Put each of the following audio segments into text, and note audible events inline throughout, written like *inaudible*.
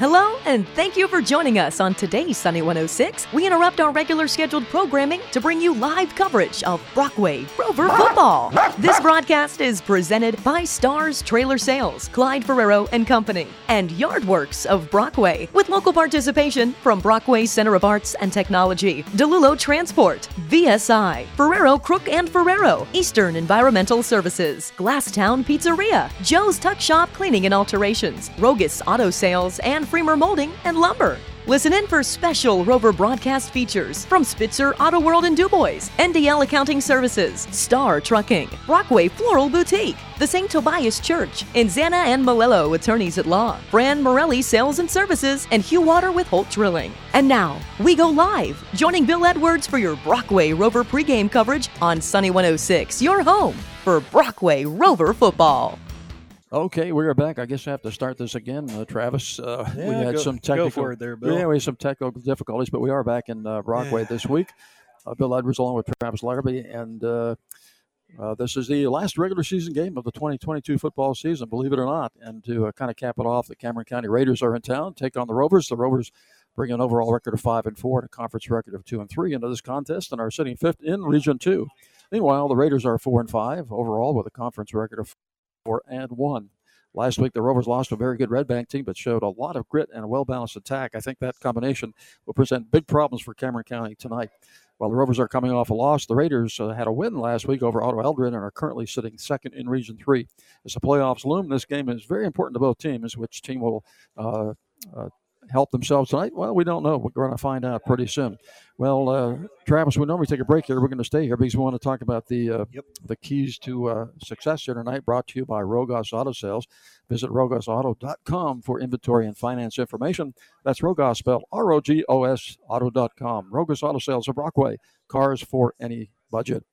Hello, and thank you for joining us on today's Sunny 106. We interrupt our regular scheduled programming to bring you live coverage of Brockway Rover football. This broadcast is presented by Starrs Trailer Sales, Clyde Ferraro and Company, and Yardworks of Brockway, with local participation from Brockway Center of Arts and Technology, DeLulo Transport, VSI, Ferraro Crook and Ferraro, Eastern Environmental Services, Glasstown Pizzeria, Joe's Tuck Shop Cleaning and Alterations, Rogos Auto Sales, and Freemer Molding and Lumber. Listen in for special Rover broadcast features from Spitzer Auto World in Dubois, NDL Accounting Services, Star Trucking, Brockway Floral Boutique, the St. Tobias Church, and Inzana and Malello Attorneys at Law, Fran Morelli Sales and Services, and Hugh Water with Holt Drilling. And now, we go live, joining Bill Edwards for your Brockway Rover pregame coverage on Sunny 106, your home for Brockway Rover football. Okay, we're back. I guess I have to start this again, uh, Travis. Uh, we had go- some technical. there, Bill. Yeah, we had some technical difficulties, but we are back in uh, Brockway Yeah. this week. Uh, Bill Edwards along with Travis Larrabee, and uh, uh, this is the last regular season game of the 2022 football season, believe it or not. And to uh, kind of cap it off, the Cameron County Raiders are in town, take on the Rovers. The Rovers bring an overall record of five and four and a conference record of two and three into this contest, and are sitting fifth in Region Two. Meanwhile, the Raiders are four and five overall with a conference record of four and one. Last week, the Rovers lost a very good Red Bank team, but showed a lot of grit and a well balanced attack. I think that combination will present big problems for Cameron County tonight. While the Rovers are coming off a loss, the Raiders uh, had a win last week over Otto Eldred and are currently sitting second in Region 3. As the playoffs loom, this game is very important to both teams. Which team will uh, uh, help themselves tonight? Well, we don't know. We're going to find out pretty soon. Well, uh, Travis, we normally take a break here. We're going to stay here because we want to talk about the uh, Yep. the keys to uh, success here tonight. Brought to you by Rogos Auto Sales. Visit rogosauto.com for inventory and finance information. That's Rogos spelled R O G O S Auto.com. Rogos Auto Sales of Brockway. Cars for any budget.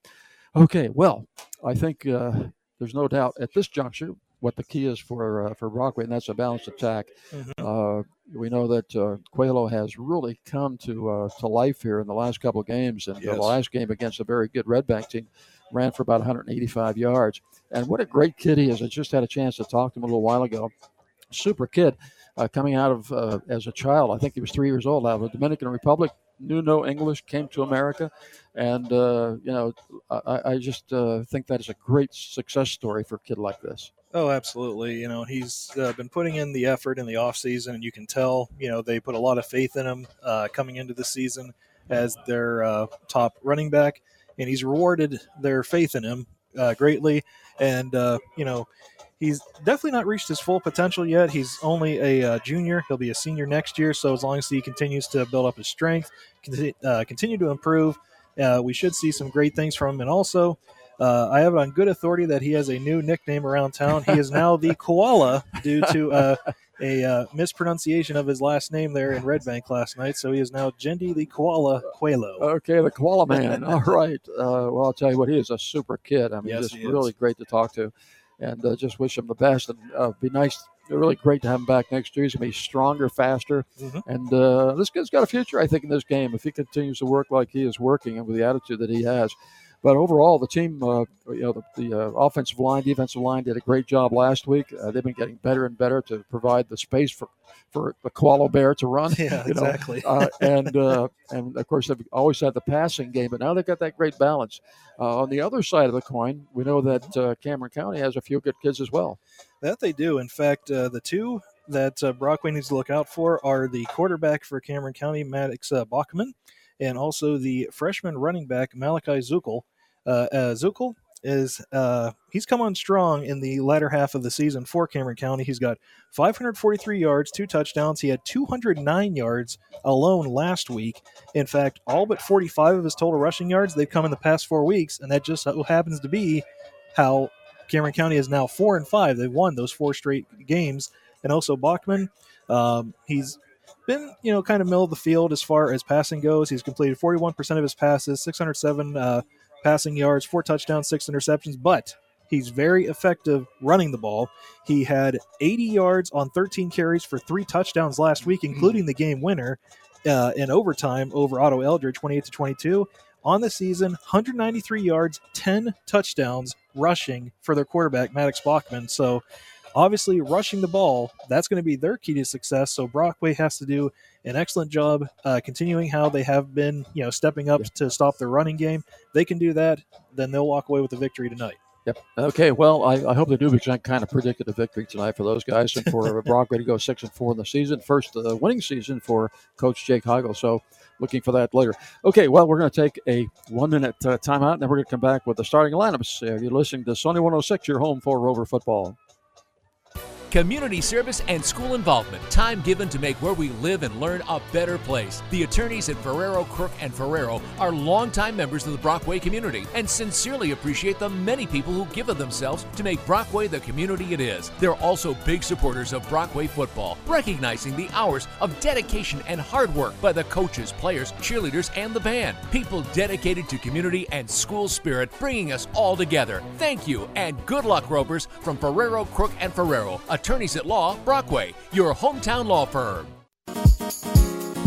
Okay, well, I think uh, there's no doubt at this juncture what the key is for uh, for Brockway, and that's a balanced attack. Mhm. Uh, we know that uh, Coelho has really come to uh, to life here in the last couple of games, and Yes. the last game against a very good Red Bank team ran for about 185 yards. And what a great kid he is! I just had a chance to talk to him a little while ago. Super kid, uh, coming out of uh, as a child. I think he was three years old out of the Dominican Republic. Knew no English, came to America, and uh, you know, I, I just uh, think that is a great success story for a kid like this. Oh, absolutely. You know, he's uh, been putting in the effort in the off season, and you can tell. You know, they put a lot of faith in him uh, coming into the season as their uh, top running back, and he's rewarded their faith in him uh, greatly. And uh, you know, he's definitely not reached his full potential yet. He's only a uh, junior. He'll be a senior next year. So as long as he continues to build up his strength, conti- continue to improve, we should see some great things from him. And also. Uh, I have it on good authority that he has a new nickname around town. He is now the Koala due to uh, a uh, mispronunciation of his last name there in Red Bank last night. So he is now Jendi the Koala Coelho. Okay, the koala man. *laughs* All right. Uh, well, I'll tell you what, he is a super kid. I mean, Yes, just he is. really great to talk to, and uh, just wish him the best. And uh, be nice. Really great to have him back next year. He's gonna be stronger, faster, Mhm. and uh, this kid's got a future. I think in this game if he continues to work like he is working and with the attitude that he has. But overall, the team, uh, you know, the, the uh, offensive line, defensive line did a great job last week. Uh, they've been getting better and better to provide the space for, for the koala bear to run. *laughs* Yeah, exactly. uh, and uh, and of course they've always had the passing game, but now they've got that great balance. Uh, on the other side of the coin, we know that uh, Cameron County has a few good kids as well. That they do. In fact, uh, the two that uh, Brockway needs to look out for are the quarterback for Cameron County, Maddox uh, Bachman, and also the freshman running back, Malachi Zukel. Uh, uh, is uh, he's come on strong in the latter half of the season for Cameron County. He's got 543 yards, two touchdowns. He had 209 yards alone last week. In fact, all but 45 of his total rushing yards they've come in the past four weeks, and that just happens to be how Cameron County is now four and five. They've won those four straight games, and also Bachman, um, he's been you know kind of middle of the field as far as passing goes. He's completed 41% of his passes, 607 uh, passing yards, four touchdowns, six interceptions, but he's very effective running the ball. He had 80 yards on 13 carries for three touchdowns last week, including the game winner uh, in overtime over Otto Eldred, 28 to 22. On the season, 193 yards, 10 touchdowns rushing for their quarterback, Maddox Bachman. So Obviously, rushing the ball, that's going to be their key to success. So Brockway has to do an excellent job uh, continuing how they have been, you know, stepping up to stop the running game. They can do that, then they'll walk away with the victory tonight. Yep. Okay. Well, I, I hope they do because I kind of predicted a victory tonight for those guys and for *laughs* Brockway to go six and four in the season, first uh, winning season for Coach Jake Heigl. So, looking for that later. Okay. Well, we're going to take a one minute uh, timeout, and then we're going to come back with the starting lineups. Uh, you're listening to Sunny 106, your home for Rover football community service, and school involvement. Time given to make where we live and learn a better place. The attorneys at Ferraro, Crook, and Ferraro are longtime members of the Brockway community and sincerely appreciate the many people who give of themselves to make Brockway the community it is. They're also big supporters of Brockway football, recognizing the hours of dedication and hard work by the coaches, players, cheerleaders, and the band. People dedicated to community and school spirit, bringing us all together. Thank you and good luck, Rovers, from Ferraro, Crook, and Ferraro, attorneys at law, Brockway, your hometown law firm.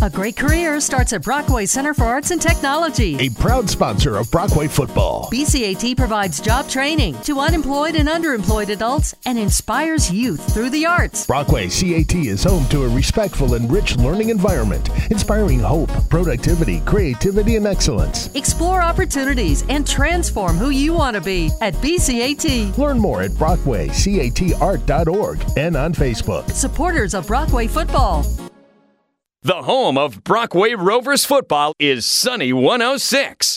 A great career starts at Brockway Center for Arts and Technology, a proud sponsor of Brockway football. BCAT provides job training to unemployed and underemployed adults and inspires youth through the arts. Brockway CAT is home to a respectful and rich learning environment, inspiring hope, productivity, creativity, and excellence. Explore opportunities and transform who you want to be at BCAT. Learn more at brockwaycatart.org and on Facebook. Supporters of Brockway football. The home of Brockway Rovers football is Sunny 106.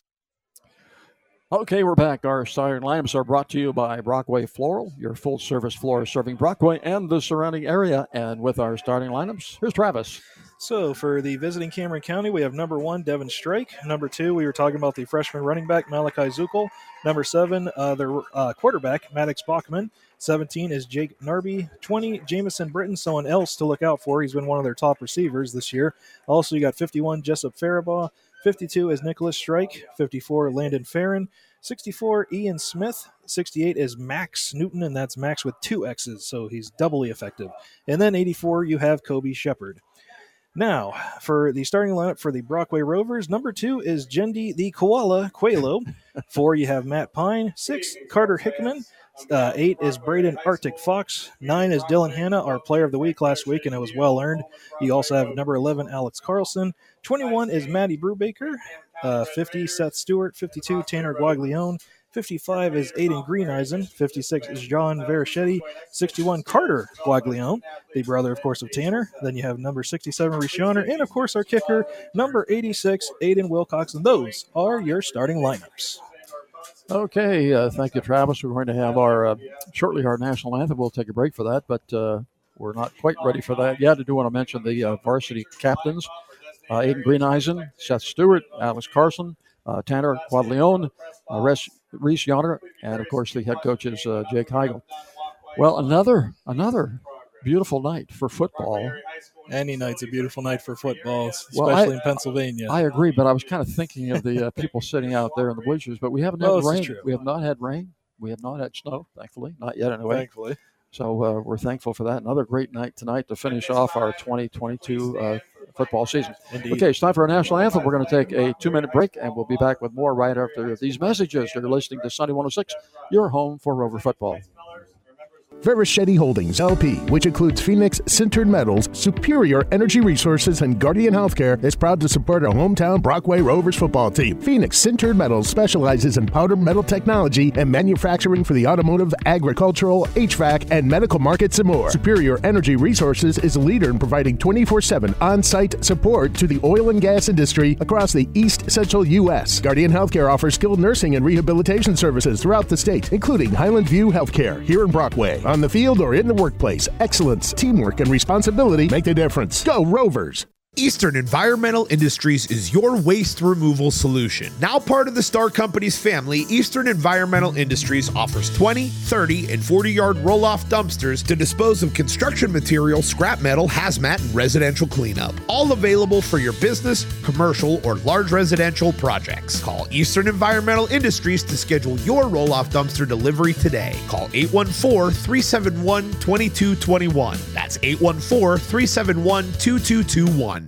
Okay, we're back. Our starting lineups are brought to you by Brockway Floral, your full service floor serving Brockway and the surrounding area. And with our starting lineups, here's Travis. So for the visiting Cameron County, we have number one, Devin Strake. Number two, we were talking about the freshman running back, Malachi Zukel. Number seven, uh, their uh, quarterback, Maddox Bachman. 17 is Jake Narby. 20, Jamison Britton, someone else to look out for. He's been one of their top receivers this year. Also, you got 51, Jessup Faribaugh. 52 is Nicholas Strike. 54, Landon Farron. 64, Ian Smith. 68 is Max Newton, and that's Max with two X's, so he's doubly effective. And then 84, you have Kobe Shepard. Now, for the starting lineup for the Brockway Rovers, number two is Jendi the Koala Qualo. *laughs* Four, you have Matt Pine. Six, Carter Hickman. Uh, eight is Braden Arctic Fox. Nine is Dylan Hanna, our player of the week last week, and it was well earned. You also have number 11, Alex Carlson. 21 is Maddie Brubaker. Uh, 50, Seth Stewart. 52, Tanner Guaglione. 55 is Aiden Greeneisen. 56 is John Verichetti. 61, Carter Guaglione, the brother, of course, of Tanner. Then you have number 67, Rishoner. And, of course, our kicker, number 86, Aiden Wilcox. And those are your starting lineups. Okay, uh, thank you, Travis. We're going to have our uh, shortly our national anthem. We'll take a break for that, but uh, we're not quite ready for that yet. I do want to mention the uh, varsity captains: uh, Aiden Greeneisen, Seth Stewart, Alex Carson, uh, Tanner Quaglione, Reese Yonner, and of course the head coach is Jake Heigel. Well, another another beautiful night for football. Any night's a beautiful night for football, especially well, I, in Pennsylvania. I agree, but I was kind of thinking of the uh, people sitting out there in the bleachers. But we haven't had oh, rain. We have not had rain. We have not had snow, thankfully, not yet anyway. Thankfully. So uh, we're thankful for that. Another great night tonight to finish off our 2022 uh, football season. Indeed. Okay, it's time for our national anthem. We're going to take a two-minute break, and we'll be back with more right after these messages. You're listening to Sunny 106, your home for Rover football. Verichetti Holdings LP, which includes Phoenix Sintered Metals, Superior Energy Resources, and Guardian Healthcare, is proud to support our hometown Brockway Rovers football team. Phoenix Sintered Metals specializes in powder metal technology and manufacturing for the automotive, agricultural, HVAC, and medical markets and more. Superior Energy Resources is a leader in providing 24 7 on site support to the oil and gas industry across the East Central U.S. Guardian Healthcare offers skilled nursing and rehabilitation services throughout the state, including Highland View Healthcare here in Brockway on the field or in the workplace, excellence, teamwork, and responsibility make the difference. Go Rovers! Eastern Environmental Industries is your waste removal solution. Now part of the Star Company's family, Eastern Environmental Industries offers 20, 30, and 40 yard roll off dumpsters to dispose of construction material, scrap metal, hazmat, and residential cleanup. All available for your business, commercial, or large residential projects. Call Eastern Environmental Industries to schedule your roll off dumpster delivery today. Call 814 371 2221. That's 814 371 2221.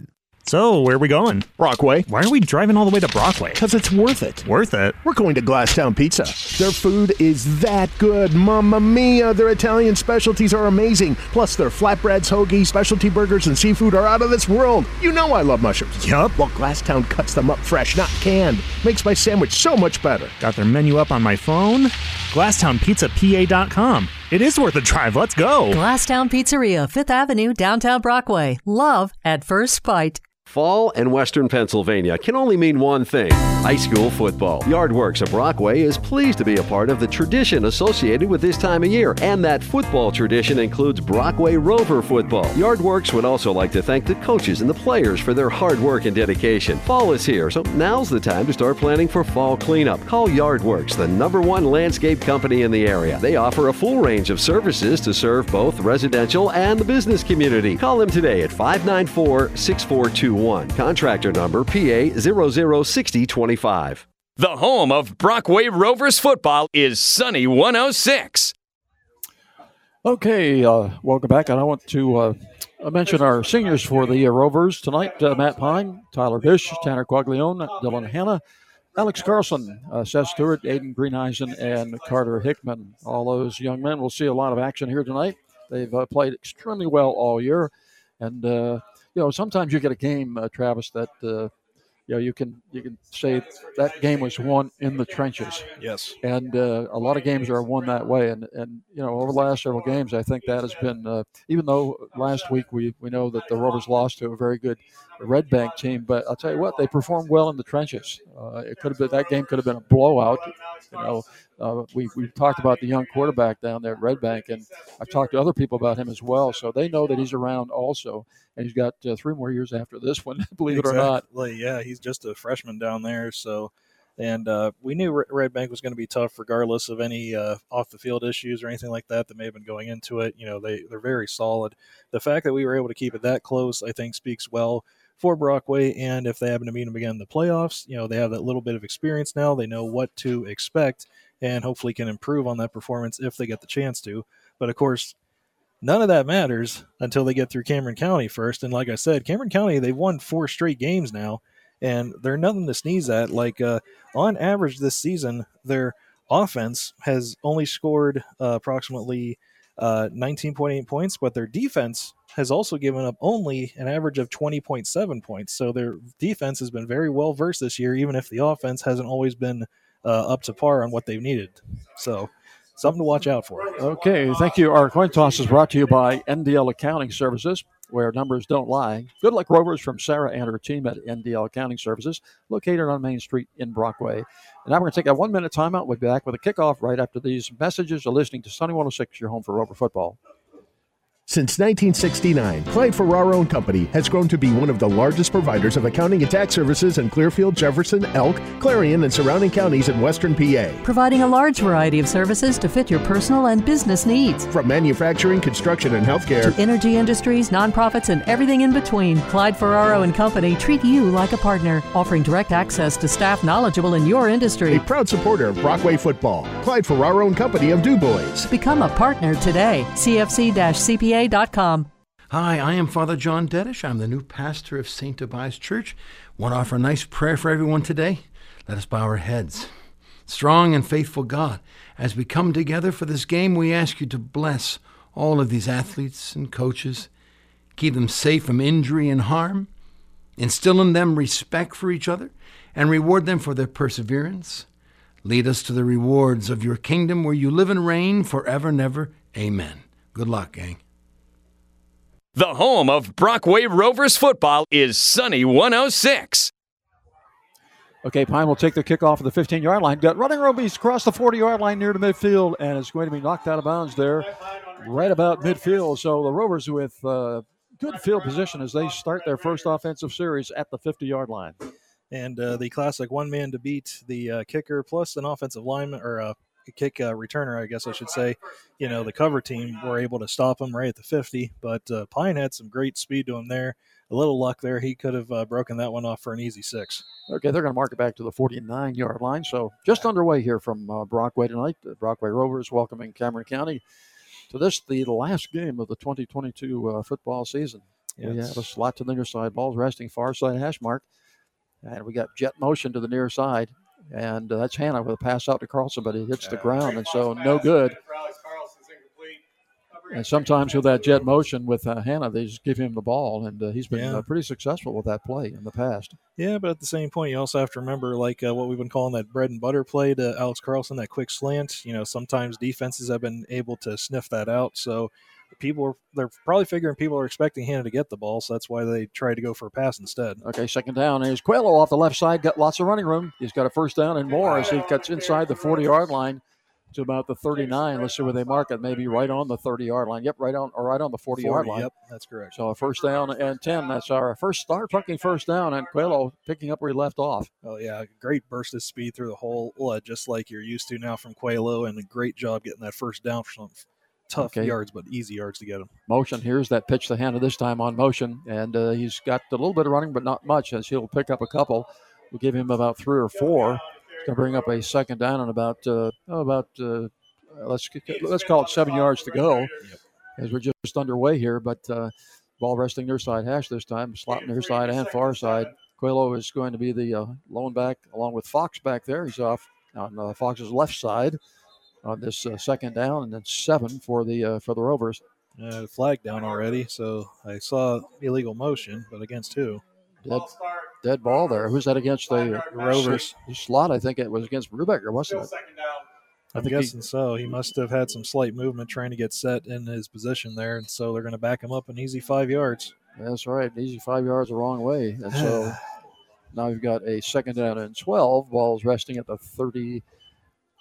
So, where are we going? Brockway. Why are we driving all the way to Brockway? Because it's worth it. Worth it? We're going to Glasstown Pizza. Their food is that good. Mamma mia. Their Italian specialties are amazing. Plus, their flatbreads, hoagies, specialty burgers, and seafood are out of this world. You know I love mushrooms. Yup. Well, Glasstown cuts them up fresh, not canned. Makes my sandwich so much better. Got their menu up on my phone. GlasstownPizzaPA.com. It is worth a drive. Let's go. Glasstown Pizzeria, 5th Avenue, downtown Brockway. Love at first bite. Fall in Western Pennsylvania can only mean one thing high school football. Yardworks of Brockway is pleased to be a part of the tradition associated with this time of year, and that football tradition includes Brockway Rover football. Yardworks would also like to thank the coaches and the players for their hard work and dedication. Fall is here, so now's the time to start planning for fall cleanup. Call Yardworks, the number one landscape company in the area. They offer a full range of services to serve both residential and the business community. Call them today at 594 6421. Contractor number PA 006025. The home of Brockway Rovers football is Sunny 106. Okay, uh, welcome back. And I want to uh, mention our seniors for the uh, Rovers tonight uh, Matt Pine, Tyler Bish, Tanner Quaglione, Dylan Hanna, Alex Carlson, uh, Seth Stewart, Aiden Greeneisen, and Carter Hickman. All those young men will see a lot of action here tonight. They've uh, played extremely well all year. And, uh, you know, sometimes you get a game, uh, Travis, that uh, you know you can you can say that game was won in the trenches. Yes. And uh, a lot of games are won that way. And and you know, over the last several games, I think that has been. Uh, even though last week we we know that the Rovers lost to a very good Red Bank team, but I'll tell you what, they performed well in the trenches. Uh, it could have been that game could have been a blowout. You know, uh, we we talked about the young quarterback down there at Red Bank, and I've talked to other people about him as well. So they know that he's around also, and he's got uh, three more years after this one. *laughs* Believe it or not. Yeah, he's just a freshman down there. So, and uh, we knew Red Bank was going to be tough, regardless of any uh, off the field issues or anything like that that may have been going into it. You know, they they're very solid. The fact that we were able to keep it that close, I think, speaks well for Brockway. And if they happen to meet him again in the playoffs, you know, they have that little bit of experience now. They know what to expect, and hopefully can improve on that performance if they get the chance to. But of course, none of that matters until they get through Cameron County first. And like I said, Cameron County, they've won four straight games now, and they're nothing to sneeze at. Like, uh, on average this season, their offense has only scored uh, approximately uh, 19.8 points, but their defense has also given up only an average of 20.7 points. So their defense has been very well versed this year, even if the offense hasn't always been Uh, up to par on what they've needed. So something to watch out for. Okay, thank you. Our coin toss is brought to you by NDL Accounting Services, where numbers don't lie. Good luck, Rovers, from Sarah and her team at NDL Accounting Services, located on Main Street in Brockway. And now we're going to take a one minute timeout. We'll be back with a kickoff right after these messages. You're listening to Sunny 106, your home for Rover football. Since 1969, Clyde Ferraro and Company has grown to be one of the largest providers of accounting and tax services in Clearfield, Jefferson, Elk, Clarion, and surrounding counties in western PA. Providing a large variety of services to fit your personal and business needs. From manufacturing, construction, and healthcare, To energy industries, nonprofits, and everything in between, Clyde Ferraro and Company treat you like a partner, offering direct access to staff knowledgeable in your industry. a proud supporter of Brockway football. Clyde Ferraro and Company of Du DuBois. Become a partner today. Hi, I am Father John Dedish. I'm the new pastor of St. Tobias Church. Want to offer a nice prayer for everyone today? Let us bow our heads. Strong and faithful God, as we come together for this game, we ask you to bless all of these athletes and coaches, keep them safe from injury and harm, instill in them respect for each other, and reward them for their perseverance. Lead us to the rewards of your kingdom where you live and reign forever and ever. Amen. Good luck, gang. The home of Brockway Rovers football is Sunny 106. Okay, Pine will take the kickoff of the 15 yard line. Got running Robies across the 40 yard line near the midfield, and it's going to be knocked out of bounds there, right about midfield. So the Rovers with uh, good field position as they start their first offensive series at the 50 yard line. And uh, the classic one man to beat the uh, kicker plus an offensive lineman or a kick uh, returner, I guess I should say. You know, the cover team were able to stop him right at the 50, but uh, Pine had some great speed to him there. A little luck there. He could have uh, broken that one off for an easy six. Okay, they're going to mark it back to the 49 yard line. So just underway here from uh, Brockway tonight. The Brockway Rovers welcoming Cameron County to this, the last game of the 2022 uh, football season. We have a slot to the near side. Ball's resting far side hash mark. And we got jet motion to the near side. And uh, that's Hanna with a pass out to Carlson, but it hits the ground. And so no good. And sometimes with that jet motion with uh, Hanna, they just give him the ball. And uh, he's been Yeah. uh, pretty successful with that play in the past. Yeah, but at the same point, you also have to remember, like uh, what we've been calling that bread and butter play to Alex Carlson, that quick slant. You know, sometimes defenses have been able to sniff that out. So people are they're probably figuring people are expecting Hanna to get the ball, so that's why they try to go for a pass instead. Okay, second down. Here's Coelho off the left side. Got lots of running room. He's got a first down and more as he gets inside the 40 yard line to about the 39. Let's see where they mark it. Maybe right on the 30 yard line. Yep, right on or right on the 40 yard line. Yep, that's correct. So a first down and 10. That's our first start trucking first down. And Coelho picking up where he left off. Oh yeah, great burst of speed through the hole, uh, just like you're used to now from Coelho, and a great job getting that first down for some tough Okay. yards, but easy yards to get him. Motion. Here's that pitch to Hanna this time on motion. And uh, he's got a little bit of running, but not much as he'll pick up a couple. We'll give him about three or four. It's going to bring up a second down and about, uh, oh, about, uh, let's, let's call it seven yards to go as we're just underway here. But uh, ball resting near side hash this time, slot near side and far side. Coelho is going to be the uh, lone back along with Fox back there. He's off on uh, Fox's left side on this uh, second down, and then seven for the uh, for the Rovers. Uh, flag down already, so I saw illegal motion, but against who? Dead, dead ball there. Who's that against the Rovers. slot? I think it was against Brubaker, wasn't it? I I'm think he- guessing so. He must have had some slight movement trying to get set in his position there, and so they're going to back him up an easy five yards. That's right. Easy five yards the wrong way. And so *sighs* now we've got a second down and 12. Ball's resting at the 30,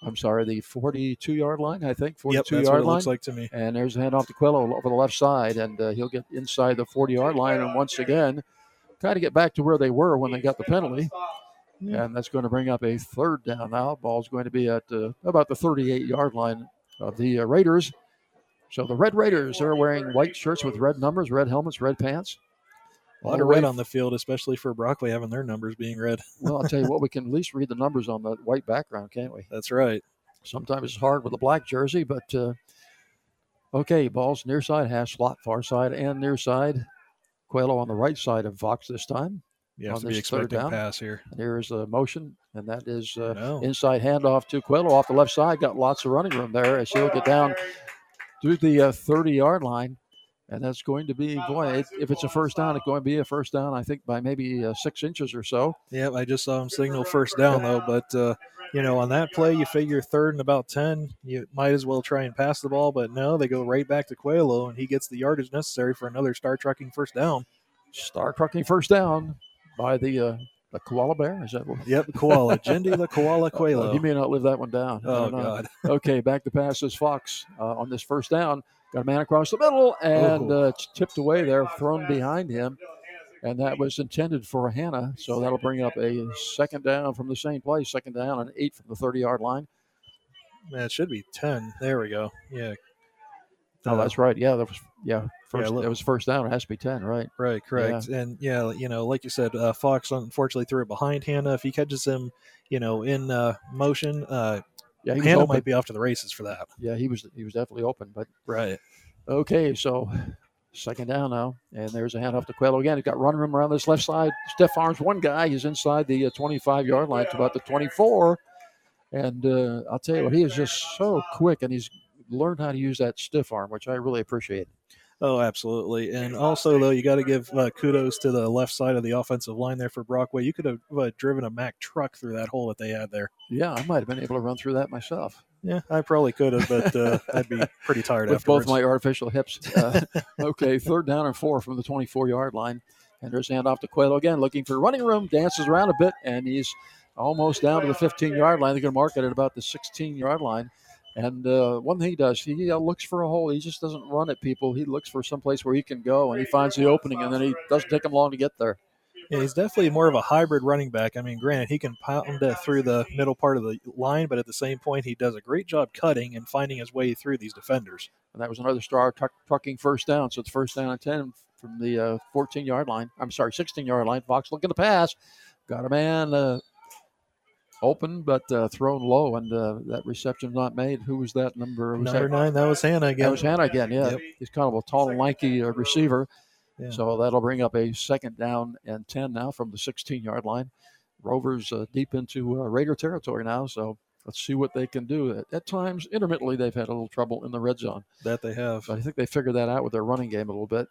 I'm sorry, the 42 yard line, I think. 42 Yep, yard line. looks like to me. And there's a handoff to Coelho over the left side, and uh, he'll get inside the 40 yard line. And once again, kind of get back to where they were when they got the penalty. And that's going to bring up a third down now. Ball's going to be at uh, about the 38 yard line of the uh, Raiders. So the Red Raiders are wearing white shirts with red numbers, red helmets, red pants. A lot All of red on the field, especially for Brockway having their numbers being red. Well, I'll tell you what, we *laughs* can at least read the numbers on the white background, can't we? That's right. Sometimes it's hard with a black jersey, but uh, okay, balls near side, hash slot, far side, and near side. Coelho on the right side of Fox this time. You have on to be this third expecting down. pass here. And here's a motion, and that is uh, No. inside handoff to Coelho off the left side. Got lots of running room there as he'll get down through the uh, 30 yard line. And that's going to be, boy, it, if it's a first down, it's going to be a first down, I think, by maybe uh, six inches or so. Yeah, I just saw him signal first down though, but uh, you know, on that play, you figure third and about ten, you might as well try and pass the ball, but no, they go right back to Coelho, and he gets the yardage necessary for another star trucking first down. Star trucking first down by the uh, the koala bear. Is that what? Yep, koala, Jindy the koala Coelho. *laughs* you may not live that one down. Oh. God. *laughs* okay, back to passes. Fox uh, on this first down. Got a man across the middle and Oh. uh, tipped away there, thrown behind him, and that was intended for Hanna. So that'll bring up a second down from the same place. Second down and eight from the thirty-yard line. Man, it should be ten. There we go. Yeah. Oh, Uh, that's right. Yeah, that was yeah. First, look- it was first down. It has to be ten, right? Right, correct. And yeah, you know, like you said, uh, Fox unfortunately threw it behind Hanna. If he catches him, you know, in uh, motion, uh, Yeah, he Hanna might be off to the races for that. Yeah, he was he was definitely open, but Right. Okay, so second down now, and there's a handoff to Coelho again. He's got running room around this left side. Stiff arms one guy. He's inside the 25 yard line to about the 24. And uh, I'll tell you what, he is just so quick, and he's learned how to use that stiff arm, which I really appreciate. Oh, absolutely. And also, though, you got to give uh, kudos to the left side of the offensive line there for Brockway. You could have uh, driven a Mack truck through that hole that they had there. Yeah, I might have been able to run through that myself Yeah, I probably could have, but uh, I'd be pretty tired with afterwards. both my artificial hips. Uh, okay, third down and four from the 24 yard line. And there's a handoff to Coelho again, looking for running room, dances around a bit, and he's almost down to the 15 yard line. They're going to mark it at about the 16 yard line. And uh, one thing he does, he uh, looks for a hole. He just doesn't run at people. He looks for some place where he can go, and he finds the opening, and then he doesn't take him long to get there. Yeah, he's definitely more of a hybrid running back. I mean, granted, he can pound it through the middle part of the line, but at the same point, he does a great job cutting and finding his way through these defenders. And that was another star truck, trucking first down. So it's first down and 10 from the uh, 14 yard line. I'm sorry, 16 yard line. Fox looking to pass. Got a man uh, open, but uh, thrown low, and uh, that reception not made. Who was that number? Was Number that, nine, that was Hanna again. That was Hanna again, yeah. Yep. He's kind of a tall and lanky uh, receiver. Yeah. So that'll bring up a second down and 10 now from the 16 yard line. Rovers uh, deep into uh, Raider territory now. So let's see what they can do. At, at, times, intermittently, they've had a little trouble in the red zone. That they have. But I think they figured that out with their running game a little bit.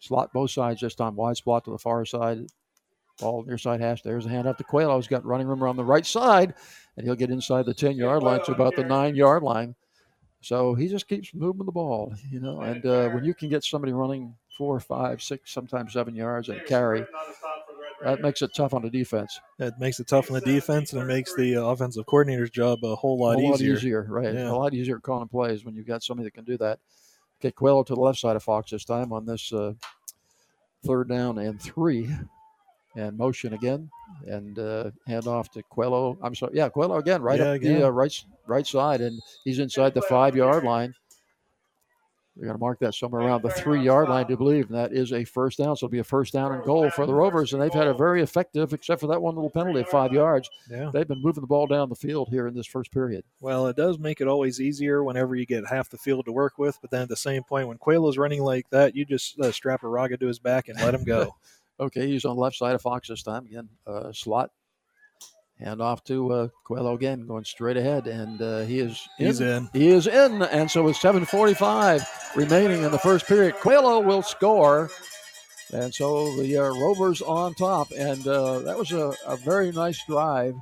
Slot both sides just on wide spot to the far side. Ball near side hash. There's a hand up to Coelho. He's got running room around the right side, and he'll get inside the 10 yard line to about the nine yard line. So he just keeps moving the ball, you know. And uh, when you can get somebody running four, five, six, sometimes seven yards and carry, that makes it tough on the defense. It makes it tough on the defense, and it makes the uh, offensive coordinator's job a whole lot easier. a easier. lot easier, right? Yeah. A lot easier calling plays when you've got somebody that can do that. Okay, Coelho to the left side of Fox this time on this uh, third down and three. And motion again, and uh, hand off to Coelho. I'm sorry, yeah, Coelho again, right Yeah, up again. the uh, right right side, and he's inside the five yard line. They're going to mark that somewhere around the three yard line, to believe, and that is a first down. So it'll be a first down and goal for the Rovers, and they've had a very effective, except for that one little penalty of five yards. Yeah. They've been moving the ball down the field here in this first period. Well, it does make it always easier whenever you get half the field to work with, but then at the same point, when Coelho's running like that, you just uh, strap a raga to his back and let him go. *laughs* Okay, he's on the left side of Fox this time. Again, uh, slot. And off to uh, Coelho again, going straight ahead, and uh, he is He's in. He is in, and so with 7:45 remaining in the first period, Coelho will score, and so the uh, Rovers on top, and uh, that was a, a very nice drive.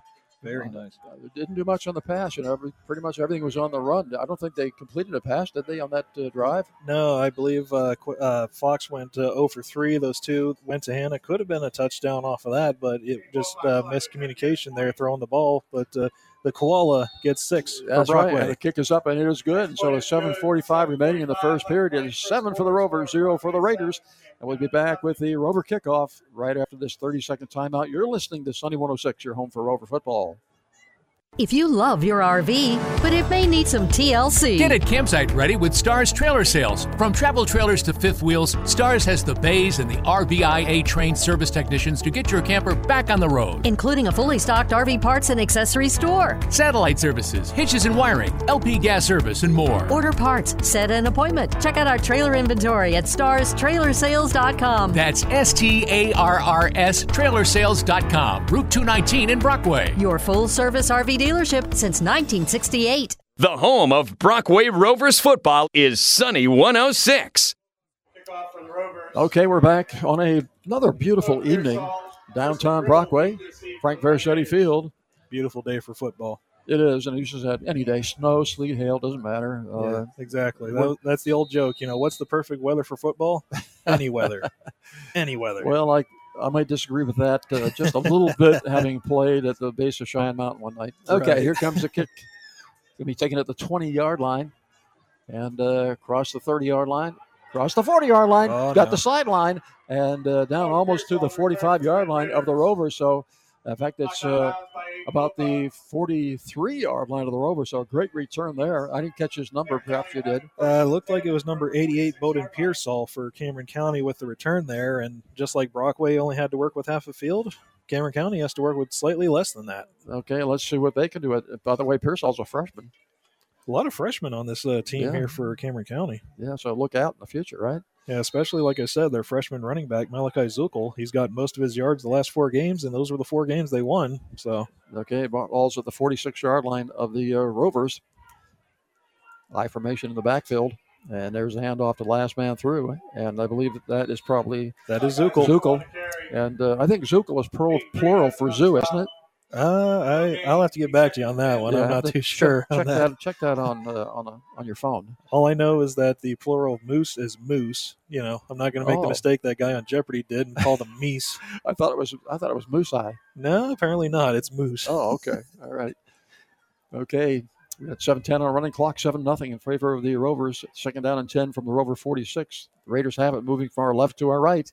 Very nice. Uh, didn't do much on the pass, you know. Every, pretty much everything was on the run. I don't think they completed a pass, did they, on that uh, drive? No, I believe uh, uh, Fox went uh, 0 for 3. Those two went to Hanna. Could have been a touchdown off of that, but it just uh, miscommunication there throwing the ball. But uh, the Koala gets six That's right. And the kick is up, and it is good. And so with 7:45 remaining in the first period, it is seven for the Rovers, zero for the Raiders. And we'll be back with the Rover kickoff right after this 30-second timeout. You're listening to Sunny 106, your home for Rover football. If you love your RV, but it may need some TLC. Get it campsite ready with Starrs Trailer Sales. From travel trailers to fifth wheels, Starrs has the bays and the RVIA trained service technicians to get your camper back on the road. Including a fully stocked RV parts and accessory store. Satellite services, hitches and wiring, LP gas service, and more. Order parts, set an appointment. Check out our trailer inventory at starrstrailersales.com. That's S T A R R S trailersales.com. Route 219 in Brockway. Your full service RV dealership since 1968. The home of Brockway Rovers football is Sunny 106. Okay, we're back on a, another beautiful evening downtown Brockway, Frank Versetti Field. Beautiful day for football. It is, and he's just had any day, snow, sleet, hail, doesn't matter. yeah, Uh, exactly. That, that's the old joke. You know, what's the perfect weather for football? *laughs* Any weather. Any weather. Well, I I might disagree with that uh, just a little bit, *laughs* having played at the base of Cheyenne Mountain one night. Okay, Right. here comes the kick. Going to be taken at the 20 yard line and uh, across the 30 yard line, across the 40 yard line, Oh, got no. the sideline, and uh, down almost to the 45 yard line of the Rover. So, in fact, it's uh, about the 43 yard line of the Rover. So, a great return there. I didn't catch his number. Perhaps you did. Uh, looked like it was number 88, Bowden Pearsall for Cameron County with the return there. And just like Brockway only had to work with half a field, Cameron County has to work with slightly less than that. Okay, let's see what they can do. By the way, Pearsall's a freshman. A lot of freshmen on this uh, team Yeah. here for Cameron County. Yeah, so look out in the future, right? Yeah, especially like I said, their freshman running back Malachi Zukel. He's got most of his yards the last four games, and those were the four games they won. So Okay, ball's at the 46 yard line of the uh, Rovers. I formation in the backfield, and there's a handoff to last man through, and I believe that that is probably that is Zukel. Zukel, and uh, I think Zukel is plural, plural for zoo, isn't it? Uh, I I'll have to get back to you on that one. Yeah, I'm not check- too sure. Check, on that. Check that on uh, on a, on your phone. All I know is that the plural of moose is moose. You know, I'm not going to make the Oh. mistake that guy on Jeopardy did and call them meese. *laughs* I thought it was I thought it was moose eye. No, apparently not. It's moose. Oh, okay. *laughs* All right. Okay. We got 7 10 on running clock, 7 nothing in favor of the Rovers. Second down and 10 from the Rover 46. The Raiders have it moving from our left to our right.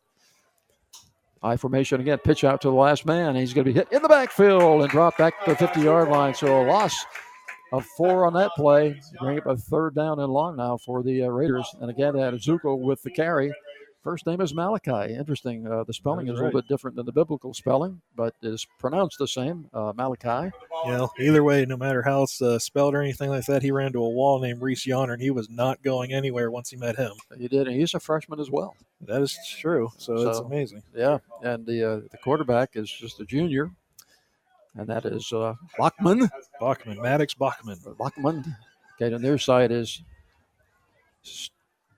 I formation again, pitch out to the last man. He's going to be hit in the backfield and drop back to the 50 yard line. So a loss of four on that play. Bring up a third down and long now for the uh, Raiders. And again, they that Zukel with the carry first name is Malachi. Interesting. Uh, the spelling That is is a little bit different than the biblical spelling, but is pronounced the same. Uh, Malachi. You know, either way, no matter how it's uh, spelled or anything like that, he ran to a wall named Reese Yonner, and he was not going anywhere once he met him. He did, and he's a freshman as well. That is true. So, it's amazing. Yeah, and the uh, the quarterback is just a junior, and that is uh, Bachman. Bachman, Maddox Bachman. Bachman. Okay, on their side is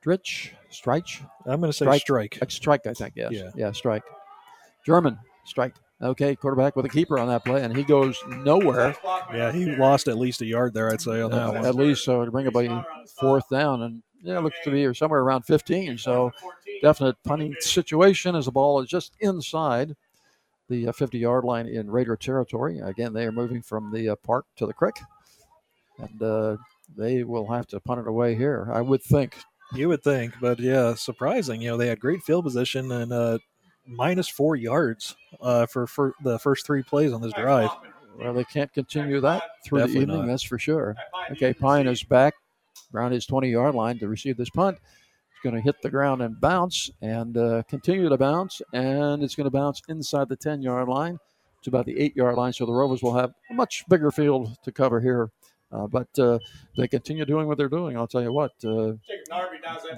Stritch, Strike. I'm going to say strike. Uh, Strike, I think. Yes. Yeah. Yeah, strike. German strike. Okay, quarterback with a keeper on that play, and he goes nowhere. Yeah, he lost at least a yard there, I'd say, on that Uh, one. at least so to bring up a fourth down, and yeah, it looks to be somewhere around 15. So definite punting situation as the ball is just inside the 50 yard line in Raider territory. Again, they are moving from the uh, park to the creek, and uh, they will have to punt it away here, I would think. You would think, but yeah, surprising. You know, they had great field position and uh, minus four yards uh, for, for the first three plays on this drive. Well, they can't continue that through Definitely the evening, not. that's for sure. Okay, Pine is back around his 20 yard line to receive this punt. It's going to hit the ground and bounce and uh, continue to bounce, and it's going to bounce inside the 10 yard line to about the 8 yard line. So the Rovers will have a much bigger field to cover here. Uh, but uh, they continue doing what they're doing. I'll tell you what, uh,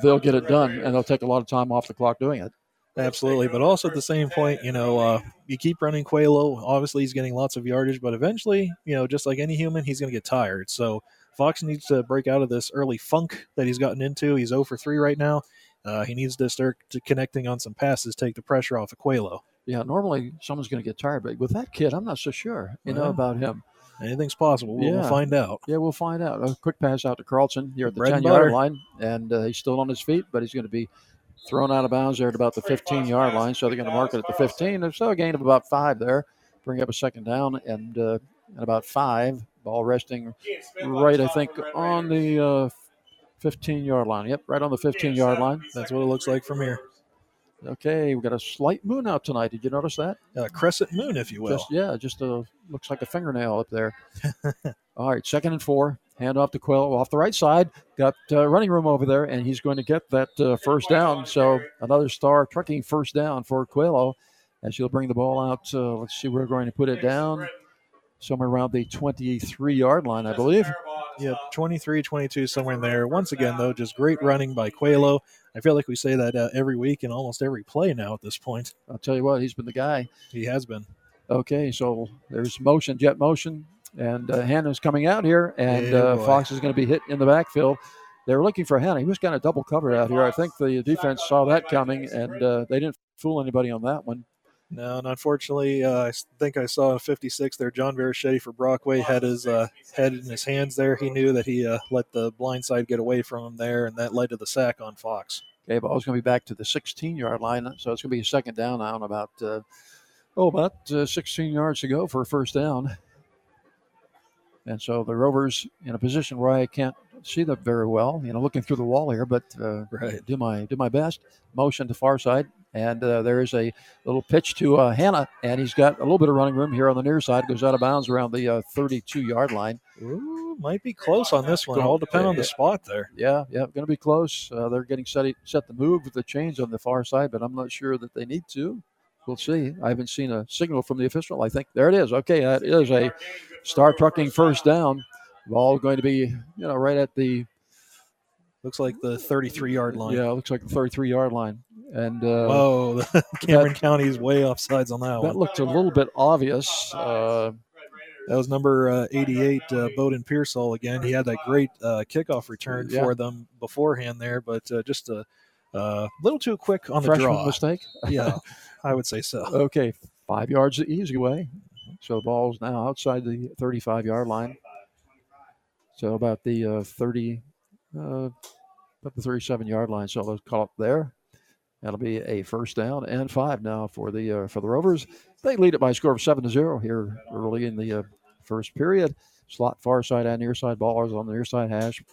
they'll get it done, and they'll take a lot of time off the clock doing it. Absolutely, but also at the same point, you know, uh, you keep running Coelho. Obviously, he's getting lots of yardage, but eventually, you know, just like any human, he's going to get tired. So Fox needs to break out of this early funk that he's gotten into. He's 0 for 3 right now. Uh, he needs to start to connecting on some passes, take the pressure off of Coelho. Yeah, normally someone's going to get tired, but with that kid, I'm not so sure. You know about him. Anything's possible. We'll, we'll Yeah. find out. Yeah, we'll find out. A quick pass out to Carlson here at the Bread 10 yard line, and uh, he's still on his feet, but he's going to be thrown out of bounds there at about the 15 yard line. So they're going to mark it at the 15. And so a gain of about five there, bring up a second down, and uh, and about five. Ball resting right, I think, on the uh, 15 yard line. Yep, right on the 15 yard line. That's what it looks like from here. Okay, we got a slight moon out tonight. Did you notice that? Uh, crescent moon, if you will. Just yeah, just a looks like a fingernail up there. *laughs* All right, second and four. Hand off to Quill off the right side. Got uh, running room over there, and he's going to get that uh, first down. So another star trucking first down for Coelho as he'll bring the ball out. Uh, let's see, where we're going to put it down somewhere around the 23 yard line, I believe. Yeah, 23, 22, somewhere in there. Once again, though, just great running by Coelho. I feel like we say that uh, every week and almost every play now at this point. I'll tell you what, he's been the guy. He has been. Okay, so there's motion, jet motion, and uh, Hanna's coming out here, and Yeah, uh. Fox is going to be hit in the backfield. They were looking for Hanna. He was kind of double covered out here. I think the defense saw that coming, and uh, they didn't fool anybody on that one. No, and unfortunately, uh, I think I saw a 56 there. John Verichetti for Brockway had his uh, head in his hands there. He knew that he uh, let the blind side get away from him there, and that led to the sack on Fox. Okay, ball's going to be back to the 16 yard line, so it's going to be a second down now, and about uh, oh, about uh, 16 yards to go for a first down. And so the Rovers in a position where I can't see them very well, you know, looking through the wall here, but uh, Right. do my do my best. Motion to far side, and uh, there is a little pitch to uh, Hanna, and he's got a little bit of running room here on the near side. Goes out of bounds around the uh, 32 yard line. Ooh, might be close on this one. All depend on the spot there. Yeah, yeah, going to be close. Uh, they're getting set set to move with the chains on the far side, but I'm not sure that they need to. We'll see. I haven't seen a signal from the official. I think there it is. Okay, that is a star trucking first down. Ball going to be, you know, right at the Looks like the 33 yard line. yeah, it looks like the 33 yard line, and uh, Whoa, *laughs* Cameron County is way offsides on that, that one. looked a little bit obvious. Uh, That was number uh, 88, uh, Bowden Pearsall again. He had that great uh, kickoff return Yeah. for them beforehand there, but uh, just a uh, little too quick on the draw. mistake. *laughs* yeah, *laughs* I would say so. Okay, five yards the easy way. So the ball's now outside the 35 yard line. So about the uh, 30, uh, about the 37 yard line. So let's call it there. That'll be a first down and five now for the uh, for the Rovers. They lead it by a score of seven to zero here early in the uh, first period. Slot far side and near side ballers on the near side hash.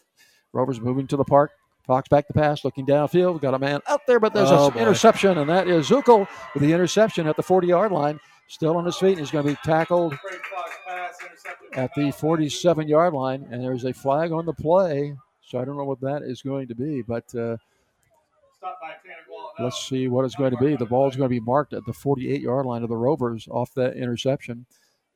Rovers moving to the park. Fox back the pass, looking downfield. Got a man out there, but there's Oh, an interception, and that is Zukel with the interception at the 40 yard line. Still on his feet, and he's going to be tackled at the 47 yard line. And there's a flag on the play. So I don't know what that is going to be, but uh, by let's see what it's going to be. The ball is going to be marked at the 48 yard line of the Rovers off that interception.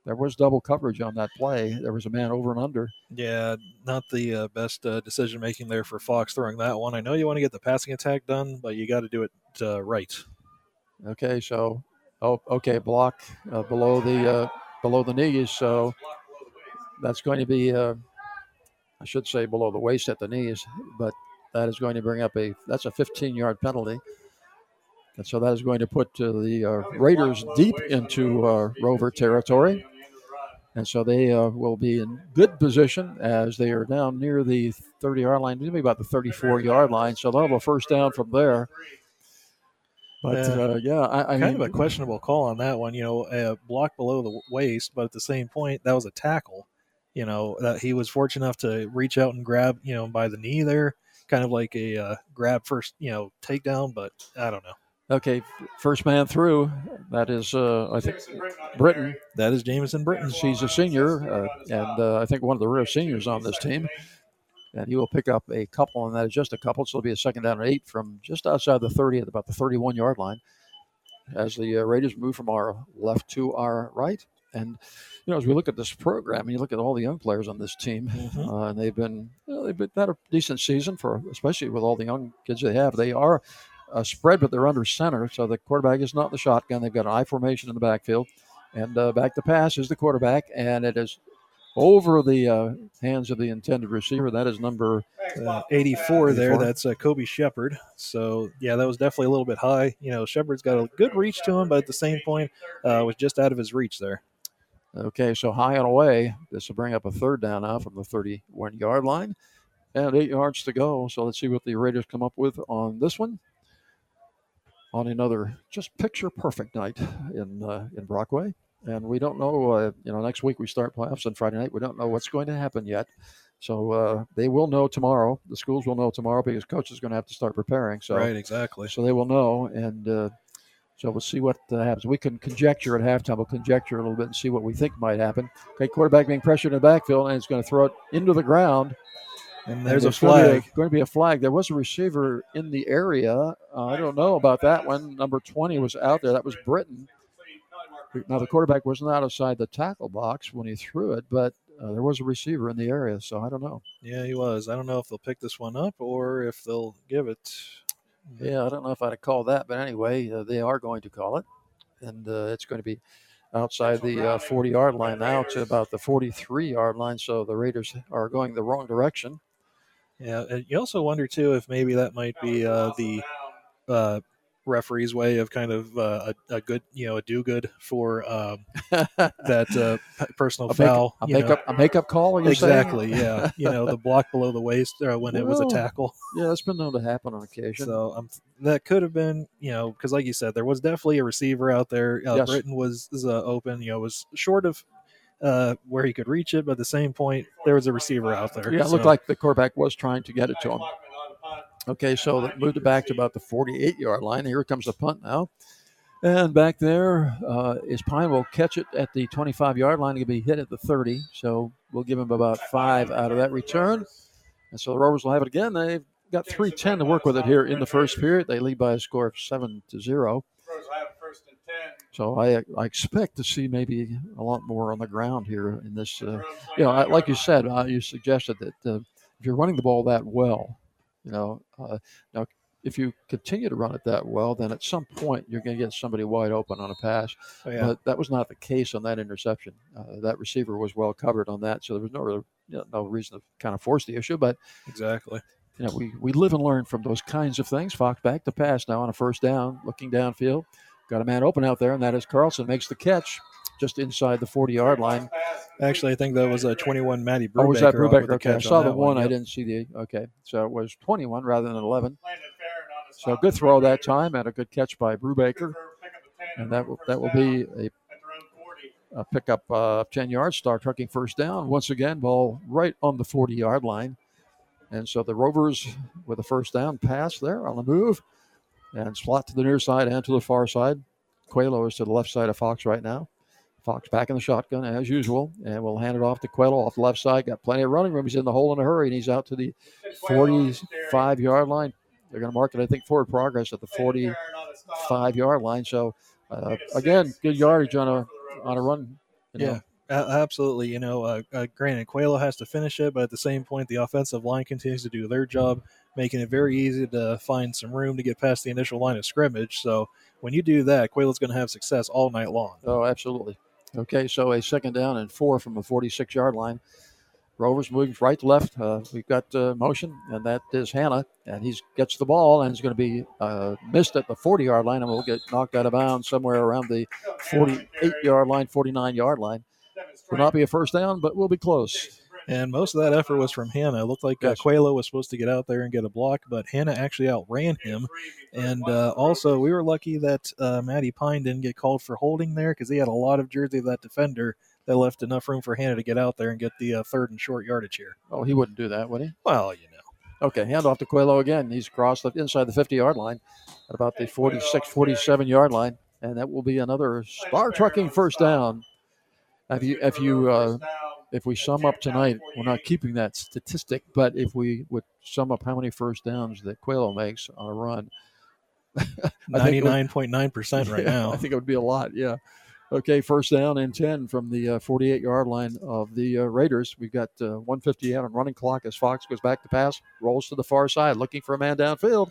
There was double coverage on that play. There was a man over and under. Yeah, not the uh, best uh, decision making there for Fox throwing that one. I know you want to get the passing attack done, but you got to do it uh, right. Okay, so oh, okay, block uh, below the uh, below the knees. So that's going to be, uh, I should say, below the waist at the knees, but that is going to bring up a that's a 15 yard penalty. And so that is going to put uh, the uh, Raiders deep into uh, Rover territory. And so they uh, will be in good position as they are down near the 30 yard line, maybe about the 34 yard line. So they'll have a first down from there. But uh, yeah, I, I kind mean, of a questionable call on that one. You know, a block below the waist, but at the same point, that was a tackle. You know, that he was fortunate enough to reach out and grab, you know, by the knee there, kind of like a uh, grab first, you know, takedown. But I don't know. Okay, first man through. That is, uh, I think, Britton. That is Jameson Britton. She's a senior, uh, and uh, I think one of the rare seniors on this team. And he will pick up a couple, and that is just a couple. So it'll be a second down and eight from just outside the 30 at about the 31 yard line as the uh, Raiders move from our left to our right. And, you know, as we look at this program and you look at all the young players on this team, Mhm. uh, and they've been, you know, they've been, had a decent season for, especially with all the young kids they have. They are uh, spread, but they're under center. So the quarterback is not the shotgun. They've got an I formation in the backfield. And uh, back to pass is the quarterback, and it is over the uh, hands of the intended receiver. That is number Uh, 84 there. 84. That's uh, Kobe Shepard. So yeah, that was definitely a little bit high. You know, Shepard's got a good reach to him, but at the same point, uh, was just out of his reach there. Okay, so high and away. This will bring up a third down now from the 31 yard line. And eight yards to go. So let's see what the Raiders come up with on this one. On another just picture perfect night in uh, in Brockway. And we don't know, uh, you know, next week we start playoffs on Friday night. We don't know what's going to happen yet. So uh, they will know tomorrow. The schools will know tomorrow because coach is going to have to start preparing. So right, exactly. so they will know, and uh, so we'll see what uh, happens. We can conjecture at halftime. We'll conjecture a little bit and see what we think might happen. Okay, quarterback being pressured in the backfield, and it's going to throw it into the ground. And there's a going to flag. going to be a flag. There was a receiver in the area. Uh, I don't know about that one. Number 20 was out there. That was Britton. Now the quarterback was not outside the tackle box when he threw it, but uh, there was a receiver in the area. So I don't know. Yeah, he was. I don't know if they'll pick this one up or if they'll give it. Yeah, I don't know if I'd call that, but anyway, uh, they are going to call it, and uh, it's going to be outside the uh, 40 yard line now to about the 43 yard line. So the Raiders are going the wrong direction. Yeah, and you also wonder too if maybe that might be uh, the uh, referee's way of kind of uh, a, a good, you know, a do good for um, *laughs* that uh, personal A make- foul. a you know. makeup- a makeup call, you saying? exactly. Yeah, *laughs* you know, the block below the waist uh, when it was a tackle. Yeah, that's been known to happen on occasion. So um, that could have been, you know, because like you said, there was definitely a receiver out there. Uh, Yes. Britton was, was uh, open, you know, was short of uh, where he could reach it, but at the same point, there was a receiver out there. Yeah, it looked like the quarterback was trying to get it to him. Okay, so they moved it back to about the 48 yard line. Here comes the punt now. And back there uh, is Pine will catch it at the 25 yard line. He'll be hit at the 30. So we'll give him about five out of that return. And so the Rovers will have it again. They've got 310 to work with it here in the first period. They lead by a score of 7 to 0. So I, I expect to see maybe a lot more on the ground here in this. Uh, you know, I- like you said, uh, you suggested that uh, if you're running the ball that well, you know, uh, now if you continue to run it that well, then at some point you're going to get somebody wide open on a pass. Oh, yeah. But that was not the case on that interception. Uh, that receiver was well covered on that, so there was no real- you know, no reason to kind of force the issue. But exactly. you know, we, we live and learn from those kinds of things. Fox back to pass now on a first down, looking downfield. Got a man open out there, and that is Carlson makes the catch just inside the 40 yard line. Actually, I think that was a 21 Matty Brubaker. Oh, was that out Brubaker? Okay, I saw on the that one. I didn't see the. Okay, so it was 21 rather than 11. So good throw that time, and a good catch by Brubaker, and that will that will be a, a pickup uh, 10 yards, start trucking first down. Once again, ball right on the 40 yard line, and so the Rovers with a first down pass there on the move, and slot to the near side and to the far side. Coelho is to the left side of Fox right now. Fox back in the shotgun as usual, and we'll hand it off to Coelho off the left side. Got plenty of running room. He's in the hole in a hurry, and he's out to the 45 yard line. they're going to mark it, I think, forward progress at the 45 yard line. So, uh, again, good yardage on a on a run. You know. Yeah. Absolutely. You know, uh, uh, granted, Coelho has to finish it, but at the same point, the offensive line continues to do their job, making it very easy to find some room to get past the initial line of scrimmage. So when you do that, Coelho's going to have success all night long. Oh, absolutely. Okay, so a second down and four from the 46 yard line. Rovers moving right to left. Uh, we've got uh, motion, and that is Hanna, and he gets the ball and is going to be uh, missed at the 40 yard line, and will get knocked out of bounds somewhere around the 48 yard line, 49 yard line. Will not be a first down, but we'll be close. And most of that effort was from Hanna. It looked like uh. Coelho was supposed to get out there and get a block, but Hanna actually outran him. And uh, also, we were lucky that uh, Maddie Pine didn't get called for holding there because he had a lot of jersey of that defender that left enough room for Hanna to get out there and get the uh, third and short yardage here. Oh, he wouldn't do that, would he? Well, you know. Okay, handoff to Coelho again. He's crossed the, inside the 50 yard line at about the 46, 47 yard line, and that will be another star trucking first down. If you, if you, uh, if we sum up tonight, we're not keeping that statistic, but if we would sum up how many first downs that Coelho makes on a run, *laughs* I think it would- 99.9% right *laughs* Yeah, now. I think it would be a lot. Yeah. Okay, first down and 10 from the uh, 48 yard line of the uh, Raiders. We've got uh, 158 on running clock as Fox goes back to pass, rolls to the far side, looking for a man downfield,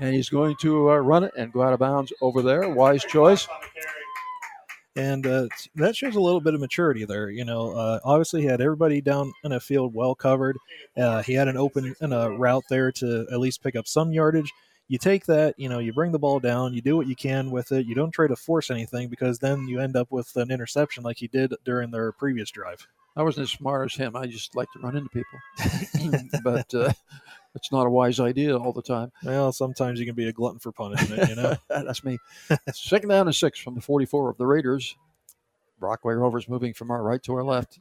and he's going to uh, run it and go out of bounds over there. Wise choice. And uh, that shows a little bit of maturity there. You know, uh, obviously he had everybody down in a field well covered. Uh, he had an open and a route there to at least pick up some yardage. You take that, you know, you bring the ball down, you do what you can with it. You don't try to force anything because then you end up with an interception like he did during their previous drive. I wasn't as smart as him. I just like to run into people. *laughs* but uh, it's not a wise idea all the time. Well, sometimes you can be a glutton for punishment, you know. *laughs* That's me. Second down and six from the 44 of the Raiders. Brockway Rovers moving from our right to our left.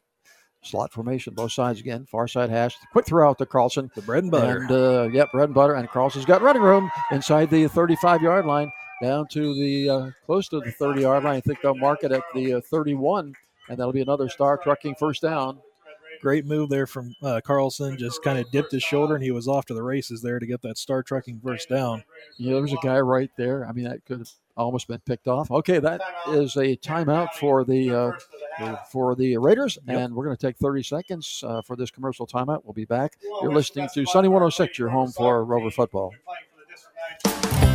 Slot formation, both sides again. Far side hash. Quick throw out to Carlson. The bread and butter. And, uh, yep, bread and butter. And Carlson's got running room inside the 35 yard line down to the uh, close to the 30 yard line. I think they'll mark it at the uh, 31, and that'll be another star trucking first down. Great move there from uh, Carlson. Just kind of dipped his shoulder and he was off to the races there to get that star trucking first down. Yeah, there's a guy right there. I mean, that could have almost been picked off. Okay, that is a timeout for the uh, for the Raiders, and we're going to take 30 seconds uh, for this commercial timeout. We'll be back. You're listening to Sunny 106, your home for Rover football.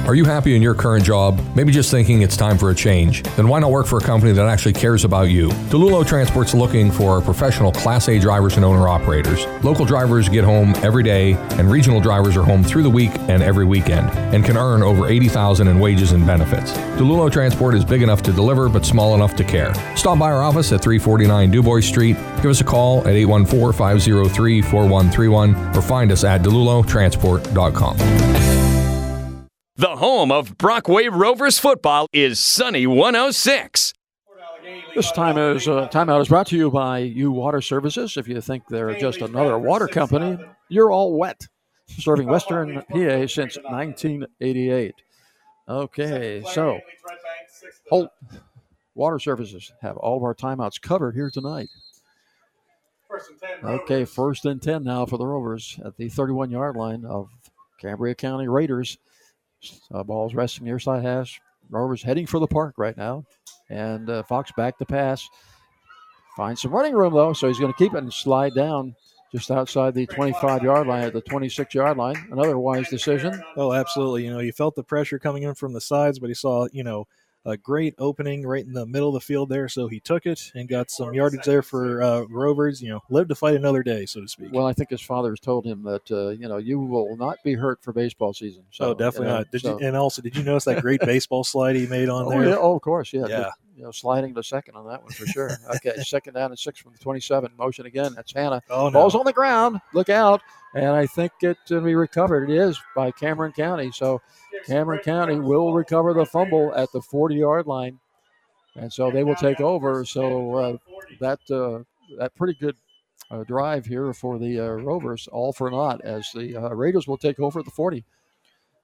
Are you happy in your current job? Maybe just thinking it's time for a change? Then why not work for a company that actually cares about you? DeLulo Transport's looking for professional Class A drivers and owner operators. Local drivers get home every day, and regional drivers are home through the week and every weekend, and can earn over 80,000 in wages and benefits. DeLulo Transport is big enough to deliver, but small enough to care. Stop by our office at 349 Dubois Street. Give us a call at 814 503 4131 or find us at delulotransport.com. The home of Brockway Rovers football is Sunny 106. This time is uh, timeout is brought to you by U Water Services. If you think they're just another water company, you're all wet. Serving Western PA since 1988. Okay, so Holt Water Services have all of our timeouts covered here tonight. Okay, first and 10 now for the Rovers at the 31 yard line of Cameron County Raiders. Uh, ball's resting near side hash. Rovers heading for the park right now. And uh, Fox back to pass. Finds some running room, though, so he's going to keep it and slide down just outside the 25 yard line at the 26 yard line. Another wise decision. Oh, absolutely. You know, you felt the pressure coming in from the sides, but he saw, you know, a great opening right in the middle of the field there. So he took it and got some yardage there for uh, Rovers. You know, live to fight another day, so to speak. Well, I think his father has told him that, uh, you know, you will not be hurt for baseball season. So, oh, definitely you know, not. Did so- you? And also, did you notice that great *laughs* baseball slide he made on Oh, there? yeah. oh, of course, yeah. Yeah. Good, You know, sliding to second on that one for sure. *laughs* Okay, second down and six from the 27. Motion again. That's Hanna. Oh, no. Ball's on the ground. Look out. And I think it will be recovered. It is by Cameron County. So Cameron County will recover the fumble at the 40 yard line. And so they will take over. So uh, that uh, that pretty good uh, drive here for the uh, Rovers, all for naught, as the uh, Raiders will take over at the 40.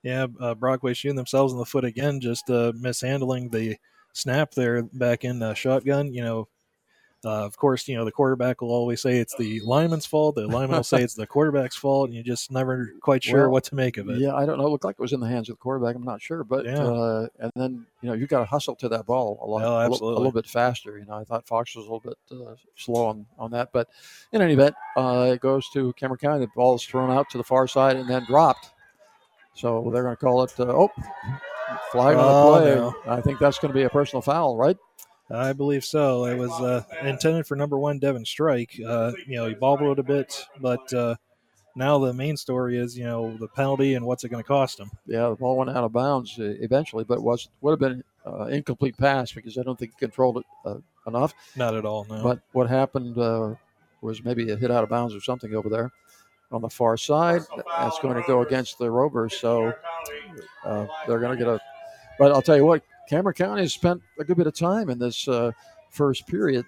Yeah, uh, Brockway shooting themselves in the foot again, just uh, mishandling the snap there back in the shotgun. You know, Uh, of course, you know the quarterback will always say it's the lineman's fault. The lineman will say it's the *laughs* quarterback's fault, and you're just never quite sure Well, what to make of it. Yeah, I don't know. It looked like it was in the hands of the quarterback. I'm not sure, but Yeah. uh, and then you know you got to hustle to that ball a lot, Oh, a, little, a little bit faster. You know, I thought Fox was a little bit uh, slow on, on that, but in any event, uh, it goes to Cameron County. The ball is thrown out to the far side and then dropped. So they're going to call it. Oh, on the play. no. I think that's going to be a personal foul, right? I believe so. It was uh, intended for number one Devin Strike. Uh, you know, he bobbled it a bit, but uh, now the main story is you know the penalty and what's it going to cost him. Yeah, the ball went out of bounds uh, eventually, but was would have been uh, incomplete pass because I don't think he controlled it uh, enough. Not at all. No. But what happened uh, was maybe a hit out of bounds or something over there on the far side. That's going to go against the Rovers, so uh, they're going to get a. But I'll tell you what, Cameron County has spent a good bit of time in this uh, first period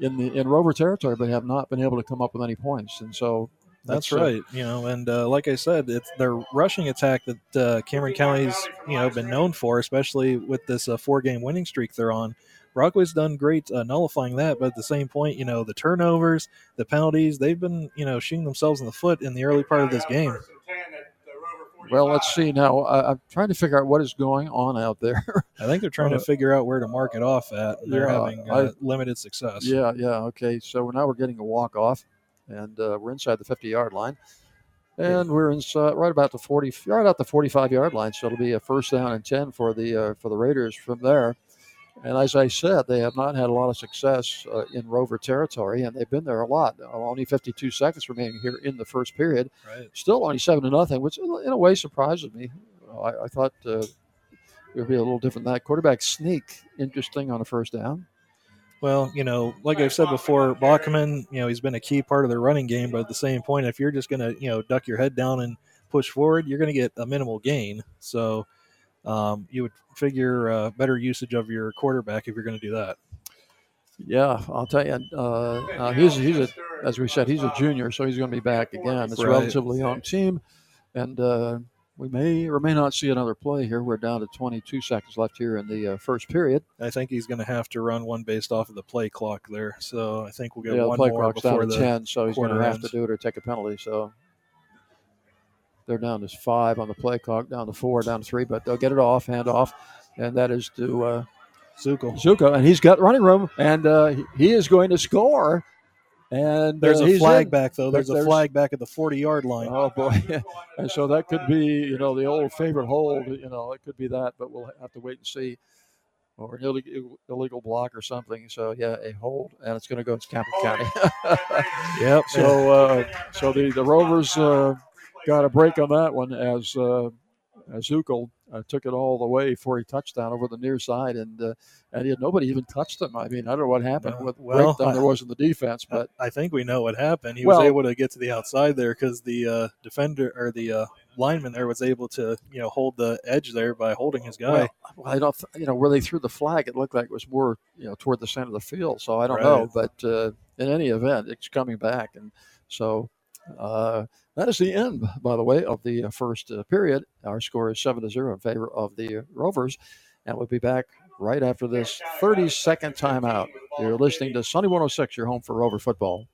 in the in Rover territory, but have not been able to come up with any points, and so That's, uh, right. You know, and uh, like I said, it's their rushing attack that uh, Cameron County's you know been known for, especially with this uh, four-game winning streak they're on. Brockway's done great uh, nullifying that, but at the same point, you know, the turnovers, the penalties, they've been you know shooting themselves in the foot in the early part of this game. Well, let's see now. I, I'm trying to figure out what is going on out there. *laughs* I think they're trying Uh, to figure out where to mark it off at. They're yeah, having uh, I- limited success. Yeah, yeah. Okay. So now we're getting a walk off, and uh, we're inside the 50 yard line. And we're inside, right about the 40, right out the 45 yard line. So it'll be a first down and 10 for the uh, for the Raiders from there. And as I said, they have not had a lot of success uh, in Rover territory, and they've been there a lot. Uh, Only 52 seconds remaining here in the first period. Right. Still only seven to nothing, which in a way surprises me. I, I thought uh, it would be a little different than that. Quarterback sneak, interesting on a first down. Well, you know, like I've said before, Bachman, you know, he's been a key part of the running game, but at the same point, if you're just going to, you know, duck your head down and push forward, you're going to get a minimal gain. So um, you would figure uh, better usage of your quarterback if you're going to do that. Yeah, I'll tell you. Uh, uh, he's he's a as we said, he's a junior, so he's going to be back again. It's a relatively young team, and uh, we may or may not see another play here. We're down to 22 seconds left here in the uh, first period. I think he's going to have to run one based off of the play clock there. So I think we'll get yeah, the one play more clock's down before to the 10, so he's going to have to do it or take a penalty. So they're down to five on the play clock, down to four, down to three, but they'll get it off, hand off, and that is to uh, Zukel. Zukel, and he's got running room, and uh, he- he is going to score. And There's uh, a flag in. back though. There's, There's- a flag back at the 40 yard line. Oh boy, *laughs* and so that could be you know the old favorite hold. You know it could be that, but we'll have to wait and see, or an illegal, illegal block or something. So yeah, a hold, and it's going to go to Cameron County. Yep. *laughs* So uh, so the the Rovers uh, got a break on that one as uh, as Zukel uh, took it all the way for a touchdown over the near side, and uh, and yet nobody even touched him. I mean, I don't know what happened, No, what well, breakdown I- there was in the defense, but I think we know what happened. He Well- was able to get to the outside there because the uh, defender or the uh, lineman there was able to, you know, hold the edge there by holding his guy. Well, I don't, th- you know, where they threw the flag, it looked like it was more, you know, toward the center of the field. So I don't Right. know, but uh, in any event, it's coming back, and so uh, that is the end, by the way, of the uh, first uh, period. Our score is seven to zero in favor of the Rovers, and we'll be back right after this 30-second timeout. You're listening to Sunny 106, your home for Rover football.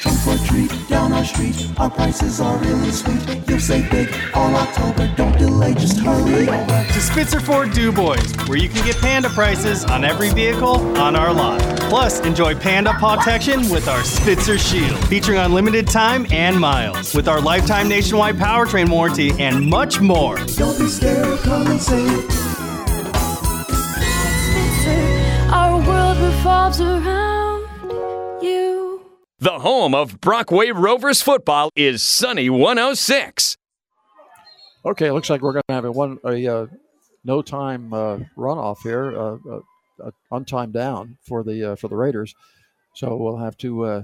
Trunk or treat down our street. Our prices are really sweet. You'll save big all October. Don't delay, just hurry over. to Spitzer Ford Dubois, where you can get Panda prices on every vehicle on our lot. Plus, enjoy Panda protection with our Spitzer Shield, featuring unlimited time and miles, with our lifetime nationwide powertrain warranty and much more. Don't be scared, come and save. Spitzer, our world revolves around you. The home of Brockway Rovers football is Sunny 106. Okay, looks like we're going to have a one a uh, no time uh, runoff here, uh, uh, uh, untimed down for the uh, for the Raiders. So we'll have to uh,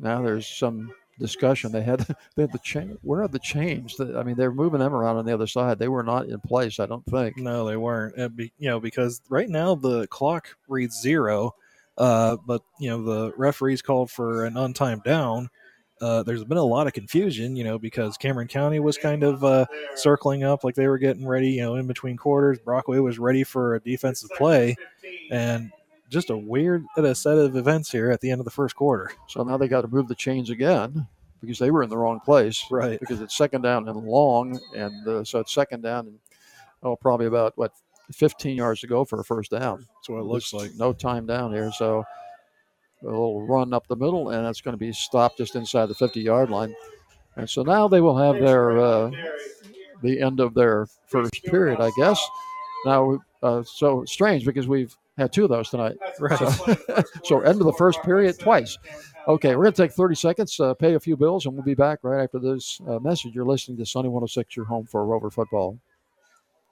now. There's some discussion. They had *laughs* they had the change. Where are the chains? The- I mean, they're moving them around on the other side. They were not in place. I don't think. No, they weren't. Be, you know, because right now the clock reads zero, uh, but you know the referees called for an untimed down. Uh, there's been a lot of confusion, you know, because Cameron County was kind of uh, circling up like they were getting ready, you know, in between quarters. Brockway was ready for a defensive play, and just a weird set of events here at the end of the first quarter. So now they got to move the chains again because they were in the wrong place. Right. Because it's second down and long, and uh, so it's second down and oh, probably about what 15 yards to go for a first down. That's what it looks There's like. No time down here, so a little run up the middle, and it's going to be stopped just inside the 50 yard line. And so now they will have their uh, the end of their first period, I guess. Now, uh, so strange because we've had two of those tonight. Right. So, *laughs* so end of the first period twice. Okay, we're going to take 30 seconds, uh, pay a few bills, and we'll be back right after this uh, message. You're listening to Sunny 106, your home for Rover football.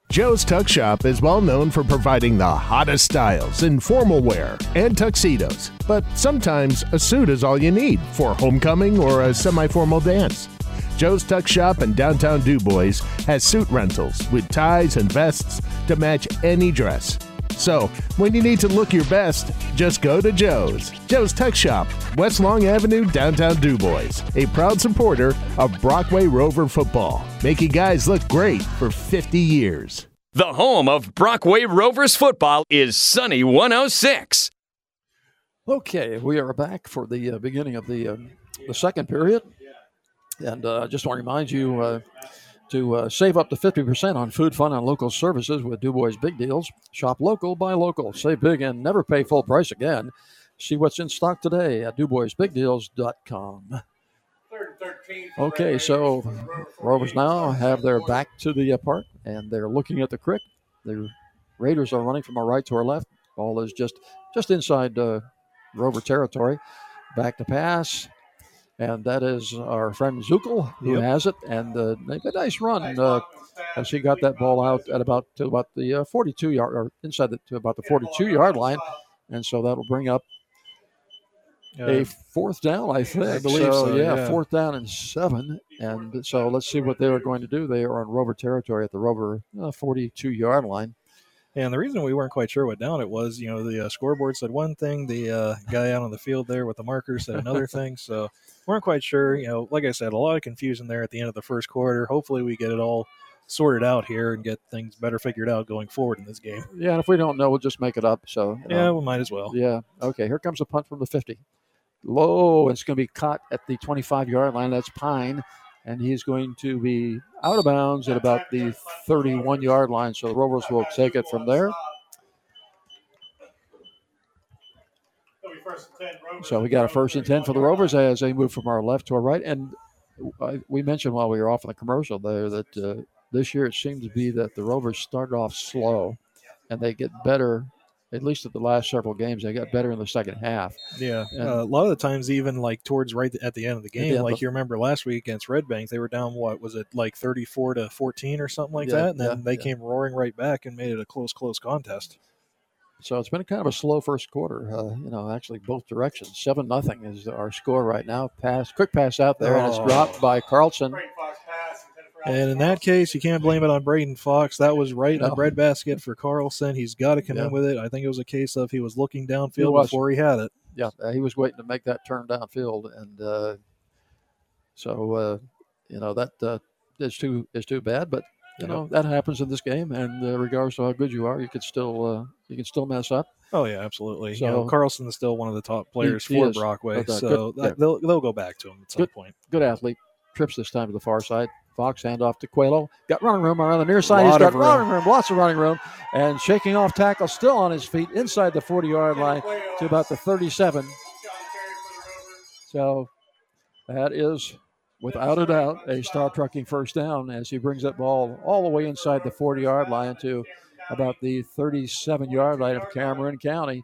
Joe's Tux Shop is well known for providing the hottest styles in formal wear and tuxedos, but sometimes a suit is all you need for homecoming or a semi formal dance. Joe's Tux Shop in downtown DuBois has suit rentals with ties and vests to match any dress. So, when you need to look your best, just go to Joe's. Joe's Tux Shop, West Long Avenue, downtown DuBois. A proud supporter of Brockway Rover football, making guys look great for 50 years. The home of Brockway Rovers football is Sunny 106. Okay, we are back for the uh, beginning of the uh, the second period, and uh, just want to remind you uh, to uh, save up to fifty percent on food, fun, and local services with DuBois Big Deals. Shop local, buy local, save big, and never pay full price again. See what's in stock today at DuBoisBigDeals.com. Okay, so Rovers now have their back to the uh, park, and they're looking at the crick. The Raiders are running from our right to our left. Ball is just just inside uh, Rover territory. Back to pass, and that is our friend Zukel who Yep. has it, and uh, a nice run uh, as he got that ball out at about to about the uh, 42 yard or inside the, to about the 42 yard line, and so that'll bring up a Uh, fourth down, I think. I believe so, yeah, yeah. fourth down and seven. And so let's see what they are going to do. They are on Rover territory at the Rover uh, 42 yard line. And the reason we weren't quite sure what down it was, you know, the uh, scoreboard said one thing, the uh, guy out on the field there with the marker said another *laughs* thing. So we weren't quite sure. You know, like I said, a lot of confusion there at the end of the first quarter. Hopefully, we get it all sorted out here and get things better figured out going forward in this game. Yeah, and if we don't know, we'll just make it up. So you Yeah, know. we might as well. Yeah. Okay. Here comes a punt from the 50. Low. It's going to be caught at the 25 yard line. That's Pine. And he's going to be out of bounds at about the 31 yard line. So the Rovers will take it from there. So we got a first and 10 for the Rovers as they move from our left to our right. And we mentioned while we were off in the commercial there that uh, this year it seemed to be that the Rovers started off slow and they get better, at least at the last several games, they got better in the second half. Yeah, And- uh, a lot of the times, even like towards right at the end of the the game, end like of- you remember last week against Red Bank, they were down what was it like thirty-four to fourteen or something like Yeah, that, and then yeah, they yeah. came roaring right back and made it a close, close contest. So it's been kind of a slow first quarter. Uh, you know, actually both directions. Seven nothing is our score right now. Pass, quick pass out there, and it's Oh. dropped by Carlson. And in that case, you can't blame it on Braden Fox. That was right in No. the breadbasket for Carlson. He's got to come Yeah. in with it. I think it was a case of he was looking He downfield was. before he had it. Yeah, uh, he was waiting to make that turn downfield, and uh, so uh, you know that uh, is too is too bad. But you know that happens in this game, and uh, regardless of how good you are, you could still uh, you can still mess up. Oh yeah, absolutely. you know, So- Carlson is still one of the top players he for is. Brockway, But, uh, so good- that, yeah. they'll they'll go back to him at some Good, point. good athlete. Trips this time to the far side. Fox hand off to Coelho. Got running room around the near side. He's got room. running room, lots of running room, and shaking off tackle, still on his feet inside the 40 yard line to about the 37. So that is, without a doubt, a star trucking first down as he brings that ball all the way inside the 40 yard line to about the 37 yard line of Cameron County.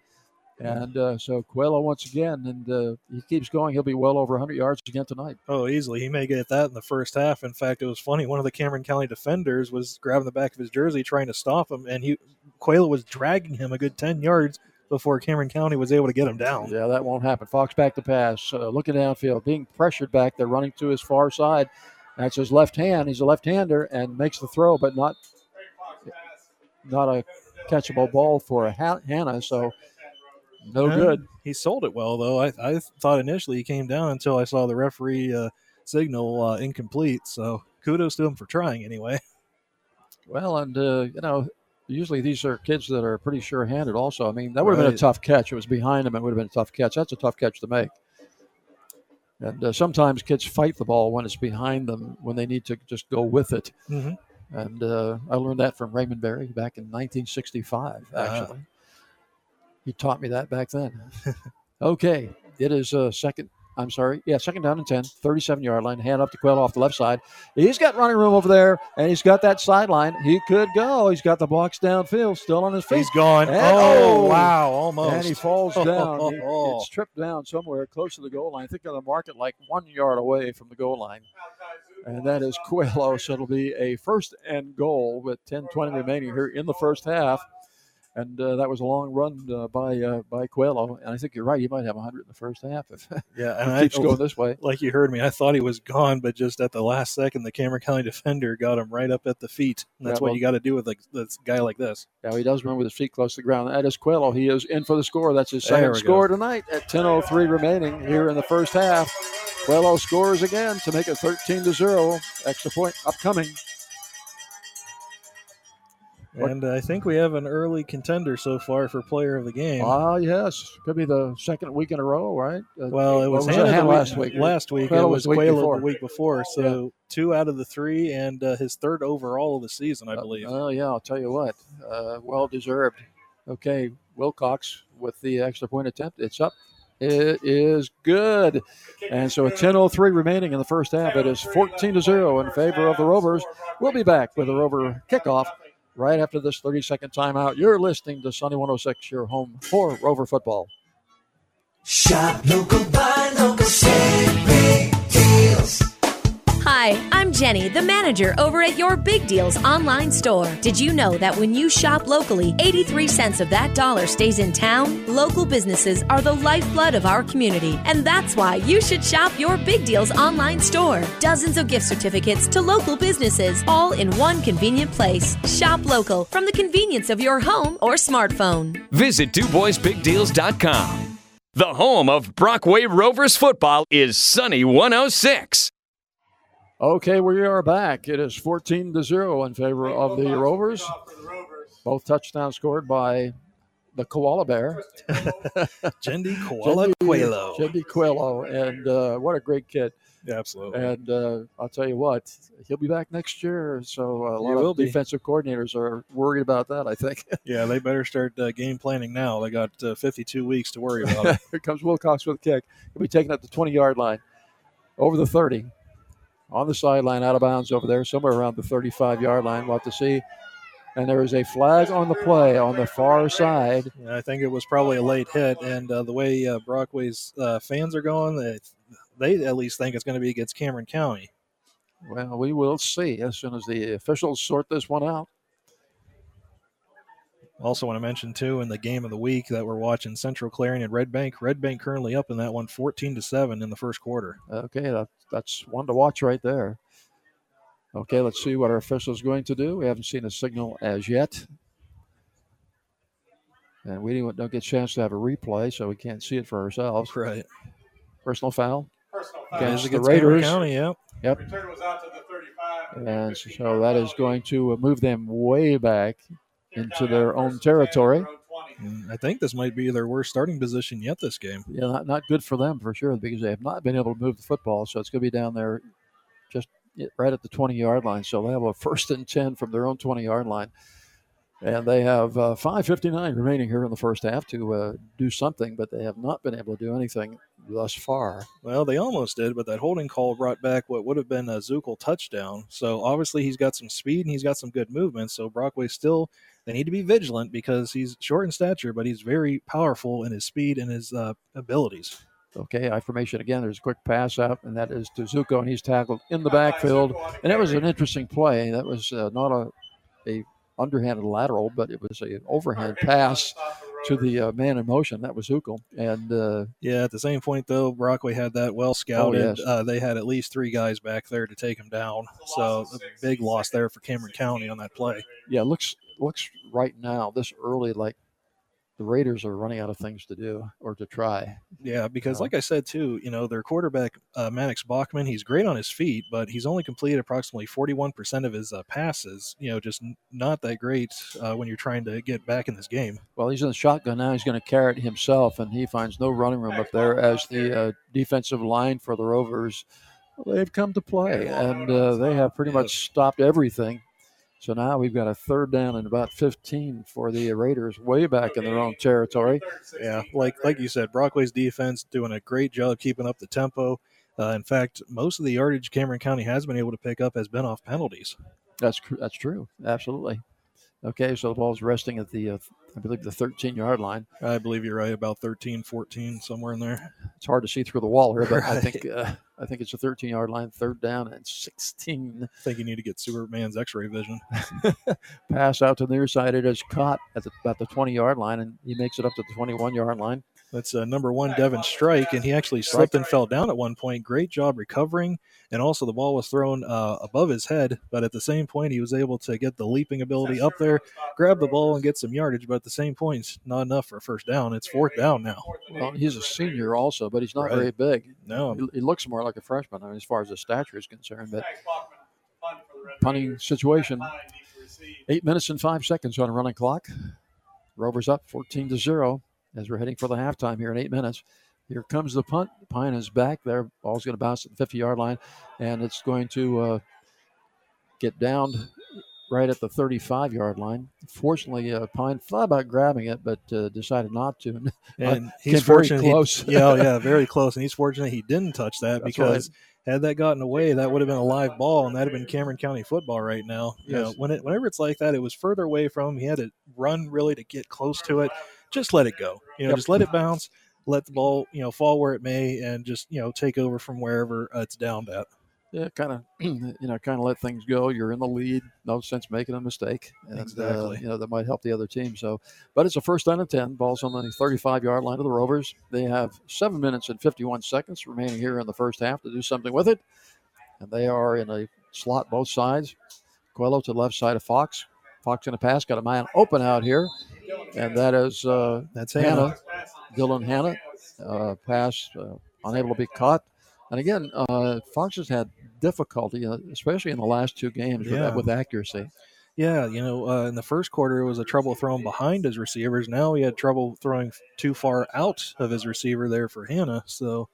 And uh, so Coelho once again, and uh, he keeps going. He'll be well over 100 yards again tonight. Oh, easily. He may get that in the first half. In fact, it was funny. One of the Cameron County defenders was grabbing the back of his jersey trying to stop him, and he Coelho was dragging him a good 10 yards before Cameron County was able to get him down. Yeah, that won't happen. Fox back to pass, uh, looking downfield, being pressured back. They're running to his far side. That's his left hand. He's a left-hander and makes the throw, but not not a catchable ball for a Ha- Hanna. So no Yeah, good. He sold it well, though. I, I thought initially he came down until I saw the referee uh, signal uh, incomplete. So kudos to him for trying anyway. *laughs* Well, and uh, you know, usually these are kids that are pretty sure-handed. Also, I mean, that would have been a tough catch. It was behind him. It would have been a tough catch. That's a tough catch to make. And uh, sometimes kids fight the ball when it's behind them when they need to just go with it. Mhm. And uh, I learned that from Raymond Berry back in 1965. Ah. Actually, he taught me that back then. okay, it is uh, second. I'm sorry. Yeah, second down and 10, 37 yard line. Hand up to Coelho off the left side. He's got running room over there, and he's got that sideline. He could go. He's got the blocks downfield, still on his feet. He's gone. And- oh, wow, almost. And he falls *laughs* down. He gets tripped down somewhere close to the goal line. I think on the market like one yard away from the goal line. And that is Coelho. So it'll be a first and goal with 10 20 remaining here in the first half. And uh, that was a long run uh, by uh, by Coelho. And I think you're right. He might have 100 in the first half if *laughs* Yeah, and I, keeps going this way. Like you heard me, I thought he was gone, but just at the last second, the Cameron County *laughs* defender got him right up at the feet. And that's Yeah, what well- you got to do with a, this guy like this. Yeah, he does run with his feet close to the ground. That is Coelho. He is in for the score. That's his second score go. tonight at 10.03 remaining here in the first half. Coelho scores again to make it 13 to 0. Extra point upcoming. What- And uh, I think we have an early contender so far for player of the game. Ah, yes. Could be the second week in a row, right? Uh, Well, it was, it? handed last week. Last week Quayle it was the week Quayle before. the week before. So two out of the three, and uh, his third overall of the season, I believe. Oh, yeah, I'll tell you what. Uh, well deserved. Okay, Wilcox with the extra point attempt. It's up. It is good. And so a 10.03 remaining in the first half. It is 14 to 0 in favor of the Rovers. We'll be back with a Rover kickoff right after this 30 second timeout. You're listening to Sunny 106, your home for Rover football. Shop local, buy local, save. Hi, I'm Jenny, the manager over at Your Big Deals online store. Did you know that when you shop locally, 83 cents of that dollar stays in town? Local businesses are the lifeblood of our community, and that's why you should shop Your Big Deals online store. Dozens of gift certificates to local businesses, all in one convenient place. Shop local from the convenience of your home or smartphone. Visit DuBoisBigDeals.com. The home of Brockway Rovers football is Sunny 106. Okay, we are back. It is 14 to 0 in favor of the Rovers. Both touchdowns scored by the Koala Bear. *laughs* Jendi *laughs* Koala Coelho. Jendi Coelho. And uh, what a great kid. Yeah, absolutely. And uh, I'll tell you what, he'll be back next year. So a He lot will of be. defensive coordinators are worried about that, I think. *laughs* Yeah, they better start uh, game planning now. They got uh, 52 weeks to worry about it. Here comes Wilcox with a kick. He'll be taken at the 20 yard line, over the 30, on the sideline, out of bounds over there, somewhere around the 35 yard line. We'll have to see. And there is a flag on the play on the far side. Yeah, I think it was probably a late hit, and uh, the way uh, Brockway's uh, fans are going, they, they at least think it's going to be against Cameron County. Well, we will see as soon as the officials sort this one out. Also, want to mention too in the game of the week that we're watching Central Clarion and Red Bank. Red Bank currently up in that one, 14 to seven in the first quarter. Okay, that, that's one to watch right there. Okay, let's see what our official's going to do. We haven't seen a signal as yet. And we don't don't get a chance to have a replay, so we can't see it for ourselves. Right. Personal foul. Personal foul. Against Yes, the Raiders. County, yep. Yep. And so that is going to move them way back into their own territory. I think this might be their worst starting position yet this game. Yeah, not, not good for them for sure because they have not been able to move the football. So it's going to be down there just right at the 20 yard line. So they have a first and 10 from their own 20 yard line. And they have uh, 5.59 remaining here in the first half to uh, do something, but they have not been able to do anything thus far. Well, they almost did, but that holding call brought back what would have been a Zukel touchdown. So obviously he's got some speed and he's got some good movement. So Brockway still they need to be vigilant because he's short in stature, but he's very powerful in his speed and his uh, abilities. Okay, I formation again. There's a quick pass out, and that is to Zukel, and he's tackled in the backfield. And that was an interesting play. That was uh, not a, a underhanded lateral, but it was a overhand pass to the uh, man in motion. That was Zukel. And uh, Yeah, at the same point though, Brockway had that well scouted. yes. uh, they had at least three guys back there to take him down. So a big loss there for Cameron County on that play. yeah, looks looks right now this early like the Raiders are running out of things to do or to try. Yeah, because like I said too, you know, their quarterback uh, Maddox Bachman, he's great on his feet, but he's only completed approximately 41% of his uh, passes. You know, just n- not that great uh, when you're trying to get back in this game. Well, he's in the shotgun now. He's going to carry it himself, and he finds no running room up there as the uh, defensive line for the Rovers. They've come to play, and uh, they have pretty much stopped everything. So now we've got a third down and about 15 for the Raiders, way back in their own territory. Yeah, like like you said, Brockway's defense doing a great job keeping up the tempo. Uh, in fact, most of the yardage Cameron County has been able to pick up has been off penalties. That's that's true, absolutely. Okay, so the ball's resting at the, uh, I believe, the 13 yard line. I believe you're right, about 13, 14, somewhere in there. It's hard to see through the wall here, but I *laughs* think uh, I think it's a 13 yard line, third down and 16. I think you need to get Superman's X-ray vision. *laughs* Pass out to the near side. It is caught at the, about the 20 yard line, and he makes it up to the 21 yard line. That's uh, number one, Devin Strike, and he actually slipped and fell down at one point. Great job recovering, and also the ball was thrown uh, above his head, but at the same point, he was able to get the leaping ability up there, grab the ball, and get some yardage. But at the same point, it's not enough for a first down. It's fourth down now. Well, he's a senior also, but he's not Right. very big. No. he, he looks more like a freshman. I mean, as far as his stature is concerned, but punting situation. Eight minutes and five seconds on a running clock. Rovers up 14 to zero as we're heading for the halftime here in eight minutes. Here comes the punt. Pine is back there. Ball's going to bounce at the 50 yard line, and it's going to uh, get down right at the 35 yard line. Fortunately, uh, Pine thought about grabbing it, but uh, decided not to. *laughs* And Uh, *laughs* he's came very fortunate. he- close. *laughs* yeah, yeah, very close. And he's fortunate he didn't touch that That's because had that gotten away, that would have been a live ball, and that'd have been Cameron County football right now. You know, when it, whenever it's like that, it was further away from him. He had to run really to get close to it. Just let it go. You know, Yep. just let it bounce. Let the ball, you know, fall where it may, and just you know take over from wherever uh, it's downed at. yeah, kind of, *clears throat* you know, kind of let things go. You're in the lead. No sense making a mistake. And, uh, Exactly. you know, that might help the other team. So, but it's a first down and 10. Ball's on the 35 yard line of the Rovers. They have seven minutes and 51 seconds remaining here in the first half to do something with it. And they are in a slot both sides. Coelho to the left side of Fox. Fox in a pass. Got a man open out here. And that is uh, That's Hanna. Dylan Hanna. Uh, pass uh, unable to be caught. And again, uh, Fox has had difficulty, uh, especially in the last two games, with, Yeah. with accuracy. Yeah, you know, uh, in the first quarter, it was a trouble throwing behind his receivers. Now he had trouble throwing too far out of his receiver there for Hanna. So,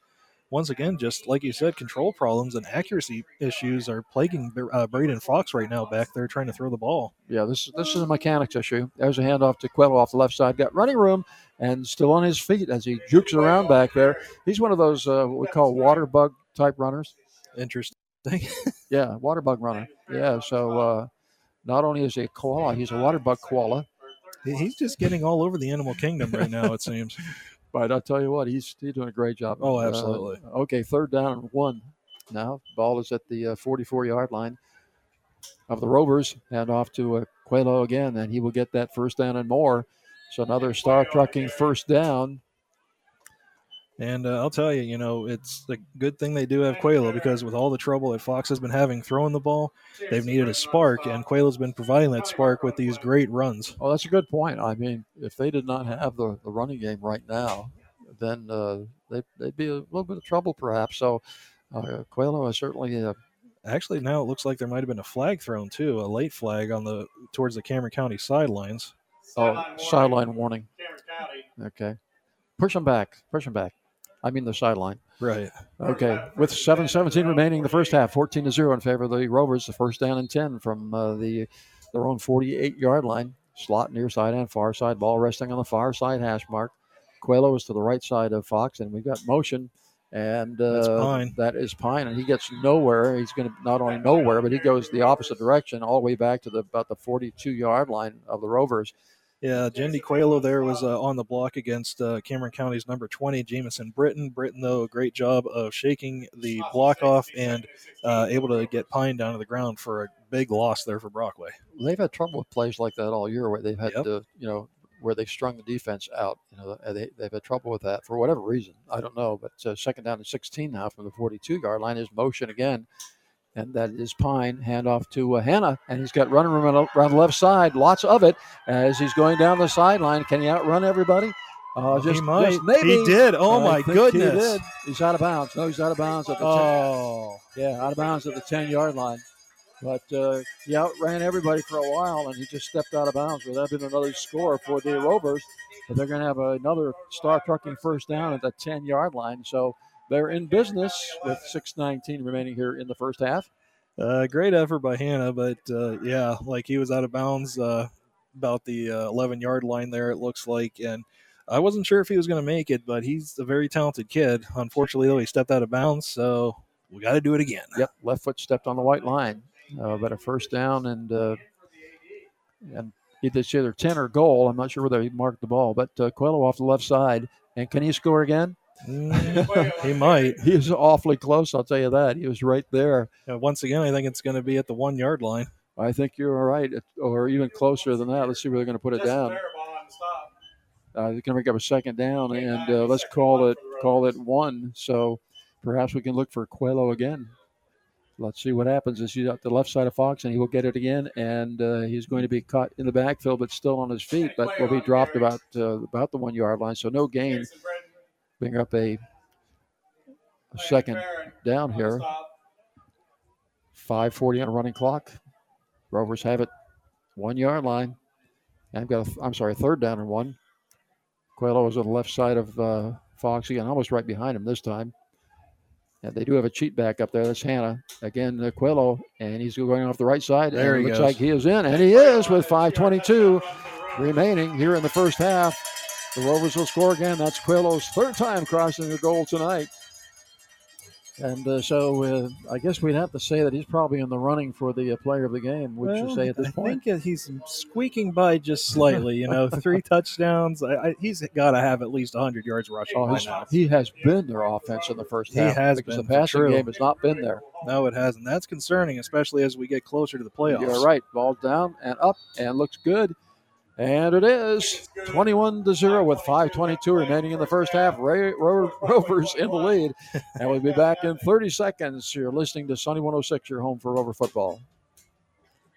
once again, just like you said, control problems and accuracy issues are plaguing uh, Braden Fox right now back there trying to throw the ball. Yeah, this this is a mechanics issue. There's a handoff to Coelho off the left side. Got running room and still on his feet as he jukes around back there. He's one of those uh, what we call water bug type runners. Interesting. *laughs* Yeah, water bug runner. Yeah, so uh, not only is he a koala, he's a water bug koala. He's just getting all over the animal kingdom right now, it seems. *laughs* But I'll tell you what, he's he's doing a great job. Oh, Uh, absolutely. okay, third down and one. Now ball is at the uh, 44 yard line of the Rovers, and off to uh, Coelho again, and he will get that first down and more. So another star trucking first down. And uh, I'll tell you, you know, it's a good thing they do have Coelho because with all the trouble that Fox has been having throwing the ball, they've needed a spark, and Coelho's been providing that spark with these great runs. Oh, that's a good point. I mean, if they did not have the, the running game right now, then uh, they, they'd be a little bit of trouble, perhaps. So uh, Coelho is certainly uh, Actually, now it looks like there might have been a flag thrown too, a late flag on the towards the Cameron County sidelines. Oh, sideline warning. Okay. Push him back. Push him back. I mean the sideline. Right. Okay. With 7-17 remaining in the first half, 14 to 0 in favor of the Rovers. The first down and 10 from uh, the their own 48 yard line. Slot near side and far side. Ball resting on the far side hash mark. Coelho is to the right side of Fox, and we've got motion. And uh, That's Pine. That is Pine, and he gets nowhere. He's going to not only nowhere, but he goes the opposite direction, all the way back to the about the 42 yard line of the Rovers. Yeah, Jendi Coelho there was uh, on the block against uh, Cameron County's number 20, Jameson Britton. Britton, though, a great job of shaking the block off and uh, able to get Pine down to the ground for a big loss there for Brockway. they've had trouble with plays like that all year where they've had Yep. to, you know, where they've strung the defense out. You know, they, they've had trouble with that for whatever reason. I don't know. But uh, second down and 16 now from the 42 yard line is motion again. And that is Pine. Handoff to uh, Hanna, and he's got running room around around the left side, lots of it as he's going down the sideline. Can he outrun everybody? Uh, He might. just maybe He did. Oh, my think he goodness. did. He's out of bounds. No, he's out of bounds at the Oh. 10. Yeah, out of bounds at the 10 yard line. But uh, he outran everybody for a while, and he just stepped out of bounds. Well, that'd been another score for the Rovers. But they're going to have another star trucking first down at the 10 yard line. So they're in business with 6:19 remaining here in the first half. Uh, great effort by Hanna, but uh, yeah, like he was out of bounds uh, about the uh, 11 yard line there, it looks like. And I wasn't sure if he was going to make it, but he's a very talented kid. Unfortunately, though, he stepped out of bounds, so we got to do it again. Yep, left foot stepped on the white line, uh, but a first down and uh, and he did either 10 or goal. I'm not sure whether he marked the ball, but uh, Coelho off the left side. And can he score again? Mm, he might. He was awfully close, I'll tell you that. He was right there. Uh, once again, I think it's going to be at the one yard line. I think you're all right, or even closer than that. Let's see where they're going to put it down. Uh, they're going to make up a second down, and uh, let's call it call it one. So perhaps we can look for Coelho again. Let's see what happens. As he's at the left side of Fox, and he will get it again, and uh, he's going to be caught in the backfield, but still on his feet, but will be dropped about uh, about the one yard line. So no gain. Bring up a, a second down here. 5:40 on running clock. Rovers have it one yard line. I've got, a, I'm sorry, third down and one. Coelho is on the left side of uh, Fox again, almost right behind him this time. And they do have a cheat back up there. That's Hanna. Again, uh, Coelho, and he's going off the right side. There and he it looks goes. like he is in, and he is with 5.22 remaining here in the first half. The Rovers will score again. That's Coelho's third time crossing the goal tonight. And uh, so uh, I guess we'd have to say that he's probably in the running for the uh, player of the game, would you say at this I point? think he's squeaking by just slightly. You know, *laughs* three touchdowns. I, I, he's got to have at least 100 yards rushing Oh, he has been their offense in the first half. He has because been, the passing true. game has not been there. No, it hasn't. That's concerning, especially as we get closer to the playoffs. You're right. Ball down and up and looks good. And it is 21 to 0 with 5.22 remaining in the first half. Ray, Ro- Rovers in the lead. And we'll be back in 30 seconds. You're listening to Sunny 106, your home for Rover football.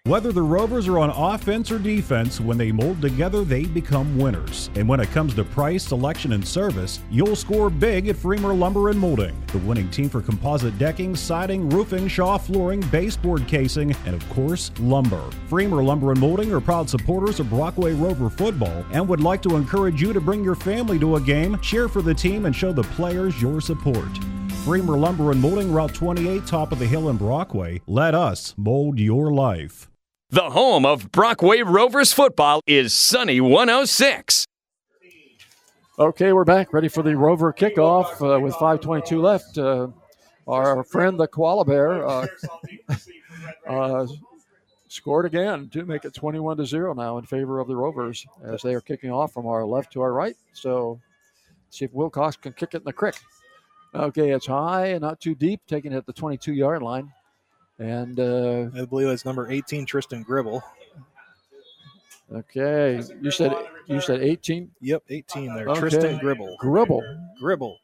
Whether the Rovers are on offense or defense, when they mold together, they become winners. And when it comes to price, selection, and service, you'll score big at Freemer Lumber and Molding, the winning team for composite decking, siding, roofing, Shaw flooring, baseboard casing, and of course, lumber. Freemer Lumber and Molding are proud supporters of Brockway Rover football and would like to encourage you to bring your family to a game, cheer for the team, and show the players your support. Freemer Lumber and Molding, Route 28, top of the hill in Brockway. Let us mold your life. The home of Brockway Rovers football is Sunny 106. Okay, we're back, ready for the Rover kickoff uh, with 5:22 left. Uh, our friend the koala bear uh, *laughs* uh, scored again to make it 21 to zero now in favor of the Rovers as they are kicking off from our left to our right. So, see if Wilcox can kick it in the crick. Okay, it's high and not too deep, taking it at the 22 yard line, and uh, I believe that's number 18, Tristan Gribble. okay, you said you said 18. Yep, 18 there. Okay. Tristan Gribble. Gribble. Gribble.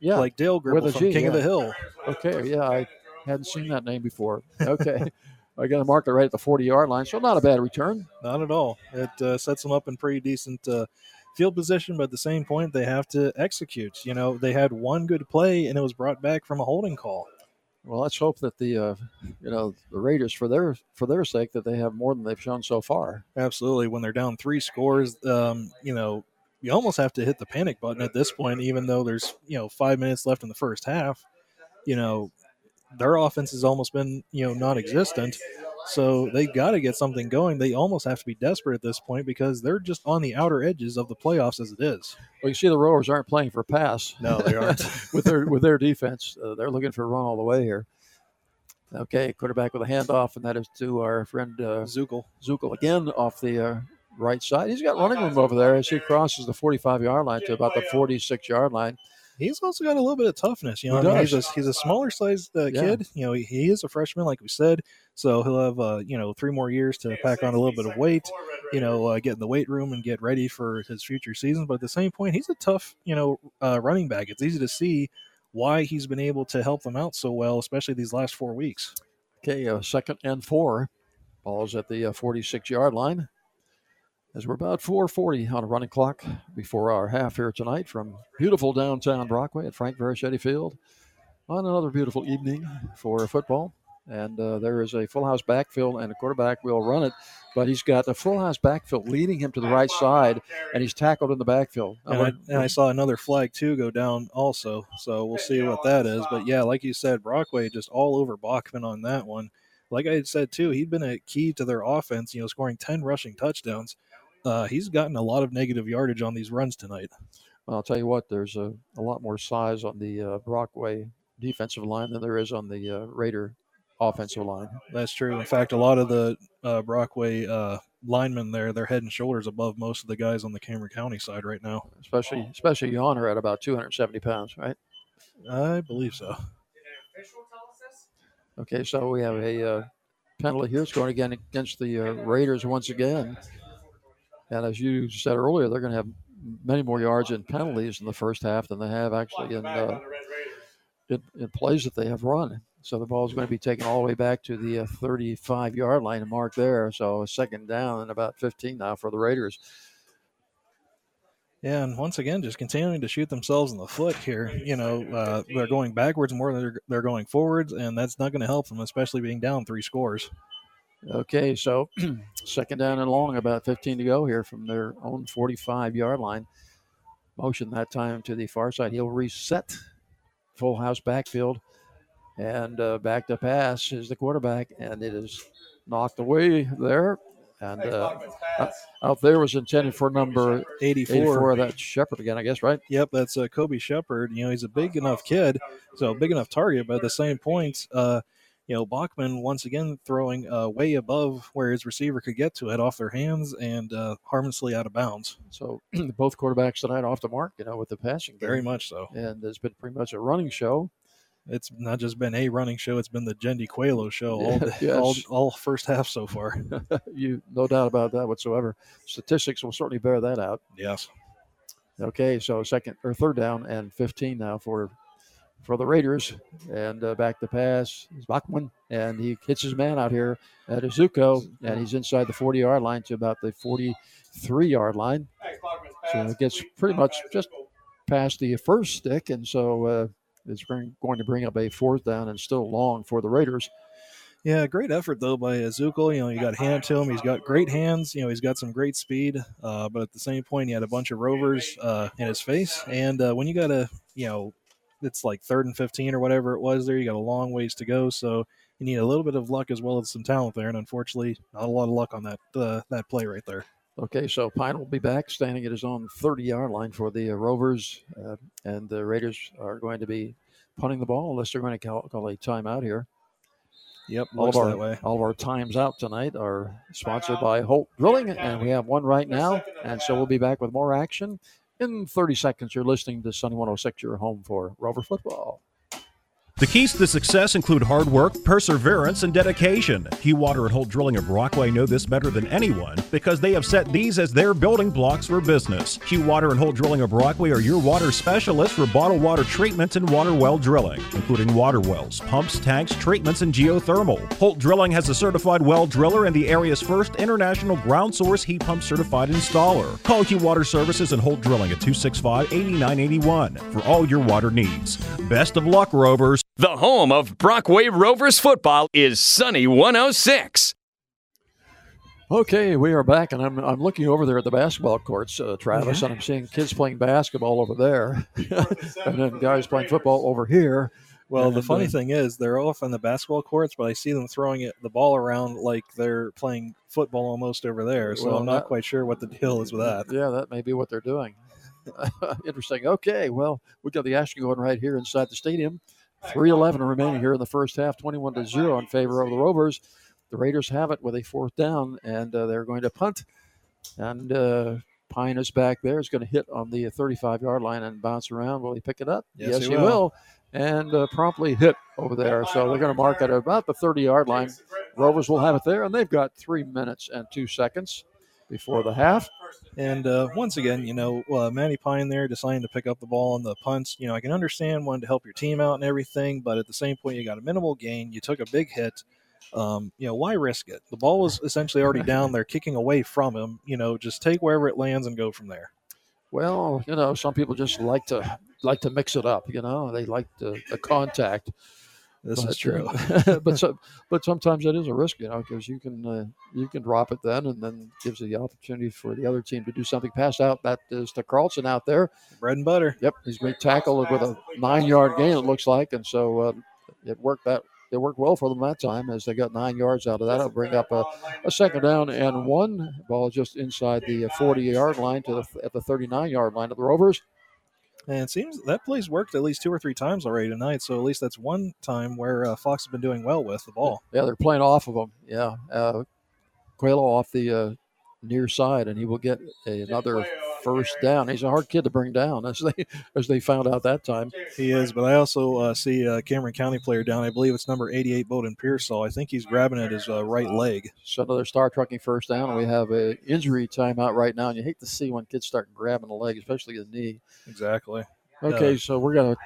Yeah, Like Dale Gribble from G, King of the Hill. Okay, yeah, I hadn't seen that name before. Okay, *laughs* I got to mark it right at the 40 yard line, so not a bad return. Not at all. It uh, sets them up in pretty decent uh, field position, but at the same point, they have to execute. You know, they had one good play, and it was brought back from a holding call. Well, let's hope that the uh, you know the Raiders for their for their sake that they have more than they've shown so far. Absolutely. When they're down three scores, um, you know, you almost have to hit the panic button at this point, even though there's, you know, five minutes left in the first half. You know, their offense has almost been, you know, non existent. So they've got to get something going. They almost have to be desperate at this point because they're just on the outer edges of the playoffs as it is. Well, you see, the Rovers aren't playing for pass. No, they aren't. *laughs* with their with their defense, uh, they're looking for a run all the way here. Okay, quarterback with a handoff, and that is to our friend uh, Zukel. Zukel again off the uh, right side. He's got running room over there as he crosses the 45 yard line to about the 46 yard line. He's also got a little bit of toughness. You know, He I mean, he's a he's a smaller sized uh, Yeah. kid. You know, he, he is a freshman, like we said, so he'll have uh, you know three more years to pack on a little bit of weight. You know, uh, get in the weight room and get ready for his future season. But at the same point, he's a tough you know uh, running back. It's easy to see why he's been able to help them out so well, especially these last four weeks. Okay, uh, second and four. Ball's at the uh, 46 yard line. As we're about 4:40 on a running clock before our half here tonight from beautiful downtown Brockway at Frank Varischetti Field on another beautiful evening for football. And uh, there is a full house backfield, and a quarterback will run it, but he's got a full house backfield leading him to the right side, and he's tackled in the backfield. And I, and I saw another flag too go down also, so we'll see what that is. But yeah, like you said, Brockway just all over Bachman on that one. Like I had said too, he'd been a key to their offense. You know, scoring ten rushing touchdowns. Uh, he's gotten a lot of negative yardage on these runs tonight. Well, I'll tell you what, there's a, a lot more size on the uh, Brockway defensive line than there is on the uh, Raider offensive line. That's true. In fact, a lot of the uh, Brockway uh, linemen there, they're head and shoulders above most of the guys on the Cameron County side right now. Especially, especially Yonner at about 270 pounds, right? I believe so. Okay, so we have a uh, penalty here. It's going again against the uh, Raiders once again. And as you said earlier, they're going to have many more yards in penalties in the first half than they have actually in, uh, in, in plays that they have run. So the ball is going to be taken all the way back to the uh, 35 yard line and marked there. So second down and about 15 now for the Raiders. Yeah, and once again, just continuing to shoot themselves in the foot here. You know, uh, they're going backwards more than they're, they're going forwards, and that's not going to help them, especially being down three scores. Okay, so *clears throat* second down and long, about 15 to go here from their own 45 yard line. Motion that time to the far side. He'll reset full house backfield and uh, back to pass is the quarterback, and it is knocked away there. And uh, out there was intended for number 84. 84 that's Shepard again, I guess, right? Yep, that's uh, Kobe Shepard. You know, he's a big enough kid, so big enough target, but at the same point, uh, you know, Bachman once again throwing uh, way above where his receiver could get to it off their hands and uh, harmlessly out of bounds. So *clears throat* both quarterbacks tonight off the mark, you know, with the passing. Very much so. And it's been pretty much a running show. It's not just been a running show; it's been the Jendi Quelo show all, *laughs* yes. all all first half so far. *laughs* you no doubt about that whatsoever. Statistics will certainly bear that out. Yes. Okay, so second or third down and 15 now for for the Raiders, and uh, back to pass is Bachman, and he hits his man out here at Izuko, and he's inside the 40 yard line to about the 43 yard line. So it gets pretty much just past the first stick, and so uh, it's going to bring up a fourth down and still long for the Raiders. Yeah, great effort though by Azuko. You know, you got hand to him. He's got great hands. You know, he's got some great speed. Uh, but at the same point, he had a bunch of rovers uh, in his face. And uh, when you got a, you know, it's like third and fifteen or whatever it was there. You got a long ways to go, so you need a little bit of luck as well as some talent there. And unfortunately, not a lot of luck on that uh, that play right there. Okay, so Pine will be back, standing at his own 30-yard line for the uh, Rovers, uh, and the Raiders are going to be punting the ball unless they're going to call, call a timeout here. Yep, all of our that way. all of our times out tonight are sponsored by Holt Drilling, and we have one right now, and so we'll be back with more action in 30 seconds. You're listening to Sunny 106, your home for Rover football. The keys to success include hard work, perseverance, and dedication. Hugh Water and Holt Drilling of Brockway know this better than anyone because they have set these as their building blocks for business. Hugh Water and Holt Drilling of Brockway are your water specialists for bottled water treatment and water well drilling, including water wells, pumps, tanks, treatments, and geothermal. Holt Drilling has a certified well driller and the area's first international ground source heat pump certified installer. Call Hugh Water Services and Holt Drilling at 265 8981 for all your water needs. Best of luck, Rovers. The home of Brockway Rovers football is Sunny 106. Okay, we are back, and I'm, I'm looking over there at the basketball courts, uh, Travis, Yeah. and I'm seeing kids playing basketball over there, *laughs* and then guys playing football over here. Well, the funny uh, thing is, they're off on the basketball courts, but I see them throwing it, the ball around like they're playing football almost over there. So Well, I'm not that- quite sure what the deal is with that. Yeah, that may be what they're doing. *laughs* Interesting. Okay, well, we got the action going right here inside the stadium. 3:11 remaining here in the first half, 21 to zero in favor of the Rovers. The Raiders have it with a fourth down, and uh, they're going to punt. And uh, Pine is back there. Is going to hit on the 35-yard line and bounce around. Will he pick it up? Yes, he he will. will. And uh, promptly hit over there. So they're going to mark it at about the 30-yard line. Rovers will have it there, and they've got three minutes and two seconds before the half. And uh, once again, you know, uh, Matty Pine there deciding to pick up the ball on the punts. You know, I can understand wanting to help your team out and everything, but at the same point, you got a minimal gain. You took a big hit. Um, you know, why risk it? The ball was essentially already *laughs* down. They're kicking away from him. You know, just take wherever it lands and go from there. Well, you know, some people just like to like to mix it up. You know, they like the, the contact. This is true. uh, *laughs* but so, but sometimes it is a risk, you know, because you can uh, you can drop it then, and then gives you the opportunity for the other team to do something. Pass out. That is to Carlson out there. Bread and butter. Yep, he's made tackle with a nine yard gain. It looks like, and so uh, it worked that. It worked well for them that time as they got nine yards out of that. It'll bring up a, a second down and one ball just inside the 40 yard line to the at the 39 yard line of the Rovers. And it seems that play's worked at least two or three times already tonight. So at least that's one time where uh, Fox has been doing well with the ball. Yeah, they're playing off of him. Yeah, uh, Coelho off the uh, near side, and he will get another first down. He's a hard kid to bring down, as they *laughs* as they found out that time. He is, but I also uh, see a Cameron County player down. I believe it's number 88, Bowden Pearsall. I think he's grabbing at his uh, right leg. So another star trucking first down. We have a injury timeout right now, and you hate to see when kids start grabbing the leg, especially the knee. Exactly. Okay, Uh, so we're gonna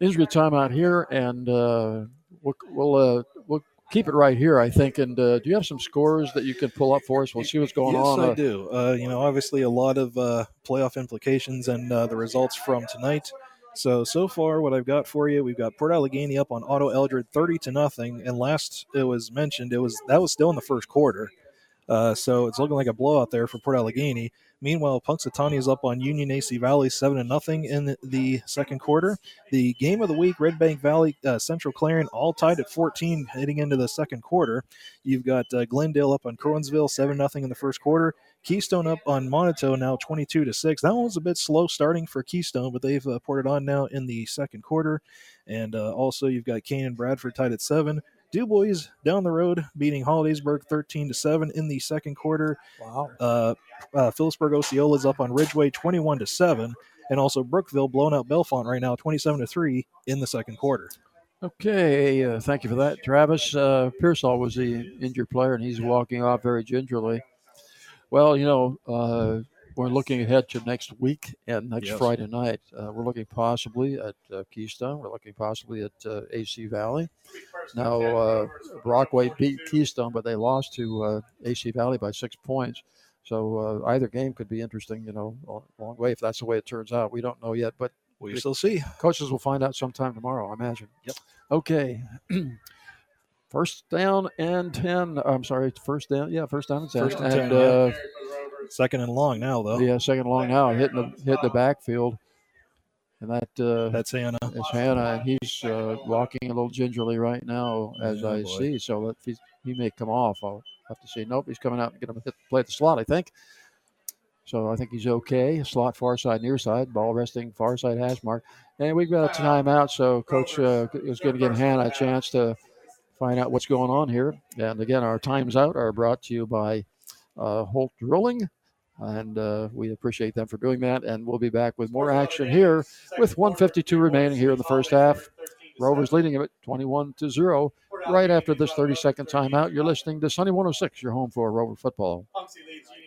injury timeout here, and uh, we'll we'll uh, we'll keep it right here, I think. And uh, do you have some scores that you can pull up for us? We'll see what's going yes, on. I Uh, do. Uh, you know, obviously a lot of uh, playoff implications and uh, the results from tonight. So so far, what I've got for you, we've got Port Allegany up on Otto Eldred, thirty to nothing. And last it was mentioned, it was that was still in the first quarter. Uh, so it's looking like a blowout there for Port Allegany. Meanwhile, Punxsutawney is up on Union AC Valley seven to nothing in the second quarter. The game of the week, Red Bank Valley, uh, Central Clarion, all tied at 14 heading into the second quarter. You've got uh, Glendale up on Curwensville seven nothing in the first quarter. Keystone up on Moniteau now 22 to six. That one was a bit slow starting for Keystone, but they've uh, poured it on now in the second quarter. And uh, also you've got Kane and Bradford tied at seven. Dubois down the road beating Hollidaysburg 13 to 7 in the second quarter. Wow. Uh, uh, Philipsburg Osceola's up on Ridgway 21 to 7 and also Brookville blowing out Bellefonte right now 27 to 3 in the second quarter. Okay, uh, thank you for that, Travis. Uh, Pearsall was the injured player, and he's walking off very gingerly. Well, you know, uh, we're looking ahead to next week and next Yes. Friday night. Uh, we're looking possibly at uh, Keystone. We're looking possibly at uh, AC Valley. Now, uh, Brockway beat Keystone, but they lost to uh, AC Valley by six points. So uh, either game could be interesting, you know, a long way if that's the way it turns out. We don't know yet, but We shall see. Coaches will find out sometime tomorrow, I imagine. Yep. Okay. *clears throat* first down and 10. I'm sorry, first down. Yeah, first down and 10. First and 10, uh, yeah. Second and long now, though. yeah, second and long now, hitting the hit the backfield. And that uh, That's Hanna. It's Hanna, and he's uh, walking a little gingerly right now, as Oh, I boy. see. So that he's, he may come off. I'll have to see. Nope, he's coming out and going to hit play at the slot, I think. So I think he's okay. Slot far side, near side, ball resting far side hash mark. And we've got a timeout, so coach uh, is going to give Hanna a chance to find out what's going on here. And again, our times out are brought to you by Holt Drilling. And uh, we appreciate them for doing that. And we'll be back with more action here with 152 remaining here in the first half. Rovers leading it 21 to 0 right after this 30 second timeout. You're listening to Sunny 106, your home for Rover football.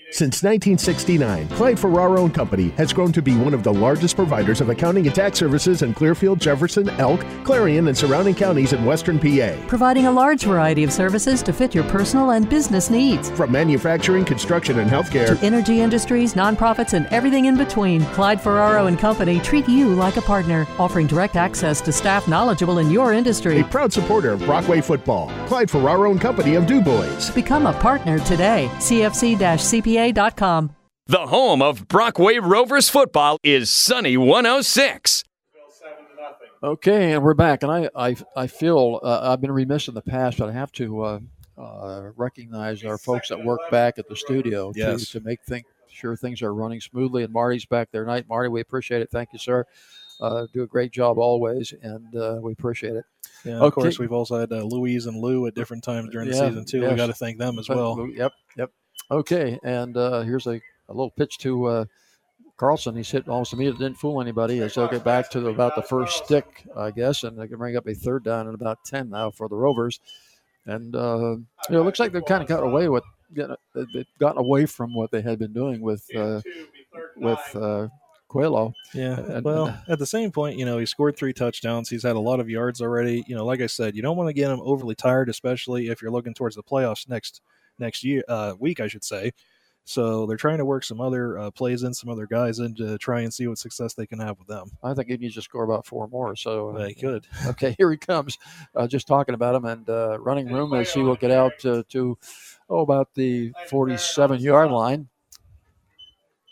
Since 1969, Clyde Ferraro and Company has grown to be one of the largest providers of accounting and tax services in Clearfield, Jefferson, Elk, Clarion, and surrounding counties in western PA. Providing a large variety of services to fit your personal and business needs. From manufacturing, construction, and healthcare To energy industries, nonprofits, and everything in between, Clyde Ferraro and Company treat you like a partner, offering direct access to staff knowledgeable in your industry. a proud supporter of Brockway football. Clyde Ferraro and Company of Du DuBois. Become a partner today. CFC-CPA.com. The home of Brockway Rovers football is Sunny 106. Okay, and we're back. And I, I, I feel uh, I've been remiss in the past, but I have to uh, uh, recognize our folks that work back at the studio Yes. to, to make think, sure things are running smoothly. And Marty's back there tonight. Marty, we appreciate it. Thank you, sir. Uh, do a great job always, and uh, we appreciate it. Yeah, of course, we've also had uh, Louise and Lou at different times during the Yeah, season, too. yes. we got to thank them as well. Yep, yep. Okay, and uh, here's a, a little pitch to uh, Carlson. He's hit almost immediately, didn't fool anybody. As they'll get back to the, about the first stick, I guess, and they can bring up a third down and about 10 now for the Rovers. And, uh, you know, it looks like they've kind of gotten away with, getting- they've gotten away from what they had been doing with, uh, with uh, Coelho. Yeah. And- well, at the same point, you know, he scored three touchdowns. He's had a lot of yards already. You know, like I said, you don't want to get him overly tired, especially if you're looking towards the playoffs next next year uh, week, I should say. So they're trying to work some other uh, plays in, some other guys in to try and see what success they can have with them. I think he needs to score about four more. So uh, They could. *laughs* Okay, here he comes. Uh, just talking about him and uh, running room as he will get out uh, to oh about the 47 yard line.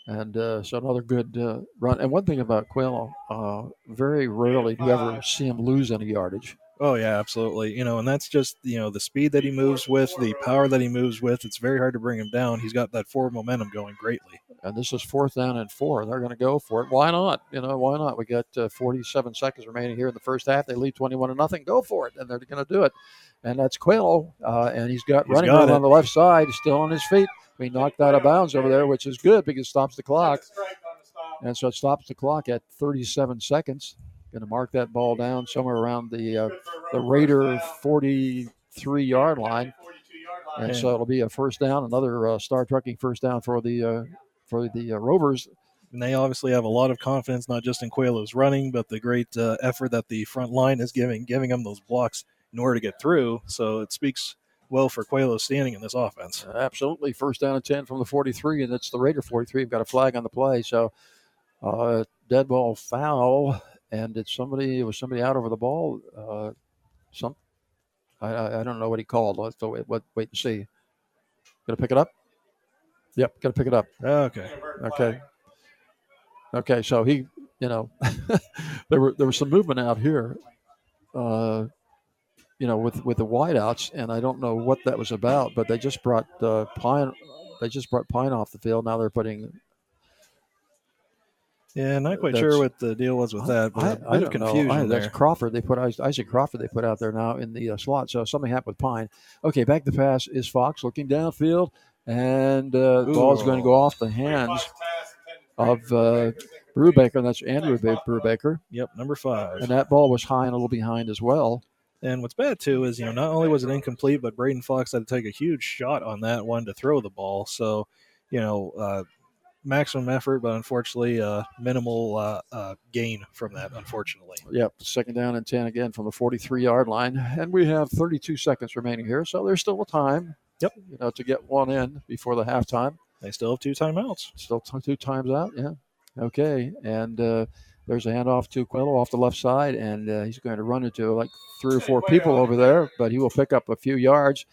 And uh, so another good uh, run. And one thing about Quayle, uh, very rarely do you ever see him lose any yardage. Oh yeah, absolutely. You know, and that's just you know the speed that he moves with, the power that he moves with. It's very hard to bring him down. He's got that forward momentum going greatly. And this is fourth down and four. They're going to go for it. Why not? You know, why not? We got uh, 47 seconds remaining here in the first half. They lead 21 to nothing. Go for it, and they're going to do it. And that's Quayle, uh, and he's got He's running got on the left side, still on his feet. We knocked out of bounds over there, which is good because it stops the clock. And so it stops the clock at 37 seconds. Going to mark that ball down somewhere around the uh, the Raider 43 yard line. And so it'll be a first down, another uh, star trucking first down for the uh, for the uh, Rovers. And they obviously have a lot of confidence, not just in Coelho's running, but the great uh, effort that the front line is giving, giving them those blocks in order to get through. So it speaks well for Coelho standing in this offense. Absolutely, first down and ten from the 43, and it's the Raider 43. We've got a flag on the play, so uh, dead ball foul, and it's somebody. It was somebody out over the ball. Uh, some, I, I don't know what he called. Let's go wait, what, wait and see. Gonna pick it up. Yep, gonna pick it up. Okay. Okay. Okay, so he, you know, *laughs* there were there was some movement out here, uh, you know, with with the wideouts, and I don't know what that was about, but they just brought uh, Pine, they just brought Pine off the field. Now they're putting. Yeah, not quite That's- sure what the deal was with that, but I, a bit I of don't know. confusion I- there. That's Crawford. They put Isaac Crawford. They put out there now in the uh, slot. So something happened with Pine. Okay, back to pass is Fox looking downfield, and uh, the ball's going to go off the hands of uh, Brubaker. That's Andrew Ba- Brubaker. Yep, number five. And that ball was high and a little behind as well. And what's bad too is you know not only was it incomplete, but Braden Fox had to take a huge shot on that one to throw the ball. So, you know, uh, maximum effort, but unfortunately, uh, minimal uh, uh, gain from that. Unfortunately. Yep, second down and 10 again from the 43 yard line. And we have 32 seconds remaining here. So there's still a time. Yep. You know, to get one in before the halftime. They still have two timeouts. Still t- two times out. Yeah. Okay. And uh, there's a handoff to Coelho off the left side, and uh, he's going to run into like three or four people over there, but he will pick up a few yards.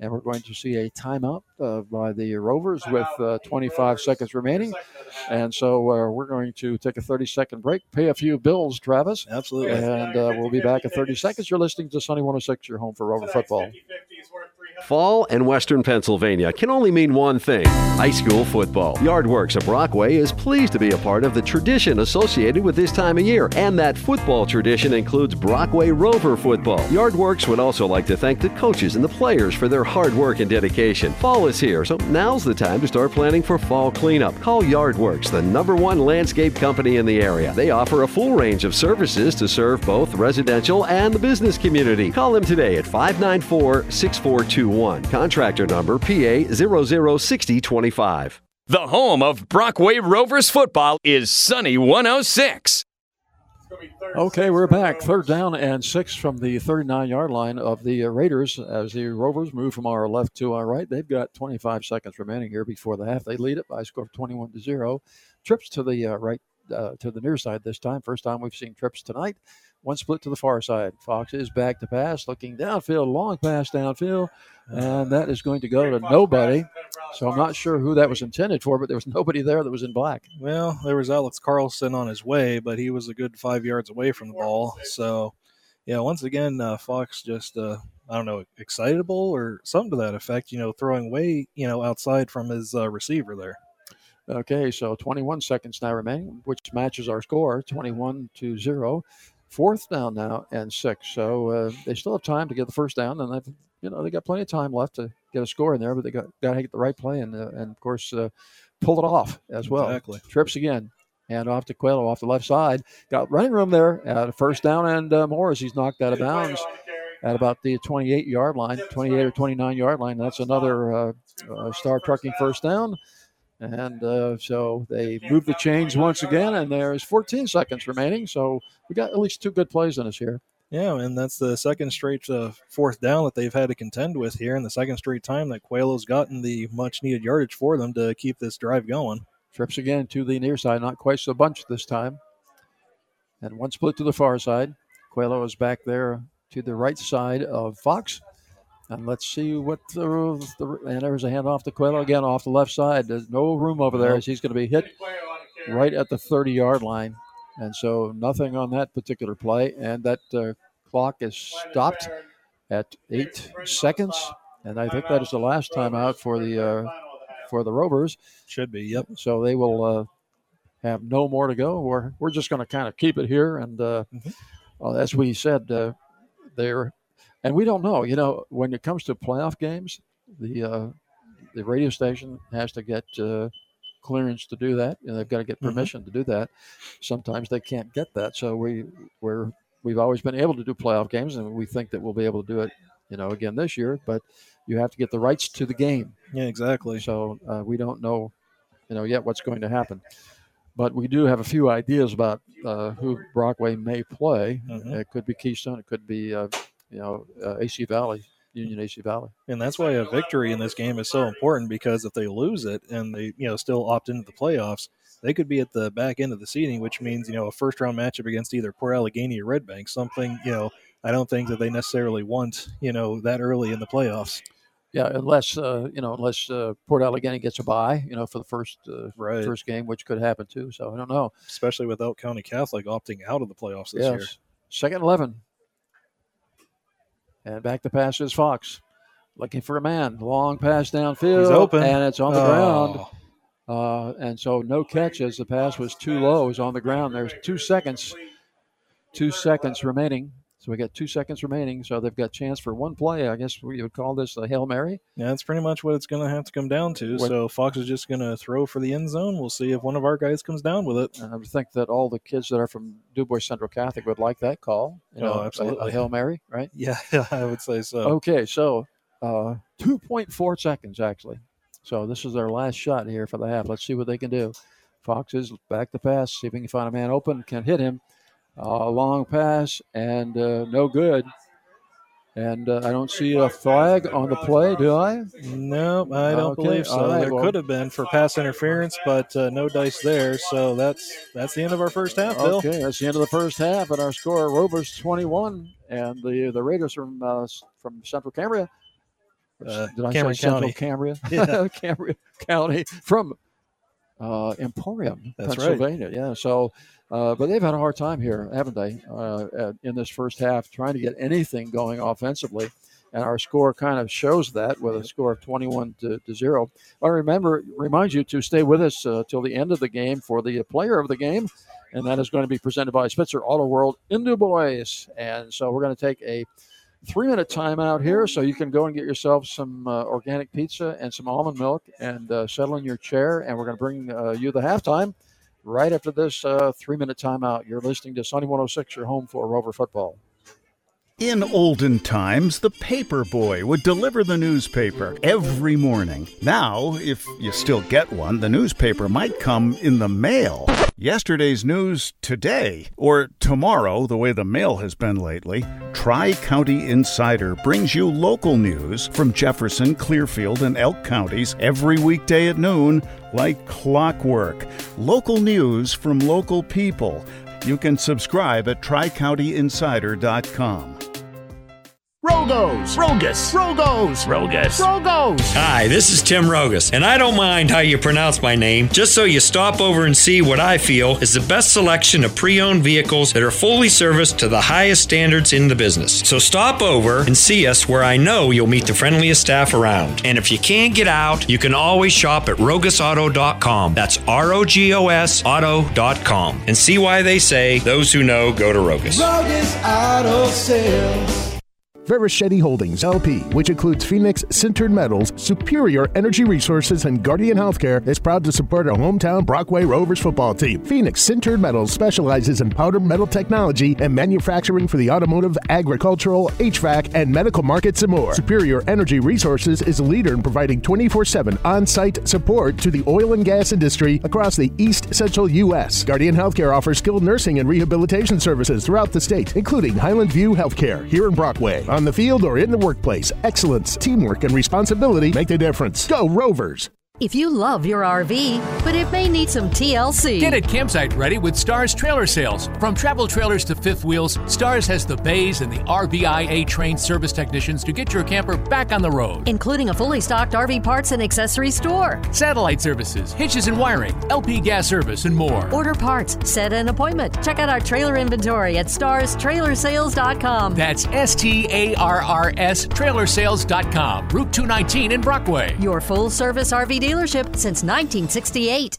And we're going to see a timeout uh, by the Rovers with uh, 25 seconds remaining. And so uh, we're going to take a 30 second break, pay a few bills, Travis. Absolutely. And uh, we'll be back in 30 seconds. You're listening to Sunny 106, your home for Rover football. Fall in Western Pennsylvania can only mean one thing high school football. Yardworks of Brockway is pleased to be a part of the tradition associated with this time of year, and that football tradition includes Brockway Rover football. Yardworks would also like to thank the coaches and the players for their hard work and dedication. Fall is here, so now's the time to start planning for fall cleanup. Call Yardworks, the number one landscape company in the area. They offer a full range of services to serve both residential and the business community. Call them today at 594 6421. Contractor number PA 006025. The home of Brockway Rovers football is Sunny 106. Okay, we're back. Third down and six from the 39 yard line of the Raiders as the Rovers move from our left to our right. They've got 25 seconds remaining here before the half. They lead it by a score of 21 to 0. Trips to the uh, right, uh, to the near side this time. First time we've seen trips tonight. One split to the far side. Fox is back to pass, looking downfield, long pass downfield, and that is going to go to nobody. So I'm not sure who that was intended for, but there was nobody there that was in black. Well, there was Alex Carlson on his way, but he was a good five yards away from the ball. So, yeah, once again, uh, Fox just, uh, I don't know, excitable or something to that effect, you know, throwing way, you know, outside from his uh, receiver there. Okay, so 21 seconds now remaining, which matches our score, 21 to 0. Fourth down now and six. So uh, they still have time to get the first down, and they've, you know, they got plenty of time left to get a score in there, but they got got to get the right play and, uh, and of course, uh, pull it off as well. Exactly. Trips again. And off to Coelho off the left side. Got running room there at first down and uh, more as he's knocked out of bounds at about the 28 yard line, 28 or 29 yard line. That's another uh, uh, star trucking first down. And uh, so they move the chains once again, and there's 14 seconds remaining. So we got at least two good plays in us here. Yeah, and that's the second straight uh, fourth down that they've had to contend with here, and the second straight time that Coelho's gotten the much needed yardage for them to keep this drive going. Trips again to the near side, not quite so bunch this time. And one split to the far side. Coelho is back there to the right side of Fox. And let's see what the, the and there's a handoff to Coelho again off the left side. There's no room over there as he's going to be hit right at the 30 yard line. And so nothing on that particular play. And that uh, clock is stopped at eight seconds. And I think that is the last time out for the uh, for the Rovers. Should be, yep. So they will uh, have no more to go. We're we're just going to kind of keep it here. And uh, uh, as we said, uh, they're and we don't know. You know, when it comes to playoff games, the uh, the radio station has to get uh, clearance to do that, and they've got to get Mhm. permission to do that. Sometimes they can't get that, so we we're we've always been able to do playoff games, and we think that we'll be able to do it, you know, again this year. But you have to get the rights to the game. Yeah, exactly. So uh, we don't know, you know, yet what's going to happen. But we do have a few ideas about uh, who Brockway may play. Mhm. It could be Keystone. It could be, uh, you know, uh, AC Valley, Union AC Valley. And that's why a victory in this game is so important because if they lose it and they, you know, still opt into the playoffs, they could be at the back end of the seeding, which means, you know, a first round matchup against either Port Allegany or Red Bank, something, you know, I don't think that they necessarily want, you know, that early in the playoffs. Yeah, unless uh, you know, unless uh, Port Allegany gets a bye, you know, for the first uh, Right. first game, which could happen too. So I don't know. Especially without County Catholic opting out of the playoffs this year. Second 11. And back to pass is Fox. Looking for a man. Long pass downfield. He's open. And it's on the Oh. ground. Uh, and so no catch as the pass was too low. It was on the ground. There's two seconds. Two seconds remaining. So we got two seconds remaining. So they've got chance for one play. I guess we would call this a Hail Mary. Yeah, that's pretty much what it's going to have to come down to. What- So Fox is just going to throw for the end zone. We'll see if one of our guys comes down with it. And I would think that all the kids that are from Dubois Central Catholic would like that call. You Oh, know, a- absolutely. A, Hail Mary, right? *laughs* Yeah, I would say so. Okay, so uh, 2.4 seconds actually. So this is their last shot here for the half. Let's see what they can do. Fox is back to pass. See if we can find a man open. Can hit him. Uh, long pass and uh, no good. And uh, I don't see a flag on the play, do I? No, I don't Okay, believe so. right, there well- could have been for pass interference, but uh, no dice there. So that's that's the end of our first half, Bill. Okay, that's the end of the first half, and our score: Rovers 21, and the the Raiders from uh, from Central Cambria. Uh, Did I Cameron say Central County. Cambria? *laughs* Yeah. *laughs* Cambria County from uh, Emporium, That's right. Pennsylvania. Yeah, so. Uh, but they've had a hard time here, haven't they, uh, in this first half, trying to get anything going offensively. And our score kind of shows that with a score of 21 to, to 0. I remember, remind you to stay with us uh, till the end of the game for the player of the game. And that is going to be presented by Spitzer Auto World in Du Bois. And so we're going to take a three minute timeout here so you can go and get yourself some uh, organic pizza and some almond milk and uh, settle in your chair. And we're going to bring uh, you the halftime right after this uh, three minute timeout. You're listening to Sunny 106, your home for Rover football. In olden times, the paper boy would deliver the newspaper every morning. Now, if you still get one, the newspaper might come in the mail. Yesterday's news today, or tomorrow, the way the mail has been lately. Tri County Insider brings you local news from Jefferson, Clearfield, and Elk counties every weekday at noon, like clockwork. Local news from local people. You can subscribe at tricountyinsider.com. Rogos, Rogus, Rogos, Rogus, Rogos. Hi, this is Tim Rogos, and I don't mind how you pronounce my name, just so you stop over and see what I feel is the best selection of pre owned vehicles that are fully serviced to the highest standards in the business. So stop over and see us where I know you'll meet the friendliest staff around. And if you can't get out, you can always shop at rogosauto.com. That's R O G O S auto.com. And see why they say those who know go to Rogos. Rogos Auto Sales. Varischetti Holdings LP, which includes Phoenix Sintered Metals, Superior Energy Resources, and Guardian Healthcare, is proud to support our hometown Brockway Rovers football team. Phoenix Sintered Metals specializes in powder metal technology and manufacturing for the automotive, agricultural, HVAC, and medical markets and more. Superior Energy Resources is a leader in providing 24 7 on site support to the oil and gas industry across the East Central U.S. Guardian Healthcare offers skilled nursing and rehabilitation services throughout the state, including Highland View Healthcare here in Brockway. On the field or in the workplace, excellence, teamwork, and responsibility make the difference. Go Rovers! If you love your RV, but it may need some TLC. Get it campsite ready with Starrs Trailer Sales. From travel trailers to fifth wheels, Starrs has the bays and the RVIA trained service technicians to get your camper back on the road. Including a fully stocked RV parts and accessory store. Satellite services, hitches and wiring, LP gas service, and more. Order parts, set an appointment. Check out our trailer inventory at starrstrailersales.com. That's S T A R R S trailersales.com. Route 219 in Brockway. Your full service RV dealership since 1968.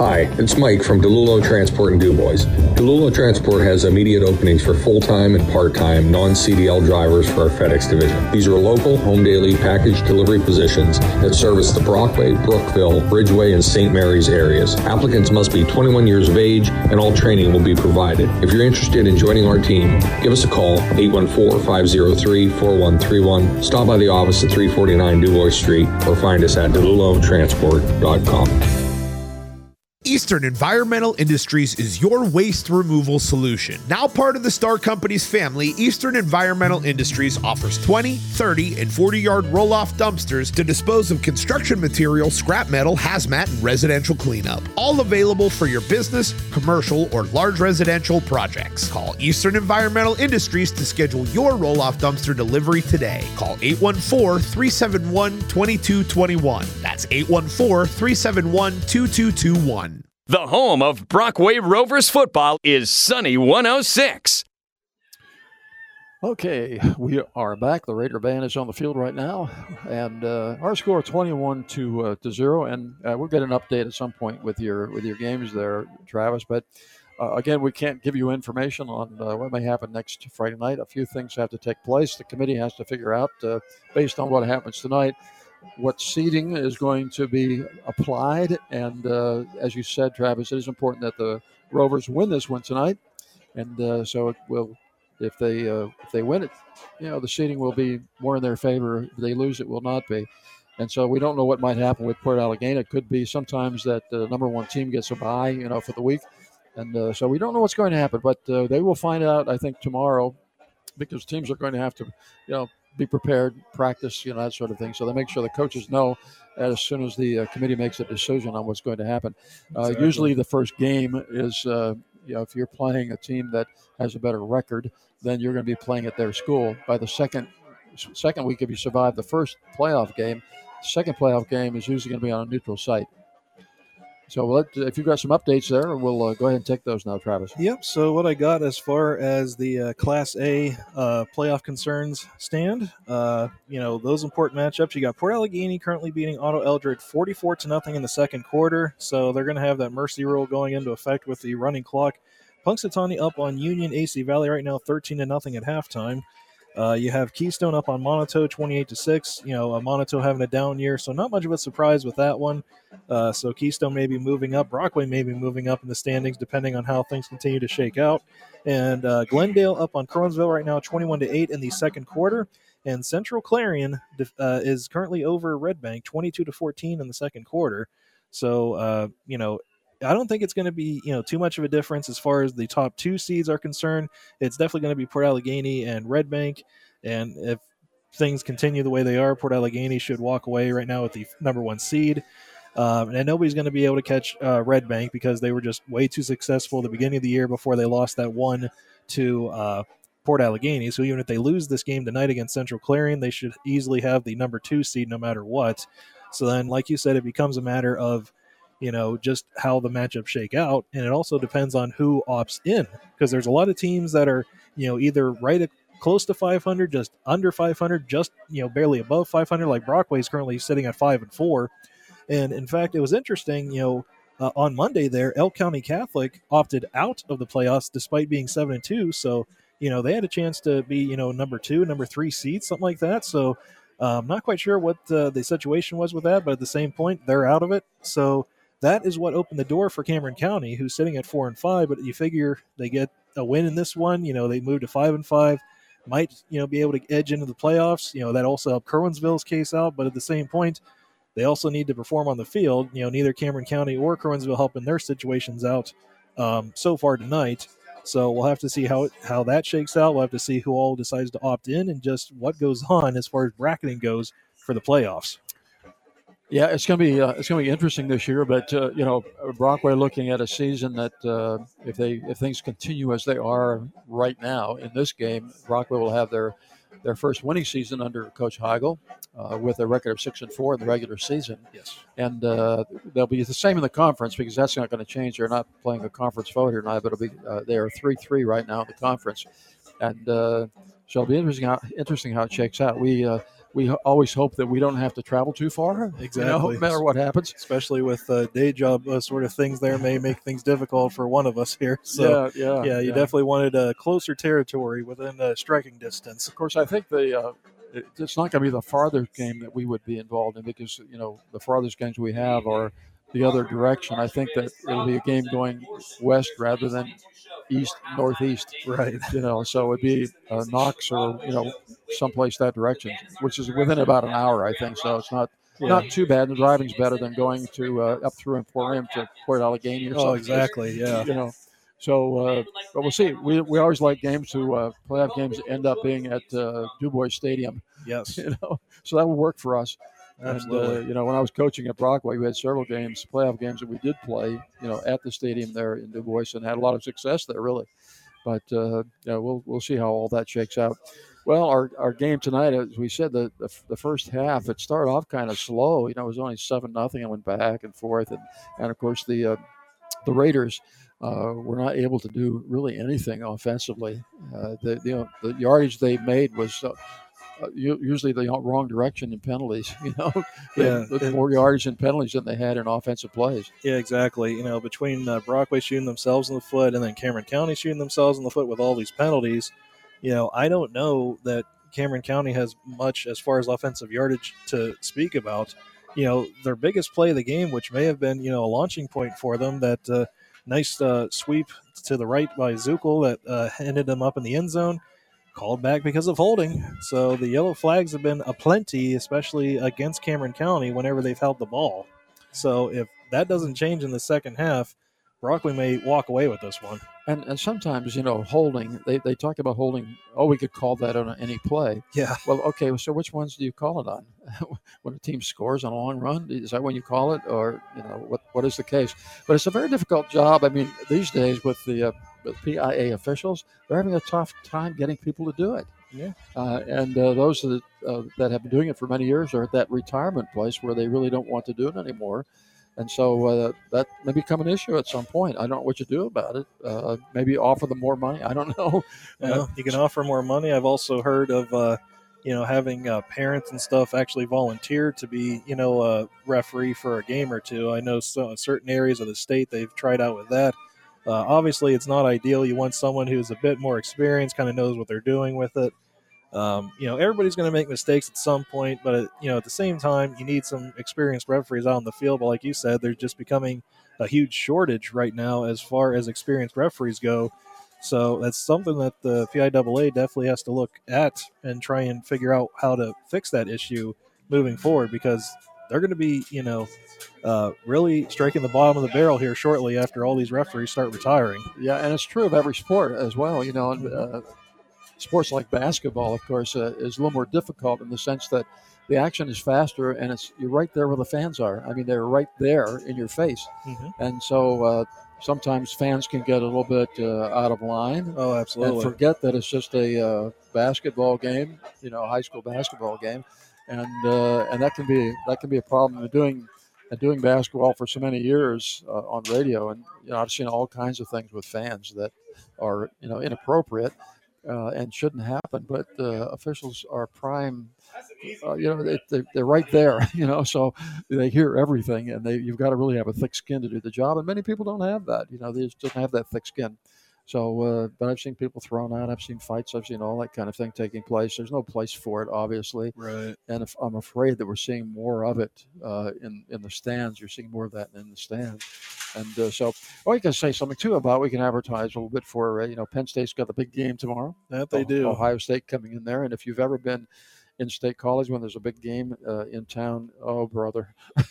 Hi, it's Mike from DeLulo Transport in DuBois. DeLulo Transport has immediate openings for full-time and part-time non-CDL drivers for our FedEx division. These are local, home daily package delivery positions that service the Brockway, Brookville, Bridgeway, and St. Mary's areas. Applicants must be 21 years of age and all training will be provided. If you're interested in joining our team, give us a call 814-503-4131. Stop by the office at 349 DuBois Street or find us at delulotransport.com. Eastern Environmental Industries is your waste removal solution. Now part of the Star Company's family, Eastern Environmental Industries offers 20, 30, and 40 yard roll off dumpsters to dispose of construction material, scrap metal, hazmat, and residential cleanup. All available for your business, commercial, or large residential projects. Call Eastern Environmental Industries to schedule your roll off dumpster delivery today. Call 814 371 2221. That's 814 371 2221. The home of Brockway Rovers football is Sunny 106. Okay, we are back. The Raider band is on the field right now, and uh, our score 21 to uh, to zero. And uh, we'll get an update at some point with your with your games there, Travis. But uh, again, we can't give you information on uh, what may happen next Friday night. A few things have to take place. The committee has to figure out, uh, based on what happens tonight, what seating is going to be applied. And uh, as you said, Travis, it is important that the Rovers win this one tonight. And uh, so it will, if they uh, if they win it, you know, the seating will be more in their favor. If they lose, it will not be. And so we don't know what might happen with Port Allegany. It could be sometimes that the number one team gets a bye, you know, for the week. And uh, so we don't know what's going to happen, but uh, they will find out, I think, tomorrow because teams are going to have to, you know, be prepared, practice, you know, that sort of thing. So they make sure the coaches know as soon as the uh, committee makes a decision on what's going to happen. Uh, Exactly. Usually, the first game is, uh, you know, if you're playing a team that has a better record, then you're going to be playing at their school. By the second second week, if you survive the first playoff game, second playoff game is usually going to be on a neutral site. So we'll let, if you've got some updates there, we'll uh, go ahead and take those now, Travis. Yep. So what I got as far as the uh, Class A uh, playoff concerns stand, uh, you know those important matchups. You got Port Allegany currently beating Otto Eldred forty-four to nothing in the second quarter, so they're going to have that mercy rule going into effect with the running clock. Punxsutawney up on Union AC Valley right now, thirteen to nothing at halftime. Uh, you have Keystone up on Moniteau, twenty-eight to six. You know, uh, Moniteau having a down year, so not much of a surprise with that one. Uh, so Keystone may be moving up. Brockway may be moving up in the standings, depending on how things continue to shake out. And uh, Glendale up on Curwensville right now, 21 to 8 in the second quarter. And Central Clarion uh, is currently over Red Bank, 22 to 14 in the second quarter. So, you know, I don't think it's going to be, you know, too much of a difference as far as the top two seeds are concerned. It's definitely going to be Port Allegany and Red Bank. And if things continue the way they are, Port Allegany should walk away right now with the number one seed. Um, and nobody's going to be able to catch uh, Red Bank because they were just way too successful at the beginning of the year before they lost that one to uh, Port Allegany. So even if they lose this game tonight against Central Clarion, they should easily have the number two seed no matter what. So then, like you said, it becomes a matter of you know just how the matchups shake out, and it also depends on who opts in because there's a lot of teams that are you know either right at close to 500, just under 500, just you know barely above 500. Like Brockway is currently sitting at five and four. And in fact, it was interesting, you know, uh, on Monday there, Elk County Catholic opted out of the playoffs despite being seven and two. So you know, they had a chance to be, you know, number two, number three seeds, something like that. So I'm not quite sure what uh, the situation was with that, but at the same point, they're out of it. So that is what opened the door for Cameron County, who's sitting at four and five. But you figure they get a win in this one, you know, they move to five and five, might you know be able to edge into the playoffs. You know, that also helped Curwensville's case out. But at the same point, they also need to perform on the field. You know, neither Cameron County or Curwensville helping their situations out um, so far tonight. So we'll have to see how how that shakes out. We'll have to see who all decides to opt in and just what goes *laughs* on as far as bracketing goes for the playoffs. Yeah, it's going to be uh, it's going to be interesting this year. But uh, you know, Brockway looking at a season that uh, if they if things continue as they are right now in this game, Brockway will have their their first winning season under Coach Heigl, uh, with a record of six and four in the regular season. Yes, and uh, they'll be the same in the conference because that's not going to change. They're not playing a conference vote here tonight, but it'll be uh, they are three three right now in the conference, and so it'll be interesting how interesting how it shakes out. We we always hope that we don't have to travel too far. Exactly. You know, no matter what happens. Especially with uh, day job uh, sort of things, there may make things difficult for one of us here. *laughs* So yeah, yeah, yeah. You yeah. definitely wanted a closer territory within uh, striking distance. Of course, I think the uh, it's not going to be the farthest game that we would be involved in because you know the farthest games we have are the other direction. I think that it'll be a game going west rather than east northeast. Right. You know, so it'd be uh, Knox or you know someplace that direction, which is within about an hour, I think. So it's not. Yeah. Not too bad. The driving's better than going to uh, up through Emporium to Port Allegany or something. Oh, exactly, yeah. You know, so uh, but we'll see. We, we always like games to uh, playoff games that end up being at uh, Dubois Stadium. Yes. *laughs* You know, so that will work for us. And, uh, Absolutely. you know, when I was coaching at Brockway, we had several games, playoff games that we did play, you know, at the stadium there in Du Bois and had a lot of success there, really. But, uh, you know, we'll, we'll see how all that shakes out. Well, our, our game tonight, as we said, the, the, the first half, it started off kind of slow. You know, it was only 7 nothing and went back and forth. And, and of course, the, uh, the Raiders uh, were not able to do really anything offensively. Uh, the, you know, the yardage they made was uh, usually the wrong direction in penalties. *laughs* You know, Yeah, and- more yards in penalties than they had in offensive plays. Yeah, exactly. You know, between uh, Brockway shooting themselves in the foot and then Cameron County shooting themselves in the foot with all these penalties, you know, I don't know that Cameron County has much as far as offensive yardage to speak about. You know, their biggest play of the game, which may have been, you know, a launching point for them, that uh, nice uh, sweep to the right by Zukel that uh, *laughs* ended them up in the end zone, called back because of holding. So the yellow flags have been aplenty, especially against Cameron County whenever they've held the ball. So if that doesn't change in the second half, Brockway may walk away with this one. And and sometimes you know holding. They, they talk about holding. Oh, we could call that on any play. Yeah. Well, okay. So which ones do you call it on? *laughs* when a team scores on a long run, is that when you call it, or you know what what is the case? But it's a very difficult job. I mean, these days with the uh, PIAA officials, they're having a tough time getting people to do it. Yeah. Uh, and uh, those that, uh, that have been doing it for many years are at that retirement place where they really don't want to do it anymore. And so uh, that may become an issue at some point. I don't know what you do about it. Uh, maybe offer them more money. I don't *laughs* know. Well, you can offer more money. I've also heard of, uh, you know, having uh, parents and stuff actually volunteer to be, you know, a referee for a game or two. I know so, certain areas of the state they've tried out with that. Uh, obviously, it's not ideal. You want someone who's a bit more experienced, kind of knows what they're doing with it. Um, you know, everybody's going to make mistakes at some point, but you know, at the same time, you need some experienced referees out on the field. But like you said, there's just becoming a huge shortage right now as far as experienced referees go. So that's something that the PIAA definitely has to look at and try and figure out how to fix that issue moving forward because they're going to be, you know, uh, really striking the bottom of the barrel here shortly after all these referees start retiring. Yeah, and it's true of every sport as well. You know, and, uh, sports like basketball, of course, uh, is a little more difficult in the sense that the action is faster and it's you're right there where the fans are. I mean, they're right there in your face, Mhm. and so uh, sometimes fans can get a little bit uh, out of line. Oh, absolutely. And forget that it's just a uh, basketball game, you know, a high school basketball game, and uh, and that can be that can be a problem. And doing and doing basketball for so many years uh, on radio, and you know, I've seen all kinds of things with fans that are you know inappropriate uh, and shouldn't happen. But uh, officials are prime. Uh, you know, they, they, they're right there. *laughs* You know, so they hear everything, and they you've got to really have a thick skin to do the job. And many people don't have that. You know, they just don't have that thick skin. So, uh, but I've seen people thrown out. I've seen fights. I've seen all that kind of thing taking place. There's no place for it, obviously. Right. And if, I'm afraid that we're seeing more of it uh, in in the stands. You're seeing more of that in the stands. And uh, so, oh, you can say something too about. We can advertise a little bit for. Uh, you know, Penn State's got the big game tomorrow. That they Oh- do. Ohio State coming in there, and if you've ever been in state college when there's a big game uh, in town, oh brother, *laughs*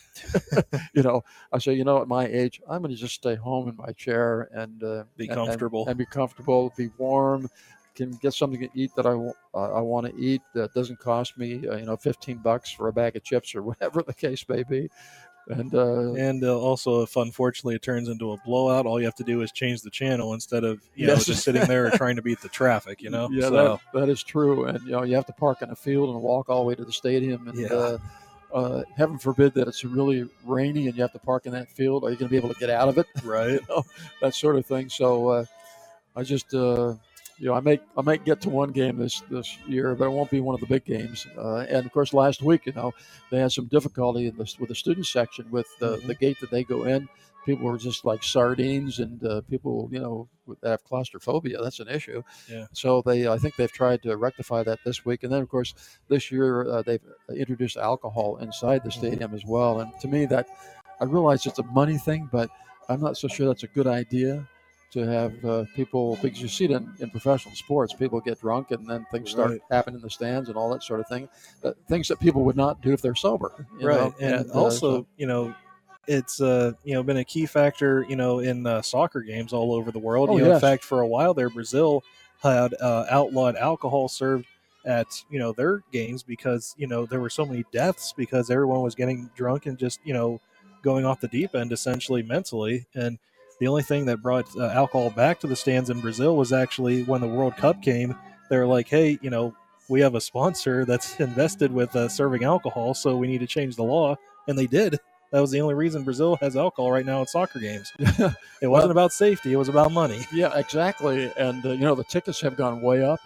*laughs* you know, I say, you know, at my age, I'm going to just stay home in my chair and uh, Be and- and- comfortable. and, be comfortable, be warm, can get something to eat that I, uh, I want to eat that doesn't cost me, uh, you know, 15 bucks for a bag of chips or *laughs* whatever the case may be, and uh, And uh, also, if unfortunately it turns into a blowout, all you have to do is change the channel instead of you know just sitting there *laughs* trying to beat the traffic. You know. Yeah, So, that, that is true. And you know, you have to park in a field and walk all the way to the stadium. And Yeah. uh, uh, heaven forbid that it's really rainy and you have to park in that field. Are you going to be able to get out of it? *laughs* Right. you know, that sort of thing. So uh, I just, uh, you know, I may I might get to one game this this year, but it won't be one of the big games. Uh, and of course, last week, you know, they had some difficulty in the, with the student section with the, Mm-hmm. the gate that they go in. People were just like sardines, and uh, people, you know, that have claustrophobia. That's an issue. Yeah. So they, I think they've tried to rectify that this week, and then of course this year uh, they've introduced alcohol inside the stadium as well. And to me, that I realize it's a money thing, but I'm not so sure that's a good idea to have uh, people because you see it in, in professional sports. People get drunk and then things start Right. happening in the stands and all that sort of thing. Uh, things that people would not do if they're sober. right know? and, uh, also so- you know it's uh you know been a key factor you know in uh, soccer games all over the world Oh, you know in fact for a while there brazil had uh, outlawed alcohol served at you know their games because you know there were so many deaths because everyone was getting drunk and just you know going off the deep end essentially mentally and the only thing that brought uh, alcohol back to the stands in brazil was actually when the world cup came They're like hey you know we have a sponsor that's *laughs* invested with uh, serving alcohol, so we need to change the law. And they did. That was the only reason Brazil has alcohol right now at soccer games. *laughs* it wasn't about safety; it was about money. Yeah, exactly. And uh, you know the tickets have gone way up.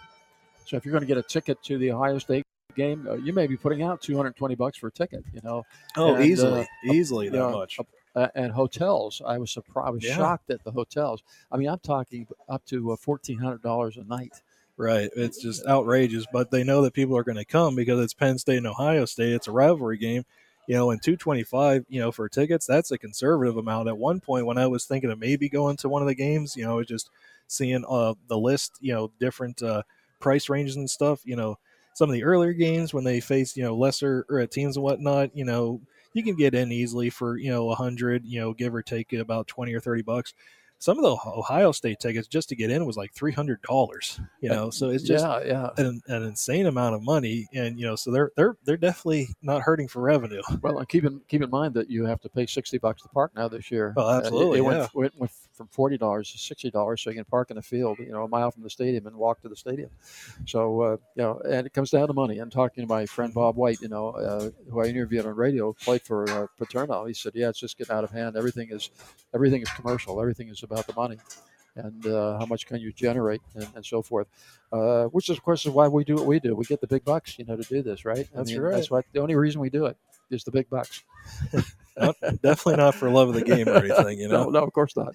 So if you're going to get a ticket to the Ohio State game, uh, you may be putting out 220 bucks for a ticket. You know. Oh, And, easily, uh, easily you that know, much. Uh, and hotels, I was surprised. I was Yeah. shocked at the hotels. I mean, I'm talking up to uh, fourteen hundred dollars a night. Right. It's just outrageous, but they know that people are going to come because it's Penn State and Ohio State. It's a rivalry game. You know, and 225, you know, for tickets, that's a conservative amount. At one point when I was thinking of maybe going to one of the games, you know, just seeing uh the list, you know, different uh price ranges and stuff, you know, some of the earlier games when they faced, you know, lesser uh, teams and whatnot, you know, you can get in easily for, you know, a 100, you know, give or take about 20 or 30 bucks some of the Ohio State tickets just to get in was like three hundred dollars. You know, so it's just Yeah, yeah. An, an insane amount of money, and you know, so they're they're they're definitely not hurting for revenue. Well, and keep in keep in mind that you have to pay sixty bucks to park now this year. Oh, Uh, it- absolutely, it, yeah. went, went, went from forty dollars to sixty dollars, so you can park in the field, you know, a mile from the stadium and walk to the stadium. So, uh, you know, and it comes down to money. And talking to my friend Bob White, you know, uh, who I interviewed on radio, played for uh, Paterno. He said, "Yeah, it's just getting out of hand. Everything is, everything is commercial. Everything is about the money." And uh, how much can you generate, and, and so forth, uh, which is, of course, is why we do what we do. We get the big bucks, you know, to do this, right? That's I mean, right. That's what the only reason we do it is the big bucks. *laughs* Not- definitely not for love of the game or anything, you *laughs* know. no, no, of course not.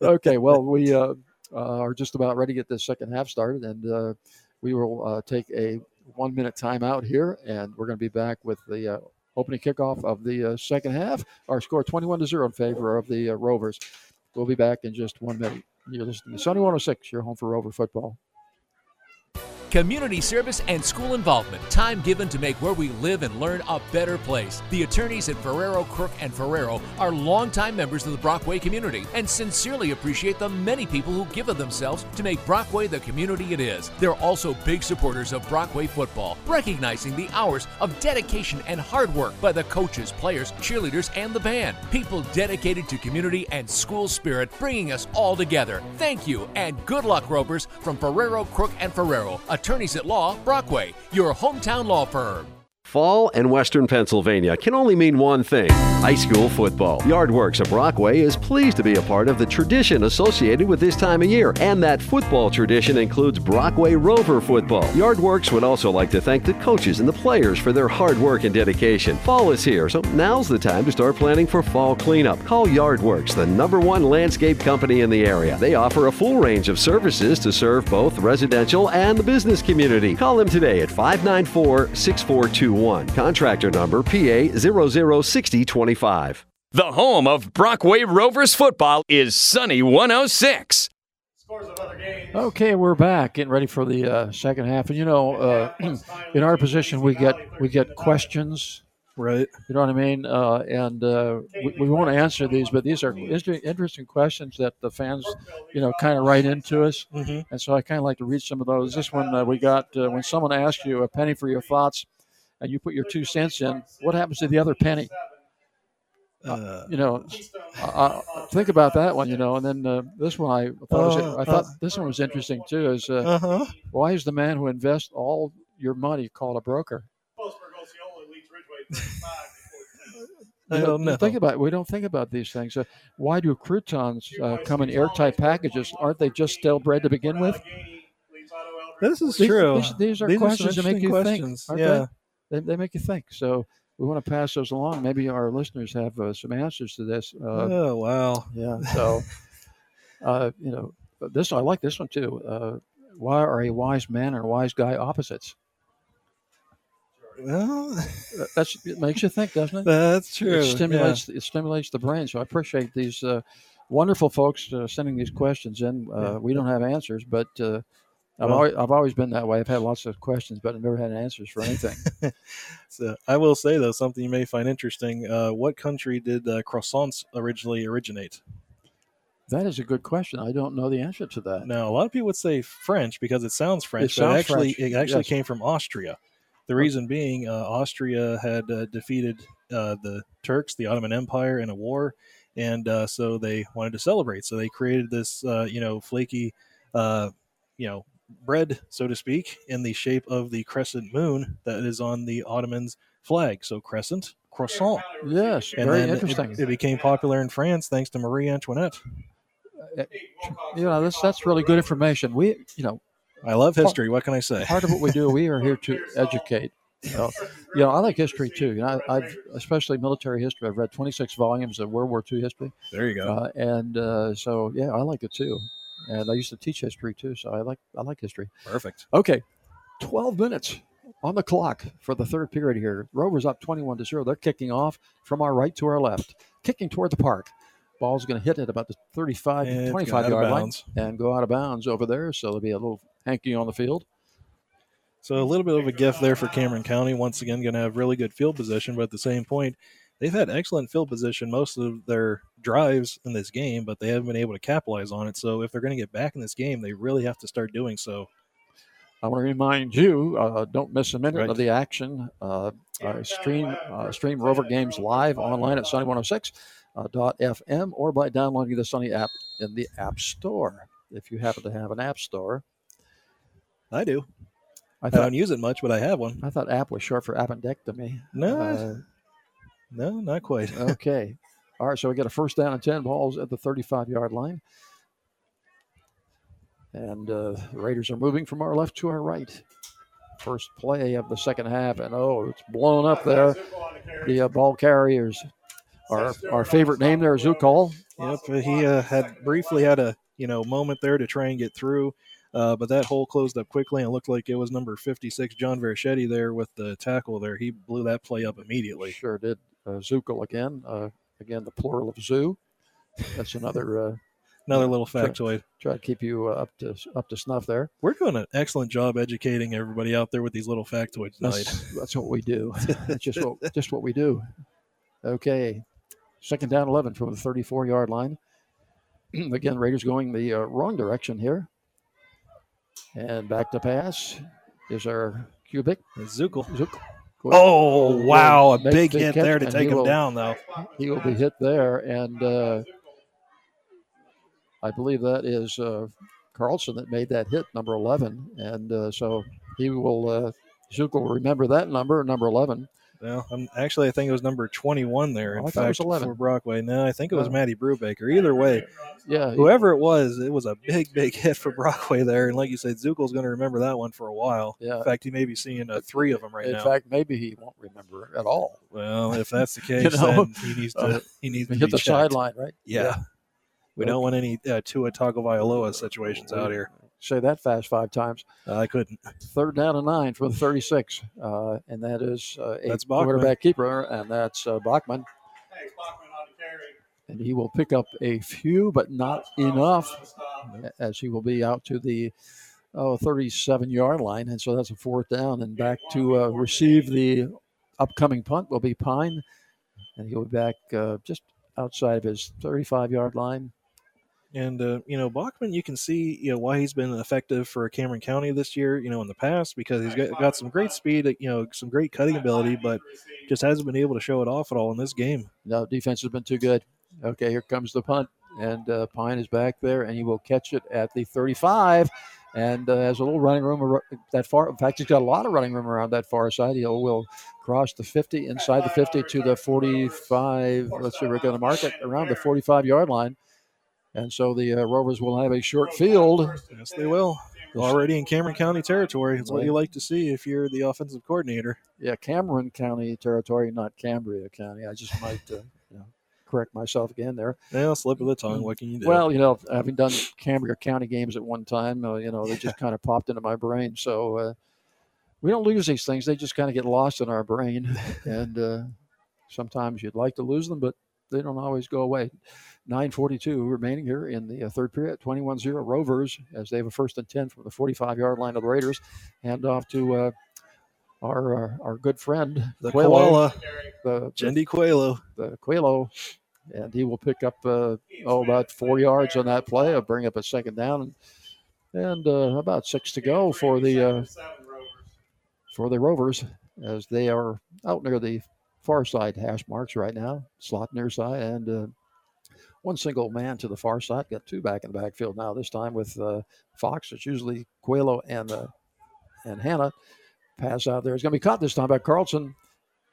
Okay, well, we uh, uh, are just about ready to get this second half started, and uh, we will uh, take a one minute timeout here, and we're going to be back with the uh, opening kickoff of the uh, second half. Our score 21 to 0 in favor of the uh, Rovers. We'll be back in just one minute. You're listening to Sunny 106, your home for Rover football. Community service and school involvement. Time given to make where we live and learn a better place. The attorneys at Ferraro, Crook, and Ferraro are longtime members of the Brockway community and sincerely appreciate the many people who give of themselves to make Brockway the community it is. They're also big supporters of Brockway football, recognizing the hours of dedication and hard work by the coaches, players, cheerleaders, and the band. People dedicated to community and school spirit, bringing us all together. Thank you and good luck, Rovers, from Ferraro, Crook, and Ferraro, attorneys at law, Brockway, your hometown law firm. Fall and Western Pennsylvania can only mean one thing high school football. Yardworks of Brockway is pleased to be a part of the tradition associated with this time of year, and that football tradition includes Brockway Rover football. Yardworks would also like to thank the coaches and the players for their hard work and dedication. Fall is here, so now's the time to start planning for fall cleanup. Call Yardworks, the number one landscape company in the area. They offer a full range of services to serve both residential and the business community. Call them today at 594 6421. Contractor number PA 006025. The home of Brockway Rovers football is Sunny 106. Okay, we're back, getting ready for the uh, second half. And you know, uh, *clears throat* in our position, we get we get questions, right? You know what I mean? Uh, and uh, we, we won't answer these, but these are interesting questions that the fans, you know, kind of write into us. Mhm. And so I kind of like to read some of those. This one uh, we got uh, when someone asks you a penny for your thoughts, and you put your two cents in. What happens to the other penny? Uh, you know, I, I think about that one. You know, and then uh, this one I thought was, Uh, I thought uh. this one was interesting too. Is uh, Uh-huh. why is the man who invests all your money called a broker? *laughs* I You don't know. Think about it. we don't think about these things. Uh, why do croutons uh, come in airtight packages? Aren't they just stale bread to begin with? This is These- true. These, these are These are questions that make you interesting think. aren't yeah. They? They, they make you think. So we want to pass those along. Maybe our listeners have uh, some answers to this. Uh, oh wow. yeah. *laughs* So, uh, you know, this I like this one too. Uh, why are a wise man and a wise guy opposites? Well, That- That's it makes you think, doesn't it? That's true, It stimulates it stimulates the brain. So I appreciate these uh, wonderful folks uh, sending these questions in. Uh, Yeah. We don't have answers, but uh, I've Well- always, I've always been that way. I've had lots of questions, but I've never had answers for anything. *laughs* So I will say though something you may find interesting. Uh, what country did uh, croissants originally originate? that is a good question. I don't know the answer to that. Now a lot of people would say French because it sounds French, but sounds actually French, it actually yes. came from Austria. The reason being, uh, Austria had uh, defeated uh, the Turks, the Ottoman Empire, in a war, and uh, so they wanted to celebrate. So they created this, uh, you know, flaky, uh, you know, bread, so to speak, in the shape of the crescent moon that is on the Ottomans' flag. So crescent, croissant. Yes, And very then it- interesting. It, became popular in France thanks to Marie Antoinette. you know, that's that's really good information. We, you know, I love history. What can I say? Part of what we do, we are here to *laughs* educate. You know, you know I like history too. You know, I, I've especially military history. I've read 26 volumes of World War II history. There you go. Uh, and uh, so, yeah, I like it too. And I used to teach history too, so I like I like history. Perfect. Okay, 12 minutes on the clock for the third period here. Rovers up 21 to zero. They're kicking off from our right to our left, kicking toward the park. Ball's going to hit at about the 35, And 25 yard line and go out of bounds over there. So there'll be a little hanky on the field. So a little bit of a gift there for Cameron County. Once again, going to have really good field position, but at the same point, they've had excellent field position most of their drives in this game, but they haven't been able to capitalize on it. So if they're going to get back in this game, they really have to start doing so. I want to remind you, uh, don't miss a minute Right. of the action. Uh, uh, stream uh, stream Rover games live online at Sunny106 uh, FM or by downloading the Sunny app in the App Store. If you happen to have an App Store, I do. I I, don't use it much, but I have one. I thought app was short for appendectomy. No, Uh, no, not quite. *laughs* okay. All right, so we get a first down and 10 balls at the 35 yard line. And uh, the Raiders are moving from our left to our right. First play of the second half, and oh, it's blown up there. The uh, ball carriers. Our, our favorite name there is Zukel. Yep, he uh, had briefly had a you know moment there to try and get through, uh, but that hole closed up quickly and looked like it was number 56 John Varischetti there with the tackle there. He blew that play up immediately. Sure did. Uh, Zukel again. Uh, again, the plural of zoo. That's another uh, *laughs* Another little factoid. Try, to keep you uh, up to up to snuff there. We're doing an excellent job educating everybody out there with these little factoids tonight. That's, *laughs* that's what we do. That's just what *laughs* just what we do. Okay, second down, eleven from the thirty-four yard line. *clears throat* Again, Raiders going the uh, wrong direction here, and back to pass is our cubic Zukel. Zukel. Oh, wow, a big hit there to take him will- down, though. He will be hit there, and uh, I believe that is uh, Carlson that made that hit, number eleven, and uh, so he will uh, Zook will remember that number, number 11. Well, I'm, actually, I think it was number 21 there. In Oh, I thought it was 11. for Brockway. No, I think it was Oh. Matty Brubaker. Either way, Yeah, whoever it was, it was a big, big hit for *laughs* Brockway there. And like you said, Zukel's going to remember that one for a while. Yeah. In fact, he may be seeing uh, three of them right In now. In fact, maybe he won't remember at all. well, if *laughs* that's the You case, know? then he needs to Uh, he needs to hit be the sideline, right? Yeah. Yeah. We don't want any uh, Tua Tagovailoa situations out here. Say that fast five times. I couldn't. Third down and nine for the 36, uh, and that is uh, a That's Bachman. quarterback keeper, and that's uh, Bachman. And he will pick up a few, but not enough, as he will be out to the oh, 37 yard line. And so that's a fourth down. And back to uh, receive the upcoming punt will be Pine. And he'll be back uh, just outside of his 35 yard line. And uh, you know, Bachman, you can see you know why he's been effective for Cameron County this year. You know, in the past because he's got, got some great speed, you know, some great cutting ability, but just hasn't been able to show it off at all in this game. No, defense has been too good. Okay, here comes the punt, and uh, Pine is back there, and he will catch it at the 35, and uh, has a little running room that far. In fact, he's got a lot of running room around that far side. He will cross the 50, inside the 50 to the 45. Let's see, we're going to mark it around the 45 yard line, and so the uh, Rovers will have a short field. Yes, they will. Already in Cameron County territory. It's what you like to see if you're the offensive coordinator. Yeah, Cameron County territory, not Cambria County. I just might uh, you know, correct myself again there. Yeah, slip of the tongue. What can you do? Well, you know, having done Cambria County games at one time, uh, you know, they just kind of popped into my brain. So uh, we don't lose these things; they just kind of get lost in our brain. *laughs* and uh, sometimes you'd like to lose them, but they don't always go away. 9:42 remaining here in the uh, third period. 21-0 Rovers as they have a first and 10 from the 45-yard line of the Raiders. Hand off to uh, our, our our good friend The Coelho, koala. the Jendi Coelho. the Coelho, and he will pick up uh, oh about four yards on that play. I'll bring up a second down, and, and uh, about six to go for the uh, for the Rovers as they are out near the far side hash marks right now, slot near side, and uh, one single man to the far side. Got two back in the backfield now. This time with uh, Fox. It's usually Coelho and uh, and Hanna. Pass out there. It's going to be caught this time by Carlson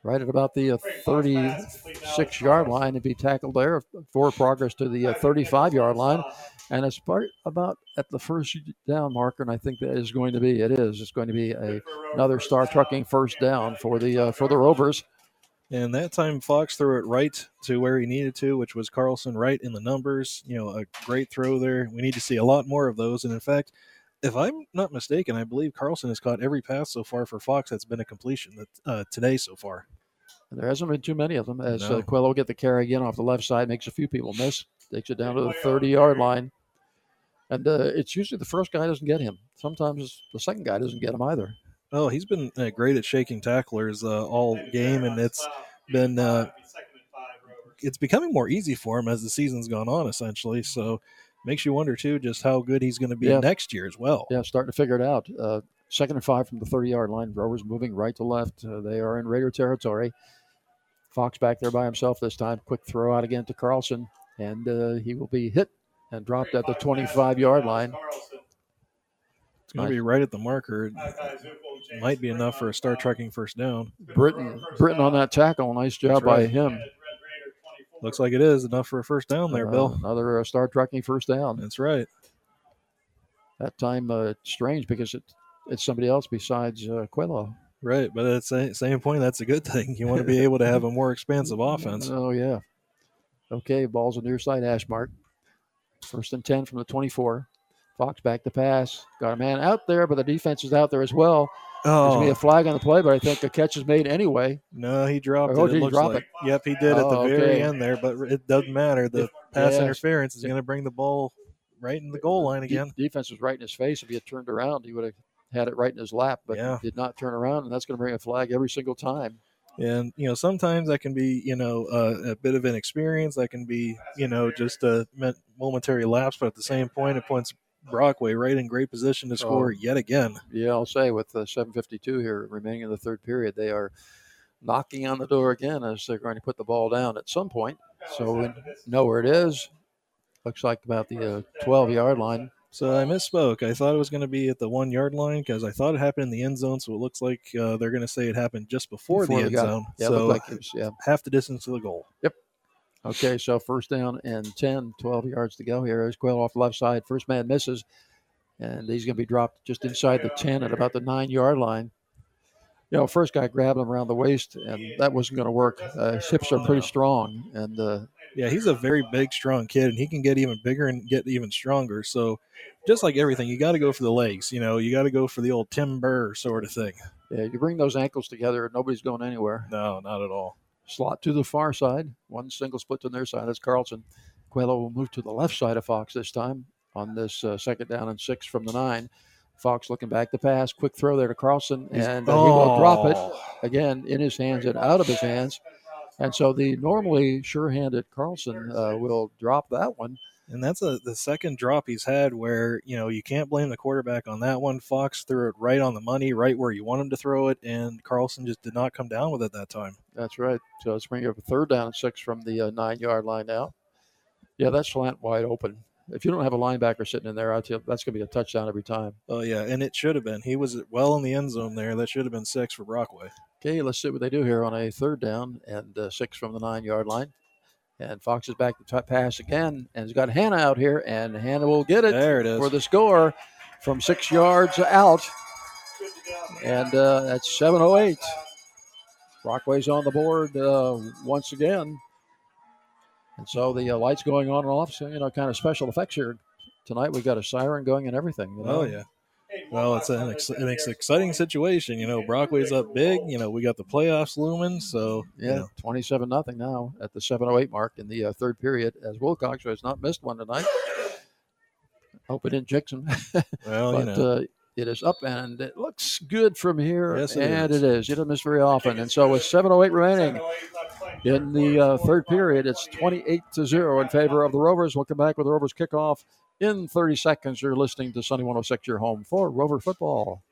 right at about the uh, 36 yard line and be tackled there for progress to the uh, 35 yard line. And it's part about at the first down marker, and I think that is going to be it is. It's going to be a, another star trucking first down for the uh, for the Rovers. And that time Fox threw it right to where he needed to, which was Carlson right in the numbers. You know, a great throw there. We need to see a lot more of those. And in fact, if I'm not mistaken, I believe Carlson has caught every pass so far for Fox that's been a completion that uh, today so far. There hasn't been too many of them as uh, Coelho get the carry again off the left side, makes a few people miss, takes it down to the 30 yard line. And uh, it's usually the first guy doesn't get him. Sometimes the second guy doesn't get him either. Oh, he's been uh, great at shaking tacklers uh, all game, and it's been uh, it's becoming more easy for him as the season's gone on. Essentially, so makes you wonder too just how good he's going to be Yeah. next year as well. Yeah, starting to figure it out. Uh, second and five from the 30 yard line. Rovers moving right to left. Uh, they are in Raider territory. Fox back there by himself this time. Quick throw out again to Carlson, and uh, he will be hit and dropped at the 25 yard line. It's going to be right at the marker. It might be enough for a Star trucking first down. Britton, Britton on that tackle. Nice job That's by him. Looks like it is enough for a first down there, Uh, Bill. Another uh, star trucking first down. That's right. That time, uh, strange because it, it's somebody else besides uh, Coelho. Right, but at the same point, that's a good thing. You want to be *laughs* able to have a more expansive offense. Oh, yeah. Okay, ball's on near side Ashmark. First and 10 from the 24. Fox back to pass. Got a man out there, but the defense is out there as well. There's going to be Oh. a flag on the play, but I think a catch is made anyway. No, he dropped Oh, it. did it he looks drop like. it? Yep, he did at the Oh, very end there, but it doesn't matter. The pass Yeah. interference is going to bring the ball right in the goal line De- again. defense was right in his face. If he had turned around, he would have had it right in his lap, but Yeah. he did not turn around, and that's going to bring a flag every single time. And you know, sometimes that can be you know uh, a bit of inexperience. That can be you know just a momentary lapse, but at the same point, it points Brockway right in great position to score Oh. yet again. Yeah, I'll say with the 7:52 here remaining in the third period, they are knocking on the door again as they're going to put the ball down at some point. So we know where it is. Looks like about the uh, 12 yard line. So I misspoke. I thought it was going to be at the one yard line because I thought it happened in the end zone. So it looks like uh, they're going to say it happened just before, Before the end zone. Yeah, so like was- yeah. half the distance to the goal. Yep. Okay, so first down and 10, 12 yards to go here. As Coelho off the left side. First man misses, and he's going to be dropped just inside the 10 at about the nine yard line. You know, first guy grabbed him around the waist, and that wasn't going to work. Uh, his hips are pretty strong, and uh, Yeah, he's a very big, strong kid, and he can get even bigger and get even stronger. So, just like everything, you got to go for the legs. You know, you got to go for the old Tim Burr sort of thing. yeah, you bring those ankles together, nobody's going anywhere. No, not at all. Slot to the far side, one single split to their side. That's Carlson. Coelho will move to the left side of Fox this time on this uh, second down and six from the nine. Fox looking back to pass, quick throw there to Carlson, and uh, he will drop it Oh. again in his hands and out of his hands. And so the normally sure-handed Carlson uh, will drop that one. And that's a, the second drop he's had where, you know, you can't blame the quarterback on that one. Fox threw it right on the money, right where you want him to throw it, and Carlson just did not come down with it that time. That's right. So let's bring up a third down and six from the uh, nine-yard line now. Yeah, that's slant wide open. If you don't have a linebacker sitting in there, I tell you, that's going to be a touchdown every time. Oh, yeah, and it should have been. He was well in the end zone there. That should have been six for Brockway. Okay, let's see what they do here on a third down and uh, six from the nine yard line. And Fox is back to t- pass again, and he's got Hannah out here, and Hannah will get it, There it is. for the score from six yards out. And uh, that's 7:08. Brockway's on the board uh, once again, and so the uh, lights going on and off. So you know, kind of special effects here tonight. We've got a siren going and everything. You know? Oh, yeah. Well, it's an, ex- an ex- exciting situation. You know, Brockway's up big. You know, we got the playoffs looming. So, you Yeah, know, 27 nothing now at the 7:08 mark in the uh, third period. As Wilcox has not missed one tonight. *laughs* Hope it didn't jinx him. *laughs* Well, you know. uh, it is up and it looks good from here. Yes, it and is. it is. You don't miss very often. And so with 7:08 remaining in the uh, third period, it's 28 to zero in favor of the Rovers. We'll come back with the Rovers kickoff in 30 seconds. You're listening to Sunny 106, your home for Rover football.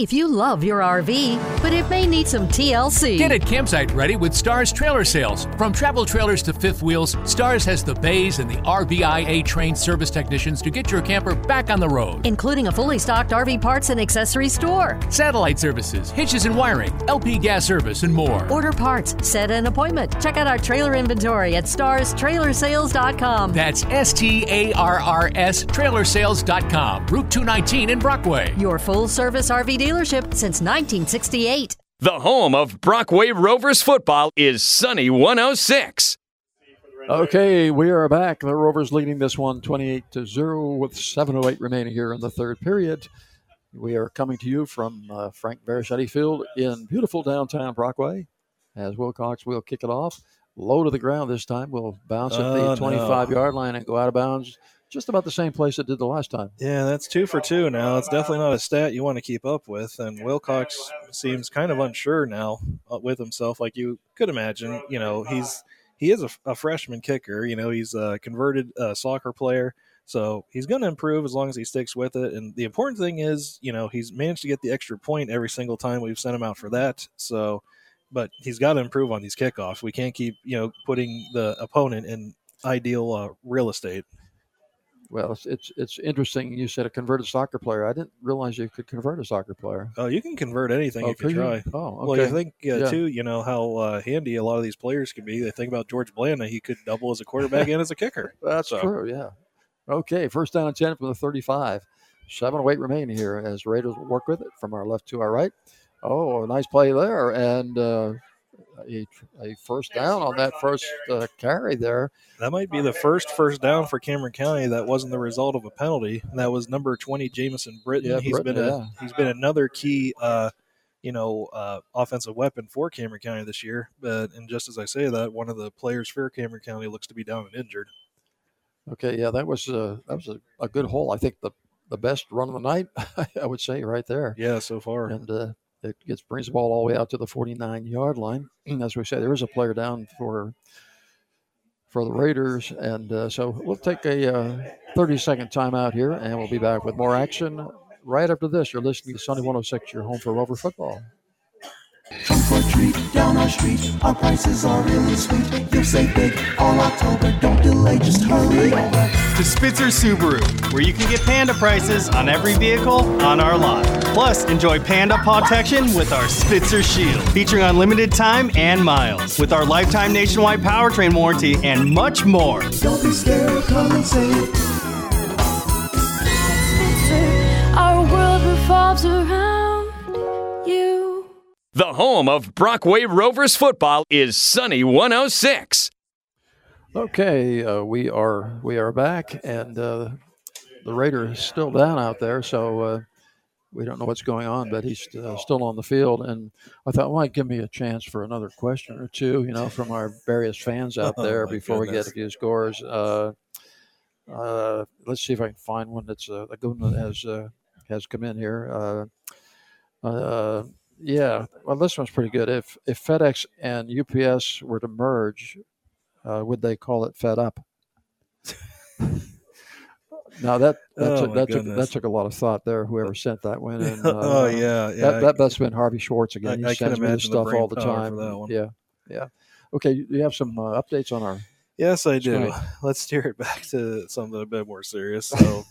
If you love your RV, but it may need some TLC. Get it campsite ready with Starrs Trailer Sales. From travel trailers to fifth wheels, Starrs has the bays and the RVIA trained service technicians to get your camper back on the road. including a fully stocked RV parts and accessory store. Satellite services, hitches and wiring, LP gas service, and more. Order parts, set an appointment. Check out our trailer inventory at starrstrailersales.com. That's S T A R R S trailersales.com, Route 219 in Brockway. Your full service RV dealership since 1968. The home of Brockway Rovers football is Sunny 106. Okay, we are back. The Rovers leading this one 28 to 0 with 7.08 remaining here in the third period. We are coming to you from uh, Frank Varischetti Field in beautiful downtown Brockway. As Wilcox will kick it off. Low to the ground this time. Will bounce at Oh, the no. 25 yard line and go out of bounds just about the same place it did the last time. Yeah, that's two for two now. It's definitely not a stat you want to keep up with. And Wilcox seems kind of unsure now uh, with himself, like you could imagine. You know, he's he is a, a freshman kicker. You know, he's a converted uh, soccer player, so he's going to improve as long as he sticks with it. And the important thing is, you know, he's managed to get the extra point every single time we've sent him out for that. So, but he's got to improve on these kickoffs. We can't keep you know putting the opponent in ideal uh, real estate. Well, it's, it's it's interesting. You said a converted soccer player. I didn't realize you could convert a soccer player. Oh, you can convert anything Oh, if you could you? try. Oh, okay. Well, you think uh, Yeah. too, you know how uh, handy a lot of these players can be. They think about George Blanda; he could double as a quarterback and as a kicker. *laughs* That's So- true. Yeah. Okay. First down and 10 from the 35. Seven to eight remaining here as Raiders work with it from our left to our right. Oh, a nice play there. And uh, a, a first down on that first uh, carry there. That might be the first first down for Cameron County that wasn't the result of a penalty. And that was number twenty, Jamison Britton. Yeah, He's Britton, been a, yeah. he's been another key, uh, you know, uh, offensive weapon for Cameron County this year. But and just as I say that, one of the players for Cameron County looks to be down and injured. Okay. Yeah, that was, uh, that was a, a good hole. I think the, the best run of the night, *laughs* I would say, right there. Yeah, so far. And uh, it gets brings the ball all the way out to the 49 yard line. As we say, there is a player down for for the Raiders, and uh, so we'll take a uh, 30 second timeout here, and we'll be back with more action right after this. You're listening to Sunny 106, your home for Rover football. Trunk or treat, down our street, our prices are really sweet. You'll save big all October, don't delay, just hurry over. To Spitzer Subaru, where you can get Panda prices on every vehicle on our lot. Plus, enjoy Panda protection with our Spitzer Shield, featuring unlimited time and miles, with our lifetime nationwide powertrain warranty and much more. Don't be scared, come and save. Spitzer, our world revolves around you. The home of Brockway Rovers football is Sunny 106. Okay, uh, we are we are back, and uh, the Raider is still down out there, so uh, we don't know what's going on, but he's uh, still on the field. And I thought, well, might give me a chance for another question or two, you know, from our various fans out *laughs* Oh, there my before we get goodness. a few scores. Uh, uh, let's see if I can find one that's uh, a good one that has uh, has come in here. Yeah, well, this one's pretty good. If if FedEx and UPS were to merge, uh, would they call it Fed Up? *laughs* now that that, Oh, took, that, took, that took a lot of thought there. Whoever *laughs* sent that one in. Uh, Oh, yeah, yeah, That, that must have been Harvey Schwartz again. I- he sends me this stuff all the time. for that one. Yeah, yeah. Okay, you have some uh, updates on our. Yes, I do. Tonight. *laughs* Let's steer it back to something a bit more serious. So,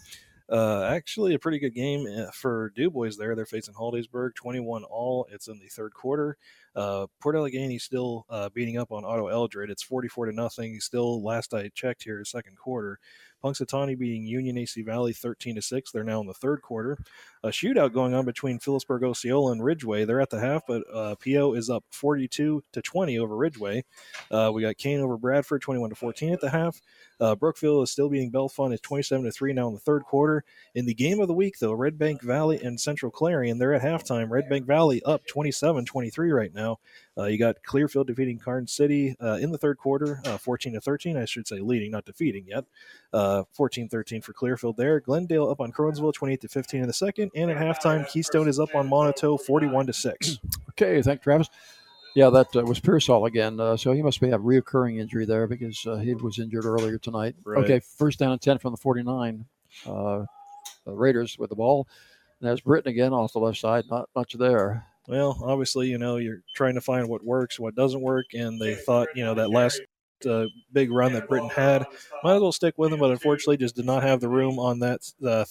uh, actually, a pretty good game uh, for DuBois there. They're facing Hollidaysburg, 21 all. It's in the third quarter. Uh, Port Allegany still uh, beating up on Otto Eldred. It's 44 to nothing. Still, last I checked here, second quarter. Punxsutawney beating Union AC Valley 13 to 6. They're now in the third quarter. A shootout going on between Philipsburg Osceola and Ridgway. They're at the half, but uh, PO is up 42 to 20 over Ridgway. Uh, we got Kane over Bradford 21 to 14 at the half. Uh, Brookville is still beating Bellefonte at 27 to 3 now in the third quarter. In the game of the week, though, Red Bank Valley and Central Clarion, they're at halftime. Red Bank Valley up 27 23 right now. Uh, you got Clearfield defeating Karns City uh, in the third quarter, uh, 14 to 13. I should say leading, not defeating yet. Uh, 14 13 for Clearfield there. Glendale up on Curwensville 28 to 15 in the second. And at halftime, Keystone is up on Moniteau 41 to 6. Okay, thank you, Travis. Yeah, that uh, was Pearsall again. Uh, so he must be have reoccurring injury there because uh, he was injured earlier tonight. Right. Okay, first down and 10 from the 49. Uh, the Raiders with the ball. And there's Britton again off the left side. Not much there. Well, obviously, you know, you're trying to find what works, what doesn't work, and they thought, you know, that last uh, big run that Britton had, might as well stick with him, but unfortunately, just did not have the room on that uh,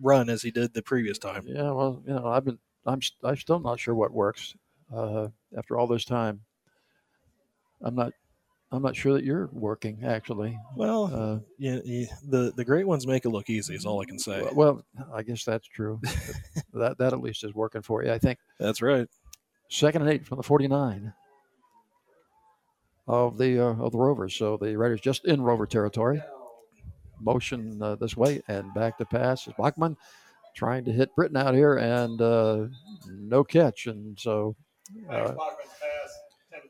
run as he did the previous time. Yeah, well, you know, I've been, I'm, I'm still not sure what works uh, after all this time. I'm not, I'm not sure that you're working actually. Well, uh, yeah, yeah, the the great ones make it look easy. Is all I can say. well, I guess that's true. *laughs* that that at least is working for you, I think. That's right. Second and eight from the 49 of the uh, of the Rovers. So the Raiders just in Rover territory. Motion uh, this way and back to pass is Bachman trying to hit Britton out here and uh, no catch. And so uh,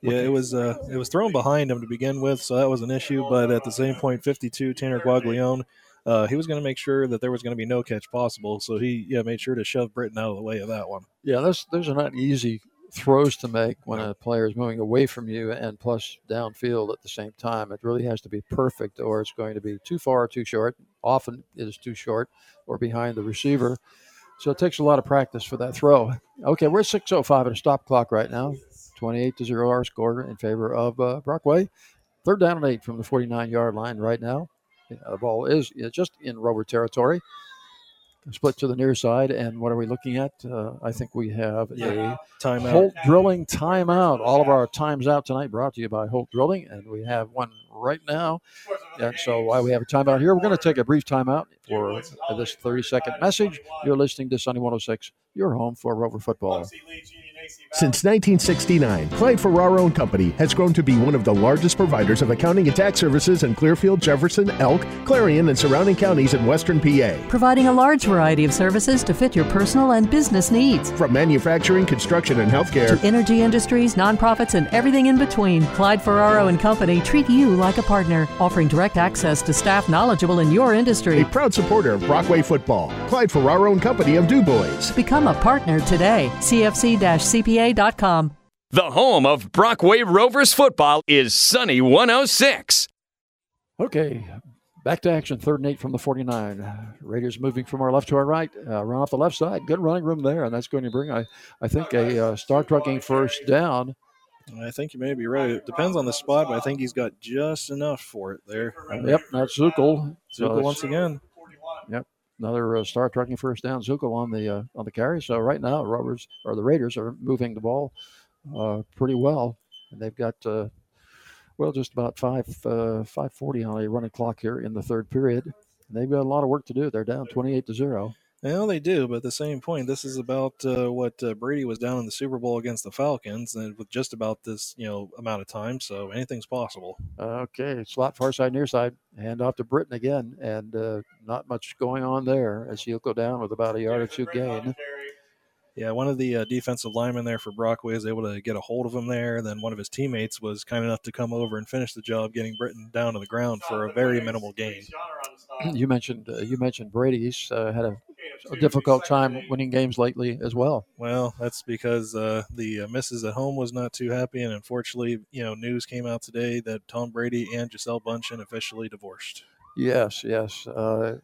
Yeah, it was uh, it was thrown behind him to begin with, so that was an issue. But at the same point, 52 Tanner Quaglione, uh, he was going to make sure that there was going to be no catch possible. So he yeah made sure to shove Britton out of the way of that one. Yeah, those those are not easy throws to make when a player is moving away from you and plus downfield at the same time. It really has to be perfect, or it's going to be too far or too short. Often it is too short or behind the receiver. So it takes a lot of practice for that throw. Okay, we're 6:05 at a stop clock right now. 28 to zero our score in favor of uh, Brockway. Third down and eight from the 49 yard line right now. Yeah, the ball is is just in Rover territory. Split to the near side, and what are we looking at? Uh, I think we have Yeah, a timeout. Holt Drilling timeout. All of our times out tonight brought to you by Holt Drilling, and we have one right now. And so, while we have a timeout here, we're going to take a brief timeout for this 30 second message. You're listening to Sunny 106, your home for Rover football. Since 1969, Clyde Ferraro and Company has grown to be one of the largest providers of accounting and tax services in Clearfield, Jefferson, Elk, Clarion, and surrounding counties in western PA. Providing a large variety of services to fit your personal and business needs. From manufacturing, construction, and healthcare To energy industries, nonprofits, and everything in between, Clyde Ferraro and Company treat you like a partner, offering direct access to staff knowledgeable in your industry. a proud supporter of Brockway football. Clyde Ferraro and Company of Du DuBois. Become a partner today. CFC-CPA.com. The home of Brockway Rovers football is Sunny 106. Okay, Back to action, third and eight from the 49. Raiders moving from our left to our right. Uh, run off the left side. Good running room there, and that's going to bring, I, I think, a uh, star trucking first down. I think you may be right. It depends on the spot, but I think he's got just enough for it there. Yep, that's Zukel. So once again. Yep, another uh, star trucking first down. Zuko on the uh, on the carry. So right now, Rovers or the Raiders are moving the ball uh, pretty well, and they've got uh, well just about five uh, five forty on a running clock here in the third period. And they've got a lot of work to do. They're down twenty eight to zero. Well, they do, but at the same point, this is about uh, what uh, Brady was down in the Super Bowl against the Falcons, and with just about this, you know, amount of time. So anything's possible. Okay, slot far side, near side, hand off to Britton again, and uh, not much going on there as he'll go down with about a yard or two gain. Yeah, one of the uh, defensive linemen there for Brockway was able to get a hold of him there. And then one of his teammates was kind enough to come over and finish the job, getting Britton down to the ground for a very minimal gain. *clears throat* You mentioned uh, you mentioned Brady's uh, had a, a difficult time winning games lately as well. Well, that's because uh, the uh, missus at home was not too happy, and unfortunately, you know, news came out today that Tom Brady and Gisele Bündchen officially divorced. Yes, yes. Uh,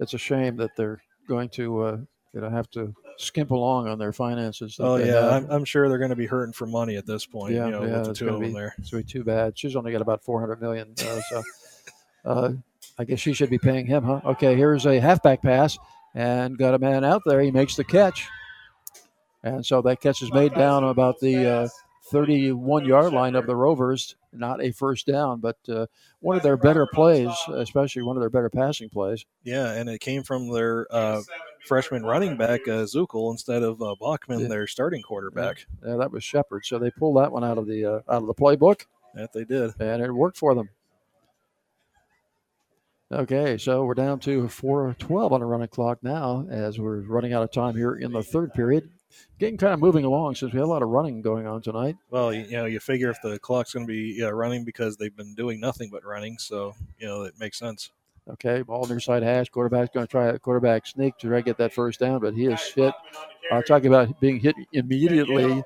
it's a shame that they're going to uh, you know have to skimp along on their finances. Oh yeah. I'm, I'm sure they're going to be hurting for money at this point. yeah, you know, yeah. with the it's two gonna them be, there. It's gonna be too bad. She's only got about 400 million, uh, so uh, I guess she should be paying him, huh? Okay, here's a halfback pass, and got a man out there. He makes the catch, and so that catch is made down about the uh, 31 yard line of the Rovers. Not a first down, but uh, one of their better plays, especially one of their better passing plays. Yeah, and it came from their uh, freshman running back uh, Zukel instead of uh, Bachman, Yeah. their starting quarterback. Yeah, that was Shepard. So they pulled that one out of the uh, out of the playbook. That they did, and it worked for them. Okay, so we're down to 4:12 on the running clock now, as we're running out of time here in the third period. Getting kind of moving along since we had a lot of running going on tonight. Well, you, you know, you figure if the clock's going to be running because they've been doing nothing but running, so you know it makes sense. Okay, ball near side hash. Quarterback's going to try a quarterback sneak to try to get that first down, but he is hit. I'll talk about being hit immediately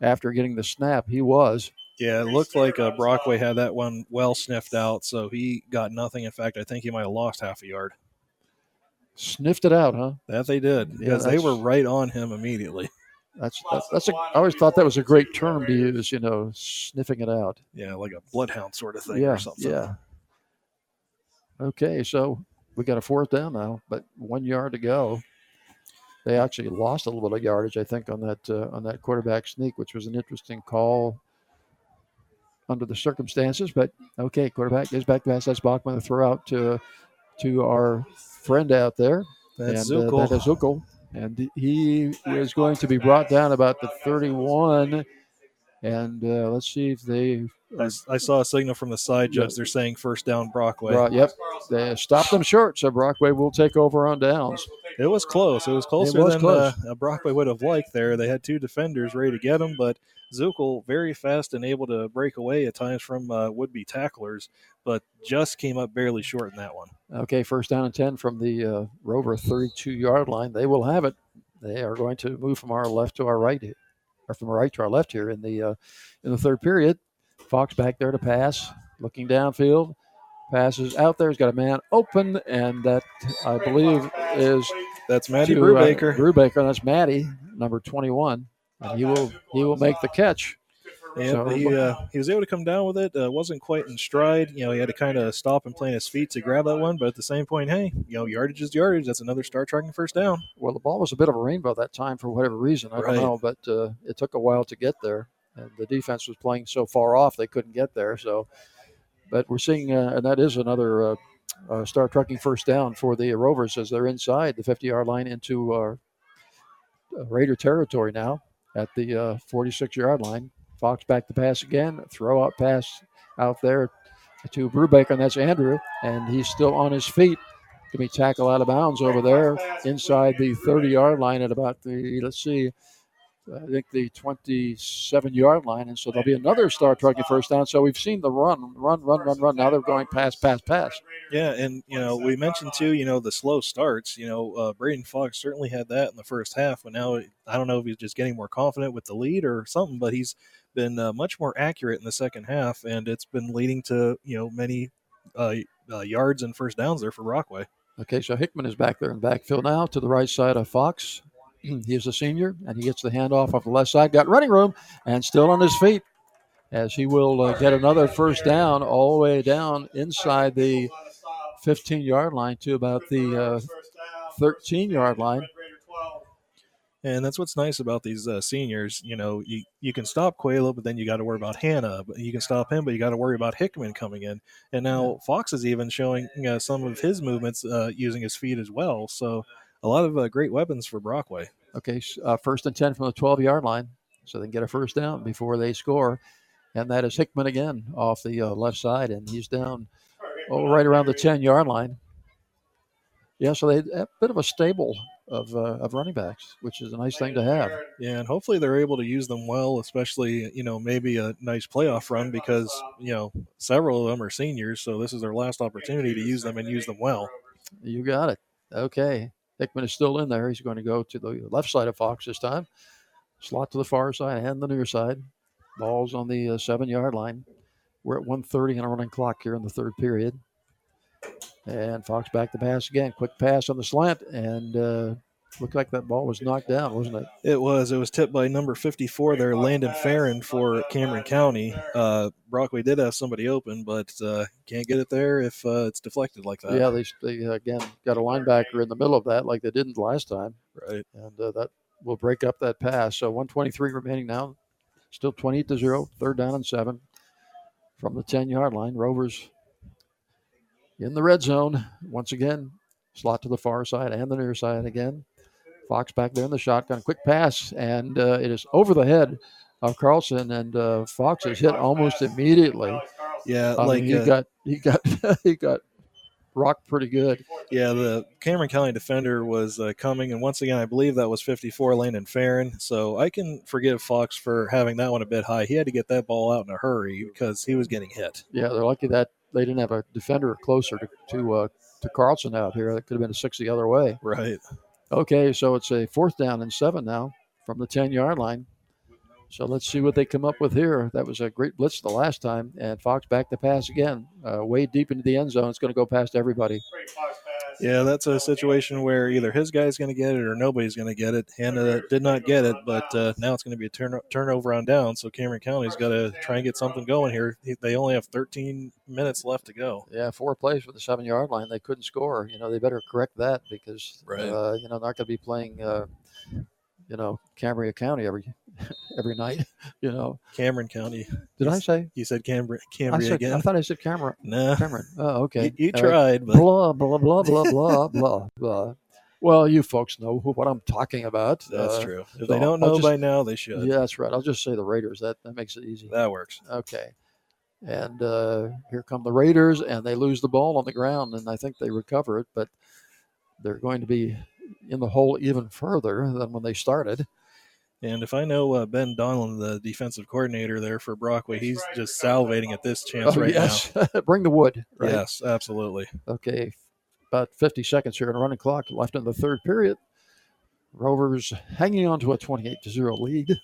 after getting the snap. He was. Yeah, it looked like uh, Brockway had that one well sniffed out, so he got nothing. In fact, I think he might have lost half a yard. Sniffed it out, huh? That they did Yeah, because they were right on him immediately. That's that's, that's a, I always thought that was a great term to use. You know, sniffing it out. Yeah, like a bloodhound sort of thing yeah, or something. Yeah. Okay, so we got a fourth down now, but one yard to go. They actually lost a little bit of yardage, I think, on that uh, on that quarterback sneak, which was an interesting call under the circumstances. But okay, quarterback gives back pass. That's Bachman to throw out to to our friend out there. That's and, uh, that is Zukel. And he is going to be brought down about the 31. And uh, let's see if they I saw a signal from the side judge. They're saying first down Brockway. Right, yep. They stopped them short, so Brockway will take over on downs. It was close. It was closer was than close. Uh, Brockway would have liked there. They had two defenders ready to get him, but Zukel very fast and able to break away at times from uh, would-be tacklers, but just came up barely short in that one. Okay, first down and 10 from the uh, Rover 32 yard line. They will have it. They are going to move from our left to our right, here, or from our right to our left here in the uh, in the third period. Fox back there to pass, looking downfield. Passes out there. He's got a man open, and that I believe is that's Matty to, Brubaker. Uh, Brubaker. That's Matty, number 21, and he will he will make the catch. And So- he uh, he was able to come down with it. Uh, wasn't quite in stride. You know, he had to kind of stop and plant his feet to grab that one. But at the same point, hey, you know, yardage is yardage. That's another star tracking first down. Well, the ball was a bit of a rainbow that time for whatever reason. I Right. don't know, but uh, it took a while to get there, and the defense was playing so far off they couldn't get there. So, but we're seeing, uh, and that is another uh, uh, star trucking first down for the Rovers as they're inside the 50-yard line into uh, Raider territory now at the uh, 46-yard line. Fox back to pass again, throw out pass out there to Brubaker, and that's Andrew, and he's still on his feet. Can be tackled out of bounds over there inside the 30 yard line at about the, let's see, I think the 27 yard line. And so there'll be another star trucking first down. So we've seen the run, run, run, run, run. Now they're going pass, pass, pass. Yeah, and you know, we mentioned too, you know, the slow starts. You know, uh, Braden Fox certainly had that in the first half, but now I don't know if he's just getting more confident with the lead or something, but he's been uh, much more accurate in the second half, and it's been leading to you know many uh, uh, yards and first downs there for Brockway. Okay, so Hickman is back there in backfield now to the right side of Fox. *clears throat* he is a senior, and he gets the handoff off the left side. Got running room and still on his feet as he will uh, get another first down all the way down inside the 15 yard line to about the 13 yard line. And that's what's nice about these uh, seniors. You know, you, you can stop Quayla, but then you got to worry about Hanna. But you can stop him, but you got to worry about Hickman coming in. And now Fox is even showing uh, some of his movements uh, using his feet as well. So a lot of uh, great weapons for Brockway. Okay, uh, first and 10 from the 12 yard line. So they can get a first down before they score. And that is Hickman again off the uh, left side. And he's down oh, right around the 10 yard line. Yeah, so they a bit of a stable of, uh, of running backs, which is a nice thing to have. Yeah, and hopefully they're able to use them well, especially, you know, maybe a nice playoff run because, you know, several of them are seniors. So this is their last opportunity to use them and use them well. You got it. Okay. Hickman is still in there. He's going to go to the left side of Fox this time. Slot to the far side and the near side. Ball's on the uh, seven yard line. We're at 130 on a running clock here in the third period. And Fox back to pass again. Quick pass on the slant, and uh, looked like that ball was knocked down, wasn't it? It was. It was tipped by number 54 there, Landon Farron for Cameron County. Uh, Brockway did have somebody open, but uh, can't get it there if uh, it's deflected like that. Yeah, they, they again got a linebacker in the middle of that, like they didn't last time. Right. And uh, that will break up that pass. So 123 remaining now. Still 28 to 0. Third down and seven from the 10 yard line. Rovers in the red zone. Once again, slot to the far side and the near side again. Fox back there in the shotgun. Quick pass, and uh, it is over the head of Carlson, and uh, Fox is hit almost immediately. Yeah, I like mean, he uh, got he got *laughs* he got rocked pretty good. Yeah, the Cameron County defender was uh, coming, and once again, I believe that was 54 Landon Farron. So I can forgive Fox for having that one a bit high. He had to get that ball out in a hurry because he was getting hit. Yeah, they're lucky that they didn't have a defender closer to to, uh, to Carlson out here. That could have been a six the other way. Right. Okay, so it's a fourth down and seven now from the 10 yard line. So let's see what they come up with here. That was a great blitz the last time, and Fox back to pass again, uh, way deep into the end zone. It's going to go past everybody. Yeah, that's a situation where either his guy's going to get it or nobody's going to get it. Hanna did not get it, but uh, now it's going to be a turn- turnover on down. So Cameron County's got to try and get something going here. They only have 13 minutes left to go. Yeah, four plays for the seven yard line. They couldn't score. You know, they better correct that because, Right. uh, you know, they're not going to be playing, uh, you know, Cambria County every *laughs* every night. *laughs* You know, Cameron County. Did I say? You said Cambria, I, said, again? I thought I said Cameron. *laughs* Nah. Cameron. Oh, okay. You- you All right. tried, but- blah blah blah blah blah blah blah. Well, you folks know who, what I'm talking about. That's Uh, true. If so they don't know just- by now, they should. Yeah, that's right. I'll just say the Raiders. That that makes it easy. That works. Okay. And uh, here come the Raiders, and they lose the ball on the ground, and I think they recover it, but they're going to be in the hole even further than when they started. And if I know uh, Ben Donlin, the defensive coordinator there for Brockway, he's just salivating at this chance Oh, right yes. now. *laughs* Bring the wood. Right? Yes, absolutely. Okay, about 50 seconds here in a running clock left in the third period. Rovers hanging on to a 28 to 0 lead.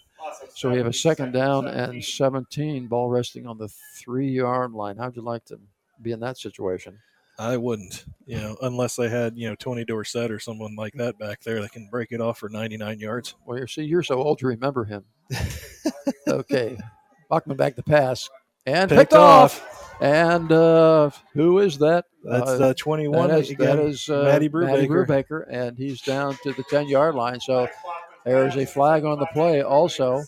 So we have a second down and 17, ball resting on the three yard line. How'd you like to be in that situation? I wouldn't, you know, unless they had, you know, Tony Dorsett or someone like that back there that can break it off for 99 yards. Well, you see, you're so old you remember him. *laughs* okay, Bachman back the pass and picked, Picked off. off. And uh, who is that? That's, uh, 21 That is, that is uh, Matty Matty Brubaker. Brubaker, and he's down to the 10 yard line. So there's a flag on the play also.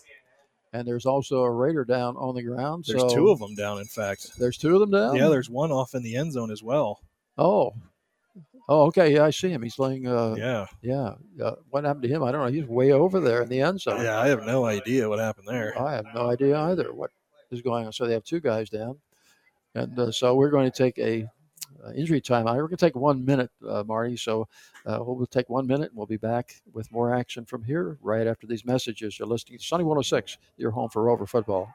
And there's also a Raider down on the ground. There's so two of them down, in fact. There's two of them down? Yeah, there's one off in the end zone as well. Oh. Oh, okay. Yeah, I see him. He's laying. Uh, Yeah. Yeah. Uh, what happened to him? I don't know. He's way over there in the end zone. Yeah, I have no idea what happened there. I have no idea either what is going on. So they have two guys down, and uh, so we're going to take a uh, injury timeout. We're going to take one minute, uh, Marty. So uh, we'll take one minute, and we'll be back with more action from here right after these messages. You're listening to Sunny 106, your home for Rover football.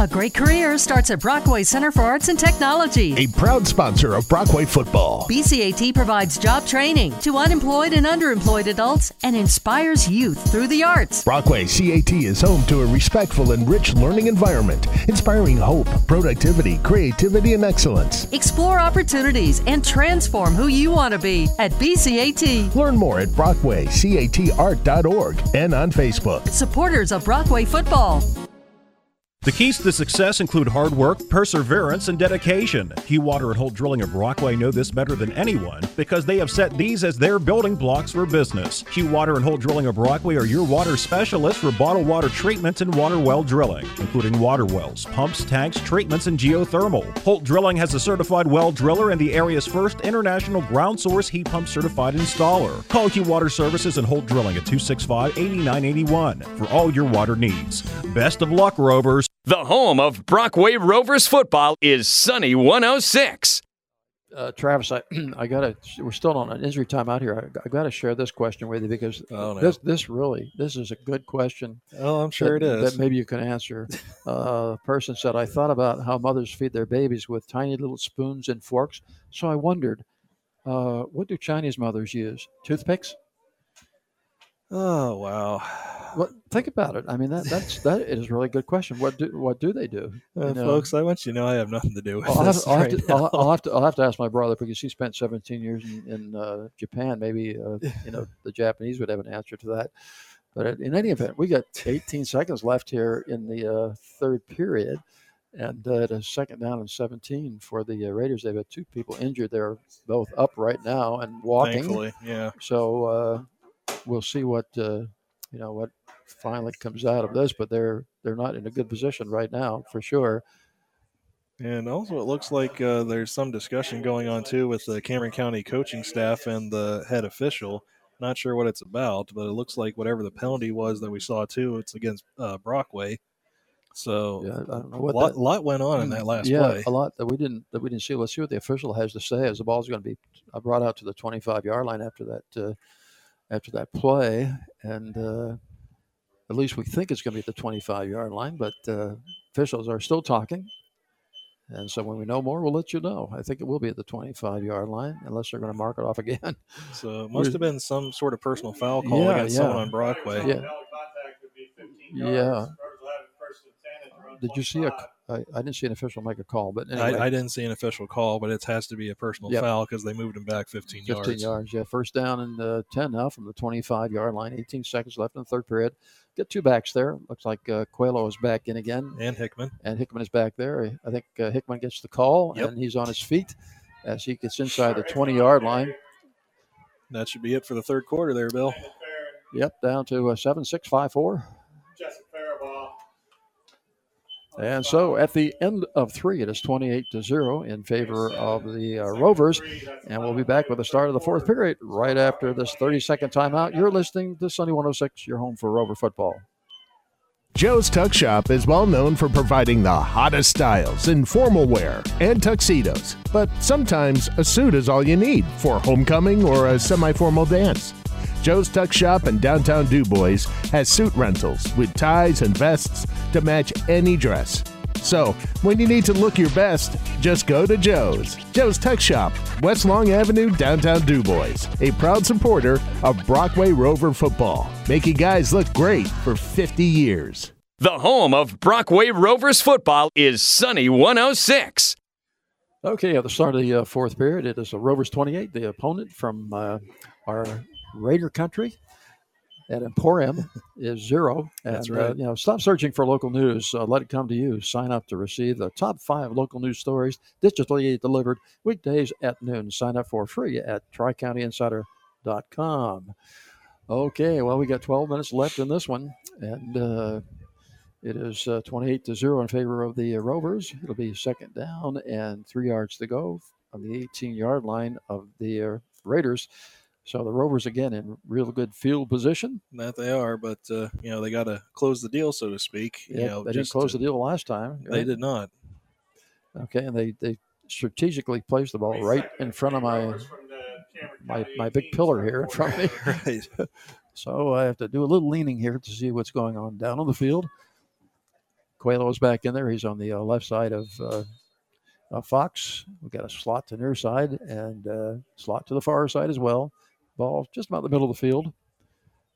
A great career starts at Brockway Center for Arts and Technology. A proud sponsor of Brockway football. BCAT provides job training to unemployed and underemployed adults and inspires youth through the arts. Brockway CAT is home to a respectful and rich learning environment, inspiring hope, productivity, creativity, and excellence. Explore opportunities and transform who you want to be at BCAT. Learn more at brockwaycatart.org and on Facebook. Supporters of Brockway football. The keys to success include hard work, perseverance, and dedication. Key Water and Holt Drilling of Brockway know this better than anyone because they have set these as their building blocks for business. Key Water and Holt Drilling of Brockway are your water specialists for bottled water treatment and water well drilling, including water wells, pumps, tanks, treatments, and geothermal. Holt Drilling has a certified well driller and the area's first international ground source heat pump certified installer. Call Key Water Services and Holt Drilling at 265 8981 for all your water needs. Best of luck, Rovers. The home of Brockway Rovers football is Sunny 106. Uh, Travis, I, *clears throat* I gotta. We're still on an injury time out here. I, I gotta share this question with you because Oh, no. this this really this is a good question. Oh, I'm sure that, it is. That maybe you can answer. *laughs* uh, a person said, "I thought about how mothers feed their babies with tiny little spoons and forks, so I wondered, uh, what do Chinese mothers use? Toothpicks? Oh wow! Well, think about it. I mean, that that's that is a really good question. What do what do they do? Uh, You know? Folks, I want you to know I have nothing to do with I'll have, this I'll, have right to, I'll. I'll have to I'll have to ask my brother because he spent 17 years in, in uh, Japan. Maybe uh, you know *laughs* the Japanese would have an answer to that. But in any event, we got 18 seconds left here in the uh, third period, and uh, at a second down and 17 for the uh, Raiders. They've got two people injured. They're both up right now and walking. Thankfully, yeah. So uh, we'll see what uh, you know what finally comes out of this. But they're they're not in a good position right now for sure. And also, it looks like uh, there's some discussion going on too with the Cameron County coaching staff and the head official. Not sure what it's about, but it looks like whatever the penalty was that we saw too, it's against uh, Brockway. So Yeah, I don't know what lot, that- lot went on in that last yeah, play. a lot that we didn't that we didn't see. Let's see what the official has to say as the ball's going to be uh, brought out to the 25 yard line after that uh, after that play, and uh, at least we think it's going to be at the 25 yard line. But uh, officials are still talking, and so when we know more, we'll let you know. I think it will be at the 25 yard line, unless they're going to mark it off again. So it must have been some sort of personal foul call Yeah, against yeah. someone on Brockway. Yeah. Yeah. Did you see a? I, I didn't see an official make a call, but anyway. I, I didn't see an official call, but it has to be a personal Yep. foul because they moved him back 15, 15 yards. yards. Yeah, first down and uh, 10 now from the 25 yard line. 18 seconds left in the third period. Get two backs there. Looks like uh, Coelho is back in again. And Hickman. And Hickman is back there. I think uh, Hickman gets the call, Yep. and he's on his feet as he gets inside the 20 yard line. That should be it for the third quarter there, Bill. Yep, down to uh, 7 6 5 4. And so at the end of three, it is 28 to 0 in favor of the uh, Rovers. And we'll be back with the start of the fourth period right after this 30 second timeout. You're listening to Sunny 106, your home for Rover football. Joe's Tux Shop is well known for providing the hottest styles in formal wear and tuxedos, but sometimes a suit is all you need for homecoming or a semi formal dance. Joe's Tux Shop in downtown DuBois has suit rentals with ties and vests to match any dress. So, when you need to look your best, just go to Joe's. Joe's Tux Shop, West Long Avenue, downtown DuBois, a proud supporter of Brockway Rover football, making guys look great for 50 years. The home of Brockway Rovers football is Sunny 106. Okay, at the start of the uh, fourth period, it is the Rovers 28, the opponent from uh, our Raider country at Emporium is zero. And, That's Uh, right. you know, stop searching for local news. Uh, let it come to you. Sign up to receive the top five local news stories digitally delivered weekdays at noon. Sign up for free at tricountyinsider.com. Okay, well, we got 12 minutes left in this one, and uh, it is uh, 28 to 0 in favor of the uh, Rovers. It'll be second down and three yards to go on the 18 yard line of the uh, Raiders. So the Rovers again in real good field position. That they are, but uh, you know they got to close the deal, so to speak. Yeah, you know, they didn't just close to- the deal last time. They right? did not. Okay, and they, they strategically placed the ball right in front of my my, my big pillar here in front of me. *laughs* right. *laughs* So I have to do a little leaning here to see what's going on down on the field. Coelho's back in there. He's on the uh, left side of uh, uh, Fox. We've got a slot to near side and uh, slot to the far side as well. Ball just about the middle of the field.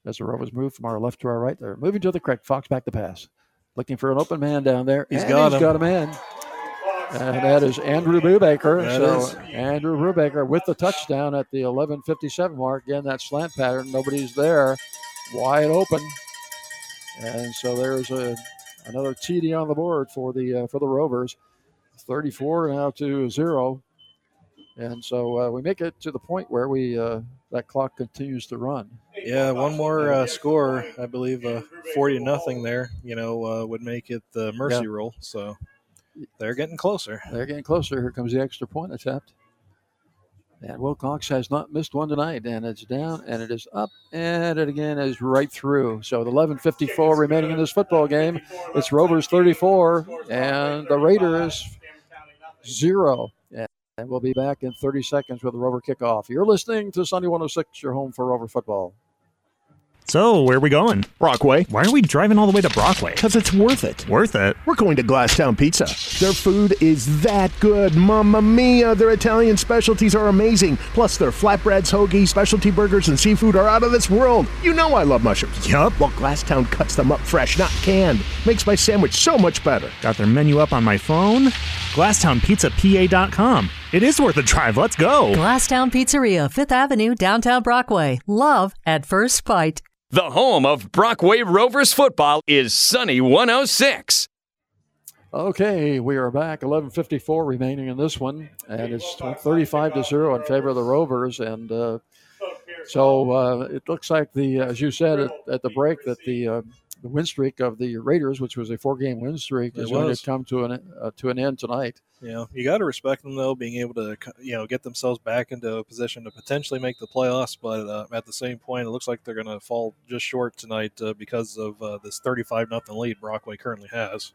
As the Rovers move from our left to our right, they're moving to the correct. Fox back to pass. Looking for an open man down there. He's and got he's him. got him in. And that is Andrew Brubaker. That so is. Andrew Brubaker with the touchdown at the 11:57 mark. Again, that slant pattern. Nobody's there. Wide open. And so there's a another TD on the board for the uh, for the Rovers. 34 now to zero. And so uh, we make it to the point where we uh, that clock continues to run. Yeah, one more uh, score, I believe, uh, forty to nothing. There, you know, uh, would make it the mercy Yeah. rule. So they're getting closer. They're getting closer. Here comes the extra point attempt. And Wilcox has not missed one tonight, and it's down, and it is up, and it again is right through. So the 11:54 remaining in this football game. It's Rovers 34 and the Raiders zero. And and we'll be back in 30 seconds with the Rover kickoff. You're listening to Sunny 106, your home for Rover football. So, where are we going? Brockway. Why are we driving all the way to Brockway? Because it's worth it. Worth it? We're going to Glasstown Pizza. Their food is that good. Mamma mia. Their Italian specialties are amazing. Plus, their flatbreads, hoagie, specialty burgers, and seafood are out of this world. You know I love mushrooms. Yup. Well, Glasstown cuts them up fresh, not canned. Makes my sandwich so much better. Got their menu up on my phone? GlasstownPizzaPA.com. It is worth a drive. Let's go. Glasstown Pizzeria, 5th Avenue, downtown Brockway. Love at first bite. The home of Brockway Rovers football is Sunny 106. Okay, we are back. 11:54 remaining in this one, and it's 35 to zero in favor of the Rovers. And uh, so uh, it looks like the, as you said at, at the break, that the uh, the win streak of the Raiders, which was a four-game win streak, It is going to come to an uh, to an end tonight. Know, you got to respect them though, being able to you know get themselves back into a position to potentially make the playoffs. But uh, at the same point, it looks like they're going to fall just short tonight uh, because of uh, this thirty-five nothing lead Brockway currently has.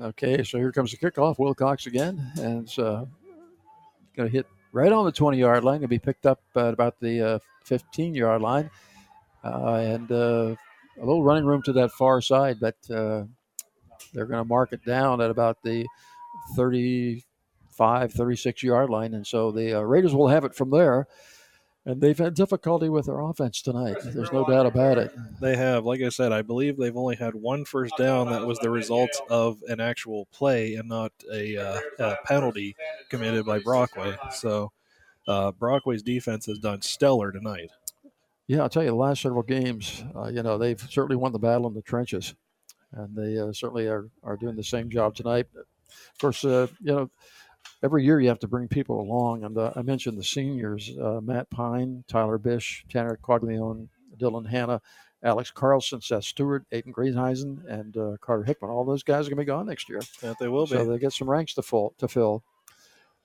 Okay, so here comes the kickoff. Wilcox again, and it's uh, going to hit right on the 20 yard line. Going to be picked up at about the 15 yard line. Uh, and uh, a little running room to that far side, but uh, they're going to mark it down at about the 35, 36 yard line. And so the uh, Raiders will have it from there. And they've had difficulty with their offense tonight. There's no doubt about it. They have, like I said, I believe they've only had one first down that was the result of an actual play and not a, uh, a penalty committed by Brockway. So uh, Brockway's defense has done stellar tonight. Yeah, I'll tell you, the last several games, uh, you know, they've certainly won the battle in the trenches, and they uh, certainly are, are doing the same job tonight. Of course, uh, you know, every year you have to bring people along, and uh, I mentioned the seniors: uh, Matt Pine, Tyler Bish, Tanner Quaglione, Dylan Hanna, Alex Carlson, Seth Stewart, Aiden Greenheisen, and uh, Carter Hickman. All those guys are going to be gone next year. Yeah, they will be. So they get some ranks to fill. To fill.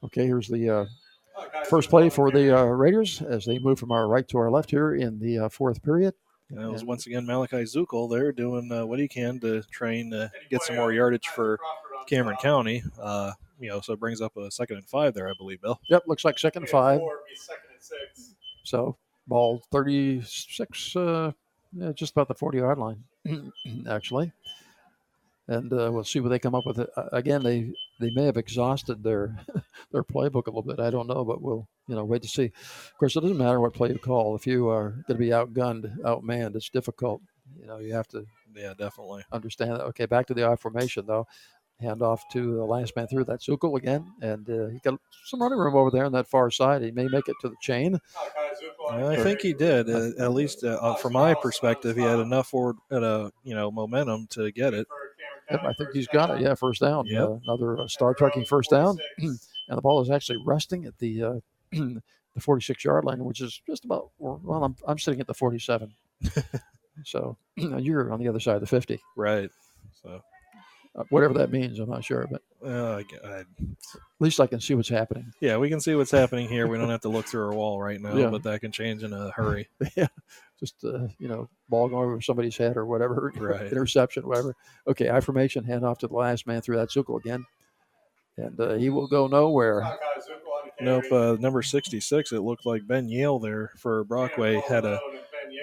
Okay, here's the uh, first play for the uh, Raiders as they move from our right to our left here in the uh, fourth period. And that was once again Malachi Zukel. They're doing uh, what he can to train to get some more yardage for Cameron County. Uh, you know, so it brings up a second and five there, I believe, Bill. Yep, looks like second and five. So ball 36, uh, yeah, just about the 40 yard line, *clears throat* actually. And uh, we'll see what they come up with. Uh, again, they they may have exhausted their *laughs* their playbook a little bit. I don't know, but we'll you know wait to see. Of course, it doesn't matter what play you call. If you are going to be outgunned, outmanned, it's difficult. You know, you have to Yeah, definitely. understand that. Okay, back to the I formation though. Hand off to the last man through. That's Zukel again, and uh, he got some running room over there on that far side. He may make it to the chain. I think he did. Uh, at least uh, uh, from my perspective, he had enough forward at a you know momentum to get it. Yep, I think he's got it. Yeah, first down. Yep. Uh, another uh, star trekking first down, *clears throat* and the ball is actually resting at the uh, *clears throat* the 46 yard line, which is just about. Well, I'm I'm sitting at the 47. *laughs* so *clears throat* you're on the other side of the 50. Right. So uh, whatever that means, I'm not sure, but uh, I- I- at least I can see what's happening. yeah, we can see what's happening here. We don't have to look through our wall right now, Yeah. but that can change in a *laughs* hurry. yeah, just uh, you know, ball going over somebody's head or whatever, *laughs* Right. interception, whatever. Okay, I formation, hand off to the last man through that Zukel again, and uh, he will go nowhere. Nope. Uh, number 66, it looked like Ben Yale there for Brockway had a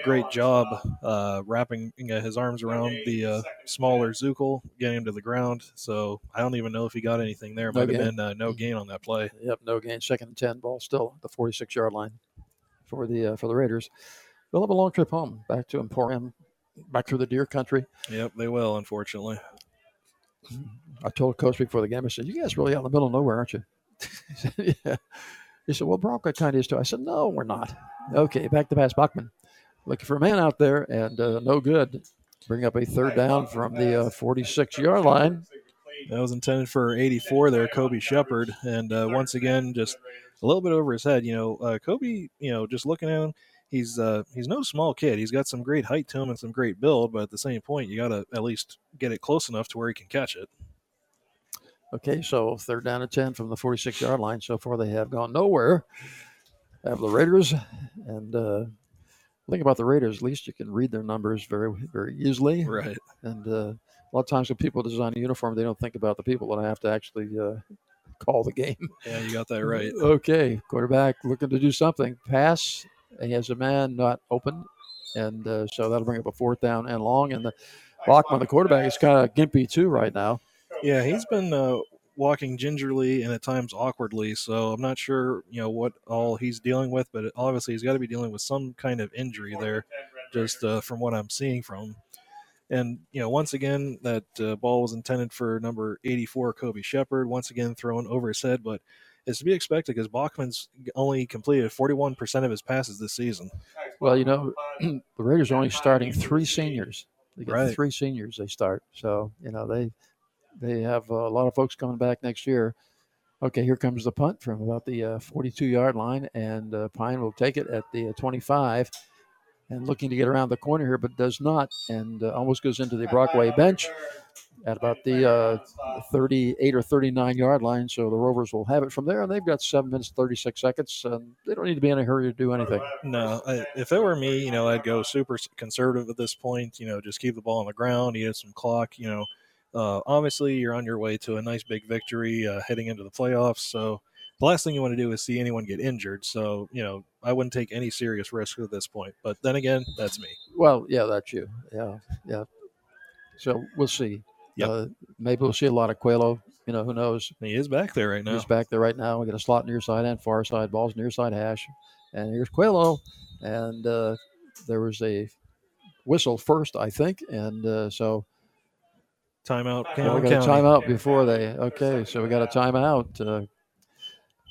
great job uh, wrapping uh, his arms around the uh, smaller Zukel, getting him to the ground. So I don't even know if he got anything there. No Might have been uh, no gain on that play. Yep, no gain. Second and ten, ball still at the 46 yard line for the uh, for the Raiders. They'll have a long trip home, back to Emporium, back through the deer country. Yep, they will, unfortunately. I told Coach before the game, I said, "You guys really out in the middle of nowhere, aren't you?" he *laughs* said, "Yeah." He said, "Well, Bronco kind of is too." I said, "No, we're not." Okay, back to pass Bachman, looking for a man out there, and uh, no good. Bring up a third down from the uh, 46 yard line. That was intended for 84 there, Kobe Shepard. And uh, once again, just a little bit over his head. You know, uh, Kobe, you know, just looking at him, he's uh, he's no small kid. He's got some great height to him and some great build, but at the same point, you got to at least get it close enough to where he can catch it. Okay, so third down and 10 from the 46 yard line. So far, they have gone nowhere. Have the Raiders. And uh, the thing about the Raiders, at least you can read their numbers very, very easily. Right. And uh, a lot of times when people design a uniform, they don't think about the people that I have to actually uh, call the game. Yeah, you got that right. *laughs* Okay, quarterback looking to do something. Pass. He has a man not open. And uh, so that'll bring up a fourth down and long. And the Bachman, the quarterback, is kind of gimpy too right now. Yeah, he's been uh, walking gingerly and at times awkwardly. So I'm not sure, you know, what all he's dealing with, but obviously he's got to be dealing with some kind of injury there, just uh, from what I'm seeing from him. And you know, once again, that uh, ball was intended for number 84, Kobe Shepard. Once again, thrown over his head, but it's to be expected because Bachman's only completed 41% of his passes this season. Well, you know, *clears throat* the Raiders are only starting three seniors. They get Right. three seniors they start. So, you know, they they have a lot of folks coming back next year. Okay, here comes the punt from about the uh, 42 yard line, and uh, Pine will take it at the uh, 25 and looking to get around the corner here, but does not, and uh, almost goes into the Brockway bench at about the uh, 38 or 39 yard line. So the Rovers will have it from there, and they've got seven minutes 36 seconds, and they don't need to be in a hurry to do anything. No, I, if it were me, you know, I'd go super conservative at this point. You know, just keep the ball on the ground, eat some clock. You know, uh, obviously you're on your way to a nice big victory uh, heading into the playoffs. So the last thing you want to do is see anyone get injured. So you know, I wouldn't take any serious risk at this point. But then again, that's me. Well, yeah, that's you. Yeah, yeah. So we'll see. Yep. Uh, maybe we'll see a lot of Coelho. You know, who knows? He is back there right now. He's back there right now. We got a slot near side and far side. Balls near side hash. And here's Coelho. And uh, there was a whistle first, I think. And uh, so Timeout. yeah, Cameron we got a County. timeout before they. Okay, so we got a timeout. Uh,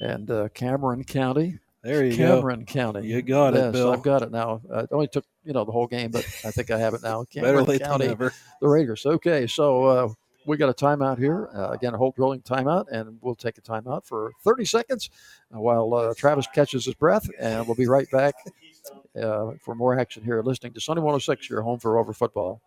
and uh, Cameron County. There you go. Cameron County. You got it, Bill. I've got it now. It only took you know the whole game, but I think I have it now. *laughs* Better Cameron than County, the Raiders. Okay, so uh, we got a timeout here. Uh, again, a Holt drilling timeout, and we'll take a timeout for 30 seconds uh, while uh, Travis catches his breath, and we'll be right back uh, for more action here. Listening to Sunny 106, your home for Rover football.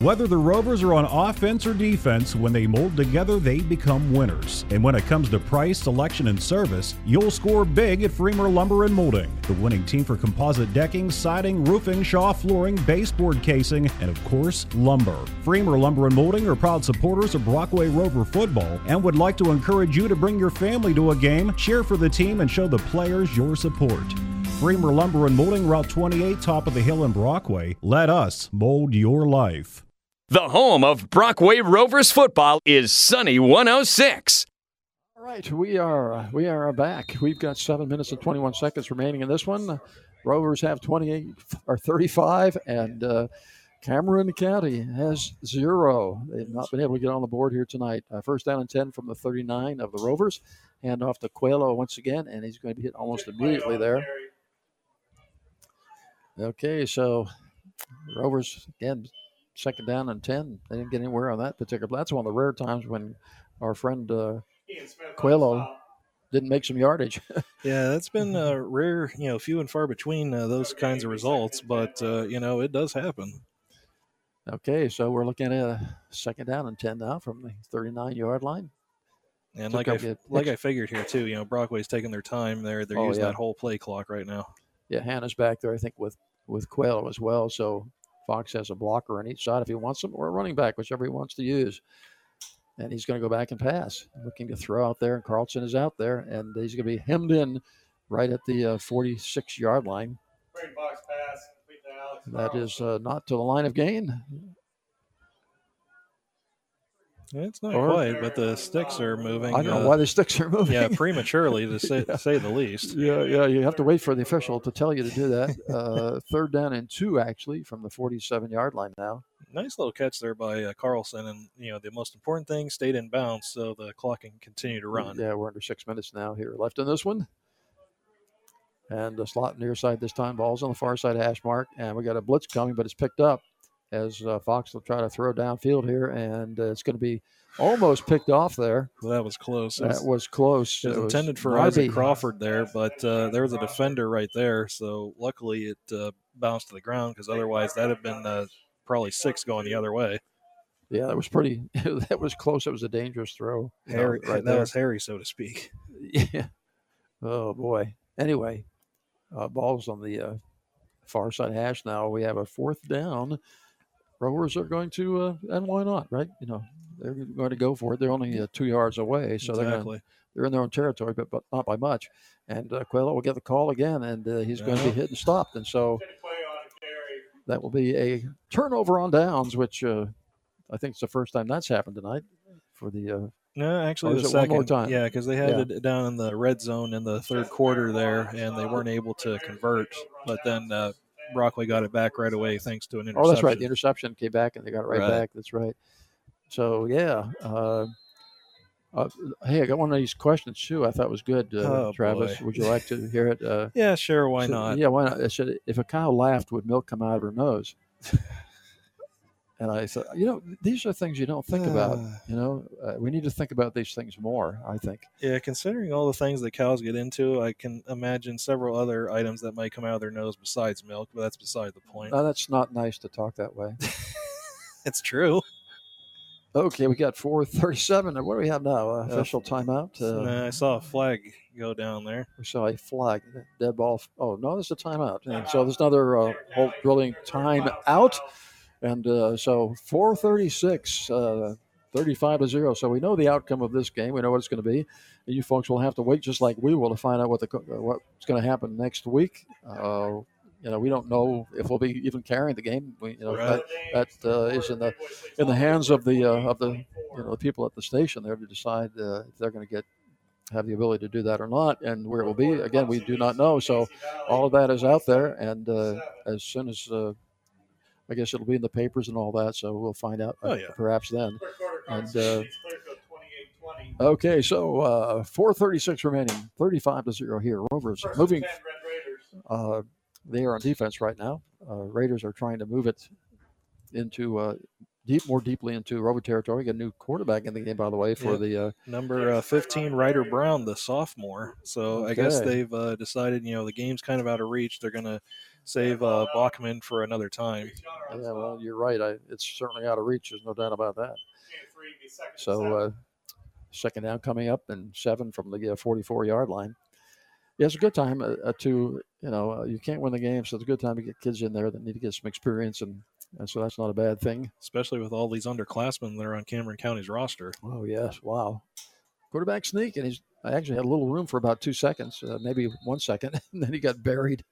Whether the Rovers are on offense or defense, when they mold together, they become winners. And when it comes to price, selection, and service, you'll score big at Freemer Lumber and Molding, the winning team for composite decking, siding, roofing, shaw flooring, baseboard casing, and of course, lumber. Freemer Lumber and Molding are proud supporters of Brockway Rover football and would like to encourage you to bring your family to a game, cheer for the team, and show the players your support. Freemer Lumber and Molding, Route 28, top of the hill in Brockway. Let us mold your life. The home of Brockway Rovers football is Sunny 106. All right, we are uh, we are back. We've got seven minutes and 21 seconds remaining in this one. Rovers have 28 or 35, and uh, Cameron County has zero. They've not been able to get on the board here tonight. Uh, first down and 10 from the 39 of the Rovers. Hand off to Coelho once again, and he's going to be hit almost immediately there. Okay, so Rovers again, second down and 10. They didn't get anywhere on that particular. That's one of the rare times when our friend uh, Coelho didn't make some yardage. *laughs* Yeah, that's been uh, rare, you know, few and far between uh, those kinds of results, but uh, you know, it does happen. okay, so we're looking at a second down and 10 now from the 39 yard line. And Took like I, like I figured here too, you know, Brockway's taking their time there. They're Oh, using yeah. that whole play clock right now. Yeah, Hanna's back there, I think, with with Coelho as well. So Fox has a blocker on each side if he wants them, or a running back, whichever he wants to use. And he's going to go back and pass, looking to throw out there. And Carlson is out there, and he's going to be hemmed in right at the uh, 46 yard line. That is uh, not to the line of gain. It's not Or- quite, but the sticks are moving. I don't know uh, why the sticks are moving. Yeah, *laughs* prematurely to say, Yeah. say the least. Yeah, yeah, you have to wait for the official to tell you to do that. Uh, third down and two, actually, from the 47 yard line now. Nice little catch there by uh, Carlson, and you know the most important thing stayed in bounds, so the clock can continue to run. Yeah, we're under six minutes now here left in this one. And the slot near side this time. Ball's on the far side hash mark. And we got a blitz coming, but it's picked up as uh, Fox will try to throw downfield here. And uh, it's going to be almost picked off there. Well, that was close. That was close. It was It was intended for. Isaac Crawford there, but uh, there was a defender right there. So luckily it uh, bounced to the ground because otherwise that'd have been uh, probably six going the other way. Yeah, that was pretty. *laughs* that was close. It was a dangerous throw. hairy, right that there. was hairy, so to speak. *laughs* Yeah. Oh boy. Anyway, uh, balls on the uh, far side hash now. We have a fourth down. Rovers are going to, uh, and why not, right? You know, they're going to go for it. They're only uh, two yards away, so they're Exactly. going they're in their own territory, but, but not by much. And uh, will get the call again, and uh, he's going to be hit and stopped. And so that will be a turnover on downs, which uh, I think it's the first time that's happened tonight for the. Uh, No, actually, the second. one more time. Yeah, because they had Yeah. it down in the red zone in the third quarter there, and they weren't able to convert. But then Brockway got it back right away thanks to an interception. Oh, that's right. The interception came back and they got it right, Right. back. That's right. So yeah. Uh, uh, hey, I got one of these questions too. I thought was good, uh, Oh, Travis. boy. Would you like to hear it? Uh, *laughs* Yeah, sure. Why so- not? Yeah, why not? It said, if a cow laughed, would milk come out of her nose? And I said, you know, these are things you don't think about. You know, uh, we need to think about these things more. I think. Yeah, considering all the things that cows get into, I can imagine several other items that might come out of their nose besides milk, but that's beside the point. Uh, that's not nice to talk that way. *laughs* it's true. Okay, we got 437. What do we have now? Uh, official timeout? Uh, Nah, I saw a flag go down there. We saw a flag, dead ball. Oh no, there's a timeout. And so there's another uh, Holt drilling time out, and uh, so 436, uh, 35 to zero. So we know the outcome of this game. We know what it's going to be. And you folks will have to wait, just like we will, to find out what the uh, what's going to happen next week. Uh, you know, we don't know if we'll be even carrying the game. We, you know, Right. that, that uh, is in the in the hands of the uh, of the you know the people at the station there to decide uh, if they're going to get have the ability to do that or not, and where it will be. Again, we do not know. So all of that is out there, and uh, as soon as uh, I guess it'll be in the papers and all that, so we'll find out uh, Oh, yeah. perhaps then. And uh, okay, so uh, 4:36 remaining, 35 to zero here. Rovers moving. Uh, they are on defense right now. Uh, Raiders are trying to move it into uh, deep, more deeply into Rover territory. We Got a new quarterback in the game, by the way, for Yeah. the uh, Number uh, 15, Ryder Brown, the sophomore. So I guess they've uh, decided, you know, the game's kind of out of reach. They're going to save uh, Bachman for another time. Yeah, well, you're right. I, it's certainly out of reach. There's no doubt about that. So, uh, second down coming up and seven from the uh, 44 yard line. Yeah, it's a good time uh, uh, to, you know, uh, you can't win the game, so it's a good time to get kids in there that need to get some experience, and, and so that's not a bad thing. Especially with all these underclassmen that are on Cameron County's roster. Oh, yes. Wow. Quarterback sneak, and he's I actually had a little room for about two seconds, uh, maybe one second, *laughs* and then he got buried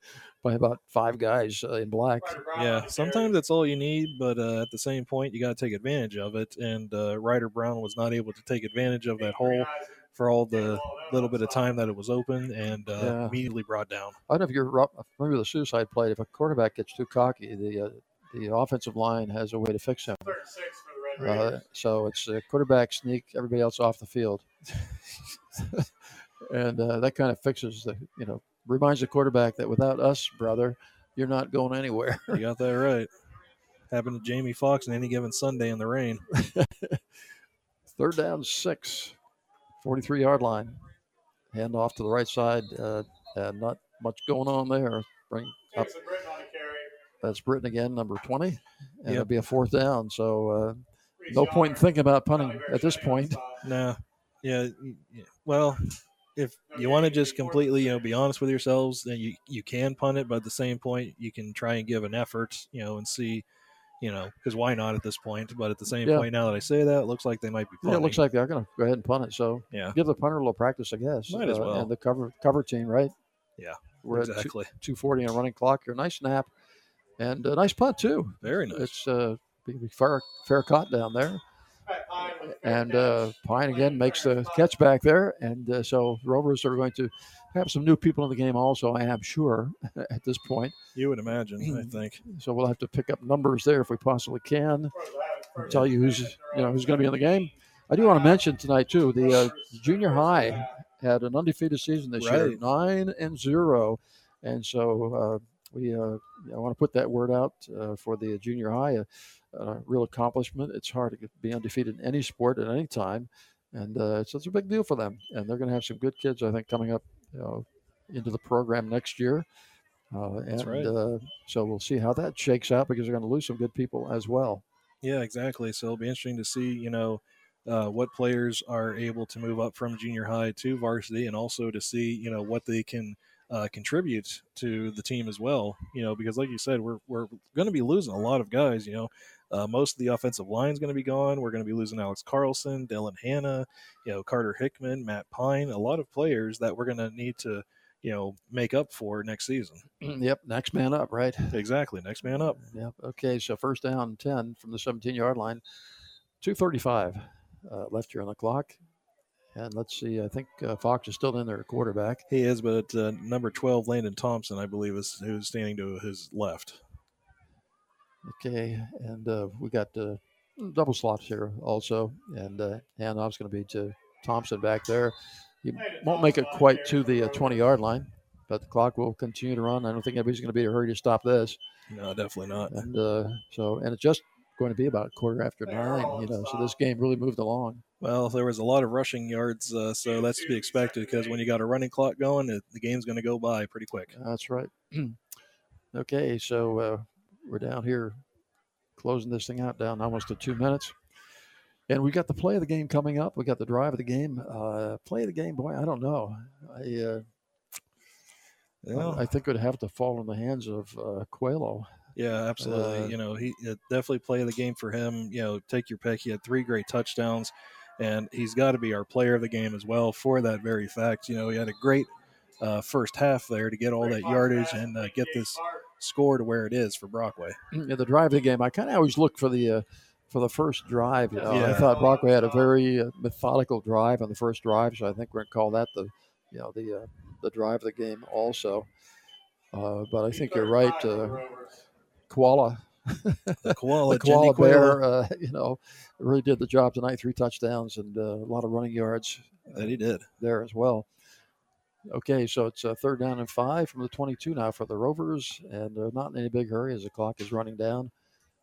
by about five guys uh, in black. Yeah, sometimes that's all you need, but uh, at the same point, you got to take advantage of it. And uh, Ryder Brown was not able to take advantage of that hole for all the little bit of time that it was open and uh, Yeah. immediately brought down. I don't know if you're ru- familiar with the suicide plate. If a quarterback gets too cocky, the uh, the offensive line has a way to fix him. Uh, so it's a quarterback sneak, everybody else off the field, *laughs* and uh, that kind of fixes the you know reminds the quarterback that without us, brother, you're not going anywhere. You got that right. Happened to Jamie Foxx on any given Sunday in the rain. *laughs* Third down, six, 43 yard line. Hand off to the right side. Uh, and not much going on there. Bring up. That's Britton again, number 20. And it'll be a fourth down. So uh, no point in thinking about punting at this point. No, yeah. Well, if you want to just completely, you know, be honest with yourselves, then you you can punt it. But at the same point, you can try and give an effort, you know, and see, you know, because why not at this point? But at the same Yeah. point, now that I say that, it looks like they might be. Yeah, Punting. it looks like they're going to go ahead and punt it. So Yeah. give the punter a little practice, I guess. Might as Uh, well. And the cover cover team, right? Yeah, We're exactly. at two, 240 on running clock here. Nice snap. And a nice putt too. Very nice. It's uh, fair fair caught down there. And uh, Pine again makes the catch back there, and uh, so Rovers are going to have some new people in the game. Also, I am sure *laughs* at this point. You would imagine, I *clears throat* think. So we'll have to pick up numbers there if we possibly can. and Tell you who's you know who's going to be in the game. I do want to mention tonight too. The uh, junior high had an undefeated season this year, nine and zero, and so uh, we uh, I want to put that word out uh, for the junior high. A, a real accomplishment. It's hard to be undefeated in any sport at any time, and uh, so it's a big deal for them. And they're going to have some good kids, I think, coming up you know, into the program next year. Uh, and right. uh, so we'll see how that shakes out because they're going to lose some good people as well. Yeah, exactly. So it'll be interesting to see, you know, uh, what players are able to move up from junior high to varsity, and also to see, you know, what they can uh, contribute to the team as well. You know, because like you said, we're we're going to be losing a lot of guys. You know, uh, most of the offensive line is going to be gone. We're going to be losing Alex Carlson, Dylan Hanna, you know, Carter Hickman, Matt Pine, a lot of players that we're going to need to, you know, make up for next season. *clears throat* yep, next man up, right? Exactly, next man up. Yep. Okay, so first down, ten from the 17-yard line, two thirty-five uh, left here on the clock, and let's see. I think uh, Fox is still in there, at quarterback. He is, but uh, number 12, Landon Thompson, I believe, is who's standing to his left. Okay, and uh, we got uh, double slots here also, and uh, handoff's going to be to Thompson back there. He won't make it quite to the 20 yard line, but the clock will continue to run. I don't think anybody's going to be in a hurry to stop this. No, definitely not. And uh, so, and it's just going to be about a quarter after nine, you know, so this game really moved along. Well, there was a lot of rushing yards, uh, so that's to be expected because when you got a running clock going, it, the game's going to go by pretty quick. That's right. *clears throat* okay, so uh, we're down here closing this thing out down almost to two minutes. And we got the play of the game coming up. We got the drive of the game. Uh, play of the game, boy, I don't know. I uh, Yeah. I I think it would have to fall in the hands of uh, Coelho. Yeah, absolutely. Uh, you know, he uh, definitely play the game for him. You know, take your pick. He had three great touchdowns, and he's got to be our player of the game as well for that very fact. You know, he had a great uh, first half there to get all that yardage and uh, get this score to where it is for Brockway. Yeah, the drive of the game. I kind of always look for the uh, for the first drive. You know, I thought Brockway had a very uh, methodical drive on the first drive, so I think we're going to call that the you know the uh, the drive of the game also. Uh, but I think you're right. Uh, Koala, The koala, *laughs* the koala Jenny Koala. bear, uh, you know, really did the job tonight. Three touchdowns and uh, a lot of running yards. That he did there as well. Okay, so it's uh, third down and five from the 22 now for the Rovers, and they're not in any big hurry as the clock is running down.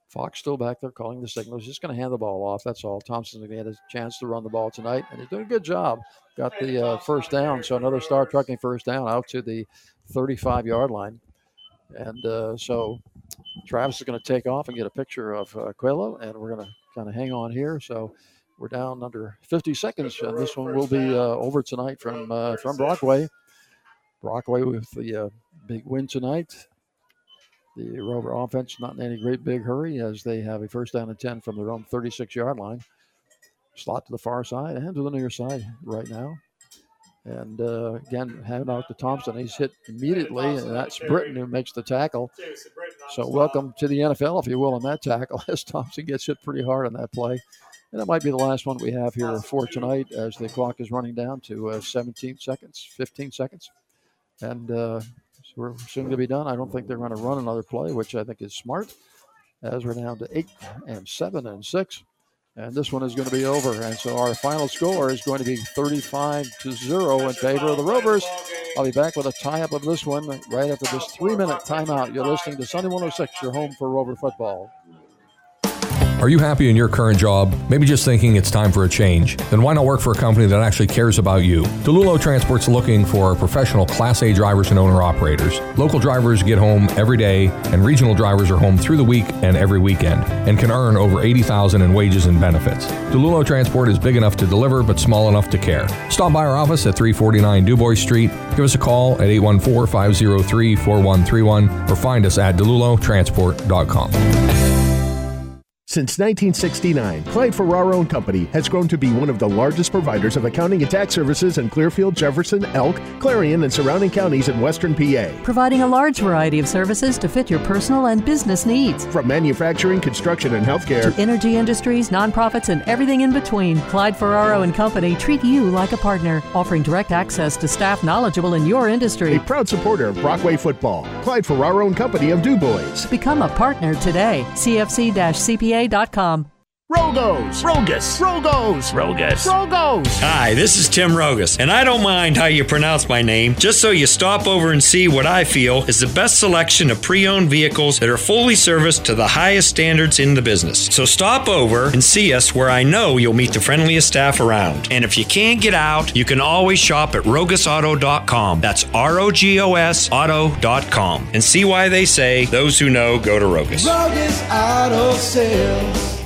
Fox still back there calling the signals. Just going to hand the ball off. That's all. Thompson's going to get a chance to run the ball tonight, and he's doing a good job. Got the uh, first down, so another star trucking first down out to the 35 yard line. And uh, so Travis is going to take off and get a picture of uh, and we're going to kind of hang on here. So we're down under 50 seconds, and this one will be uh, over tonight from uh, from Brockway. Brockway with the uh, big win tonight. The Rover offense not in any great big hurry as they have a first down and 10 from their own 36 yard line. Slot to the far side and to the near side right now. And uh, again, hand out to Thompson. He's hit immediately, and that's Britton who makes the tackle. So, welcome to the NFL, if you will, on that tackle, *laughs* as Thompson gets hit pretty hard on that play. And that might be the last one we have here for tonight as the clock is running down to uh, 17 seconds, 15 seconds. And uh, so we're soon to be done. I don't think they're going to run another play, which I think is smart, as we're down to eight and seven and six. And this one is going to be over. And so our final score is going to be 35 to 0 in favor of the Rovers. I'll be back with a tie up of this one right after this three minute timeout. You're listening to Sunny 106, your home for Rover football. Are you happy in your current job? Maybe just thinking it's time for a change? Then why not work for a company that actually cares about you? DeLulo Transport's looking for professional Class A drivers and owner operators. Local drivers get home every day, and regional drivers are home through the week and every weekend, and can earn over 80000 in wages and benefits. DeLulo Transport is big enough to deliver, but small enough to care. Stop by our office at 349 Dubois Street. Give us a call at 814-503-4131 or find us at delulotransport.com. Since 1969, Clyde Ferraro and Company has grown to be one of the largest providers of accounting and tax services in Clearfield, Jefferson, Elk, Clarion, and surrounding counties in western PA. Providing a large variety of services to fit your personal and business needs. From manufacturing, construction, and healthcare, to energy industries, nonprofits, and everything in between, Clyde Ferraro and Company treat you like a partner, offering direct access to staff knowledgeable in your industry. A proud supporter of Brockway football, Clyde Ferraro and Company of Du DuBois. Become a partner today. CFC-CPA CNA.com Rogos, Rogus, Rogos, Rogus, Rogos. Hi, this is Tim Rogos, and I don't mind how you pronounce my name, just so you stop over and see what I feel is the best selection of pre owned vehicles that are fully serviced to the highest standards in the business. So stop over and see us where I know you'll meet the friendliest staff around. And if you can't get out, you can always shop at rogosauto.com. That's R O G O S auto.com. And see why they say those who know go to Rogos. Rogos Auto Sales.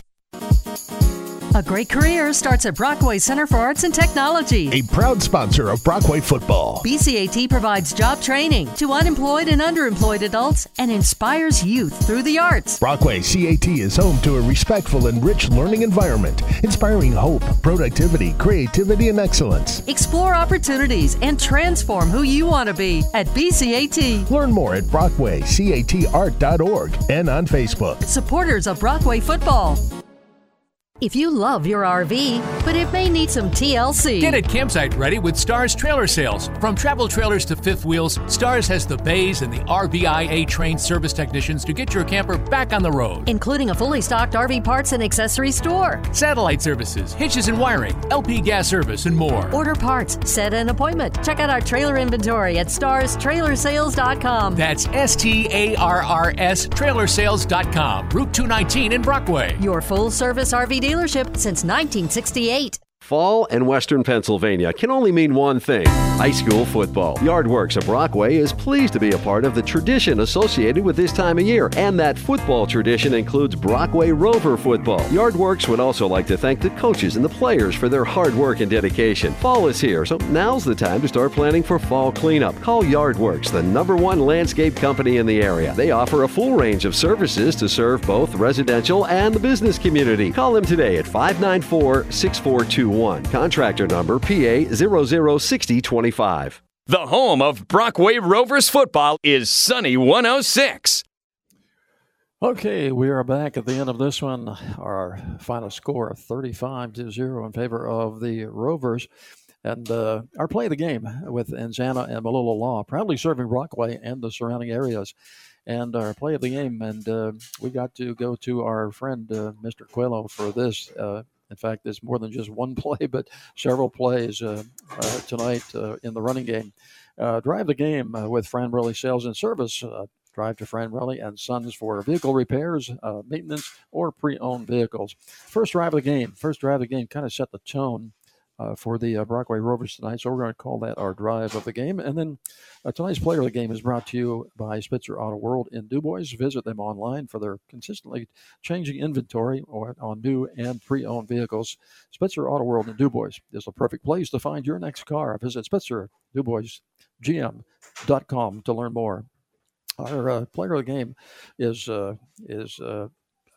A great career starts at Brockway Center for Arts and Technology. A proud sponsor of Brockway football. BCAT provides job training to unemployed and underemployed adults and inspires youth through the arts. Brockway CAT is home to a respectful and rich learning environment, inspiring hope, productivity, creativity, and excellence. Explore opportunities and transform who you want to be at BCAT. Learn more at BrockwayCATArt.org and on Facebook. Supporters of Brockway football. If you love your RV, but it may need some TLC. Get it campsite ready with Starrs Trailer Sales. From travel trailers to fifth wheels, Starrs has the bays and the RVIA trained service technicians to get your camper back on the road. Including a fully stocked RV parts and accessory store. Satellite services, hitches and wiring, LP gas service, and more. Order parts, set an appointment. Check out our trailer inventory at starrstrailersales.com. That's S T A R R S trailersales.com. Route 219 in Brockway. Your full service RV dealership since 1968. Fall in Western Pennsylvania can only mean one thing high school football. Yardworks of Brockway is pleased to be a part of the tradition associated with this time of year, and that football tradition includes Brockway Rover football. Yardworks would also like to thank the coaches and the players for their hard work and dedication. Fall is here, so now's the time to start planning for fall cleanup. Call Yardworks, the number one landscape company in the area. They offer a full range of services to serve both residential and the business community. Call them today at 594 6421. Contractor number PA 006025. The home of Brockway Rovers football is Sunny 106. Okay, we are back at the end of this one. Our final score 35 to 0 in favor of the Rovers. And uh, our play of the game with Anzana and Malilla Law, proudly serving Brockway and the surrounding areas. And our play of the game, and uh, we got to go to our friend uh, Mr. Coelho for this. In fact, there's more than just one *laughs* play, but several plays uh, uh, tonight uh, in the running game. Uh, drive the game uh, with Fran Burley Sales and Service. Drive to Fran Burley and Sons for vehicle repairs, maintenance, or pre-owned vehicles. First drive of the game. First drive of the game kind of set the tone uh, for the uh, Brockway Rovers tonight. So we're going to call that our drive of the game. And then uh, tonight's player of the game is brought to you by Spitzer Auto World in DuBois. Visit them online for their consistently changing inventory on new and pre-owned vehicles. Spitzer Auto World in DuBois is the perfect place to find your next car. Visit Spitzer DuBois GM.com to learn more. Our uh, player of the game is uh, is uh,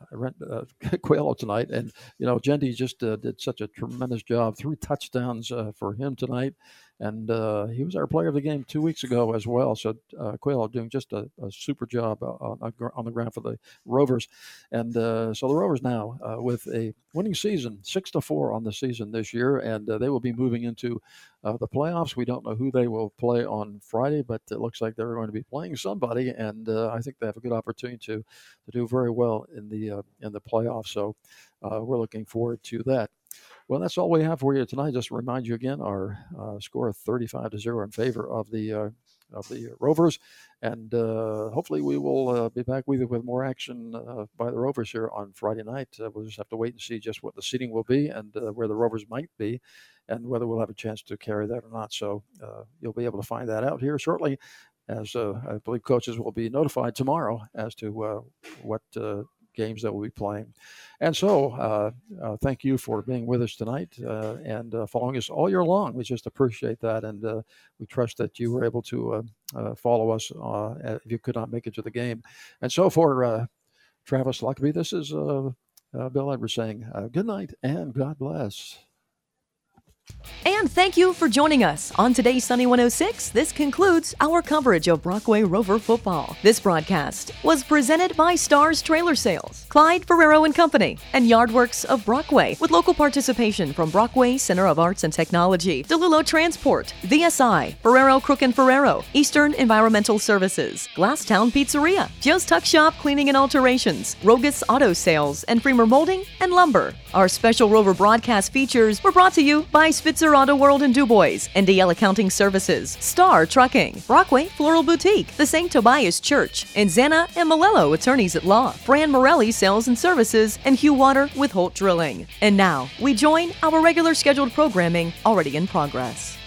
I rent uh, *laughs* Coelho tonight, and you know Genty just uh, did such a tremendous job. Three touchdowns uh, for him tonight, and uh, he was our player of the game two weeks ago as well. So uh, doing just a, a super job on, on, the ground for the Rovers, and uh, so the Rovers now uh, with a winning season, six to four on the season this year, and uh, they will be moving into uh, the playoffs. We don't know who they will play on Friday, but it looks like they're going to be playing somebody, and I think they have a good opportunity to to do very well in the in the playoffs. So we're looking forward to that. Well, that's all we have for you tonight. Just to remind you again, our uh, score of 35 to 0 in favor of the uh, of the Rovers. And uh, hopefully, we will uh, be back with you with more action uh, by the Rovers here on Friday night. Uh, we'll just have to wait and see just what the seating will be and where the Rovers might be and whether we'll have a chance to carry that or not. So you'll be able to find that out here shortly. As I believe coaches will be notified tomorrow as to what games that we'll be playing. And so, uh, uh, thank you for being with us tonight uh, and uh, following us all year long. We just appreciate that, and uh, we trust that you were able to uh, follow us if you could not make it to the game. And so, for Travis Luckby, this is Bill Edwards saying good night and God bless. And thank you for joining us on today's Sunny 106. This concludes our coverage of Brockway Rover football. This broadcast was presented by Starrs Trailer Sales, Clyde Ferraro and Company, and Yardworks of Brockway, with local participation from Brockway Center of Arts and Technology, DeLulo Transport, VSI, Ferraro Crook and Ferraro, Eastern Environmental Services, Glasstown Pizzeria, Joe's Tux Shop Cleaning and Alterations, Rogos Auto Sales, and Freemer Molding and Lumber. Our special Rover broadcast features were brought to you by Auto World in DuBois, NDL Accounting Services, Star Trucking, Brockway Floral Boutique, the St. Tobias Church, and Zana and Malello Attorneys at Law, Fran Morelli Sales and Services, and Hugh Water with Holt Drilling. And now, we join our regular scheduled programming already in progress.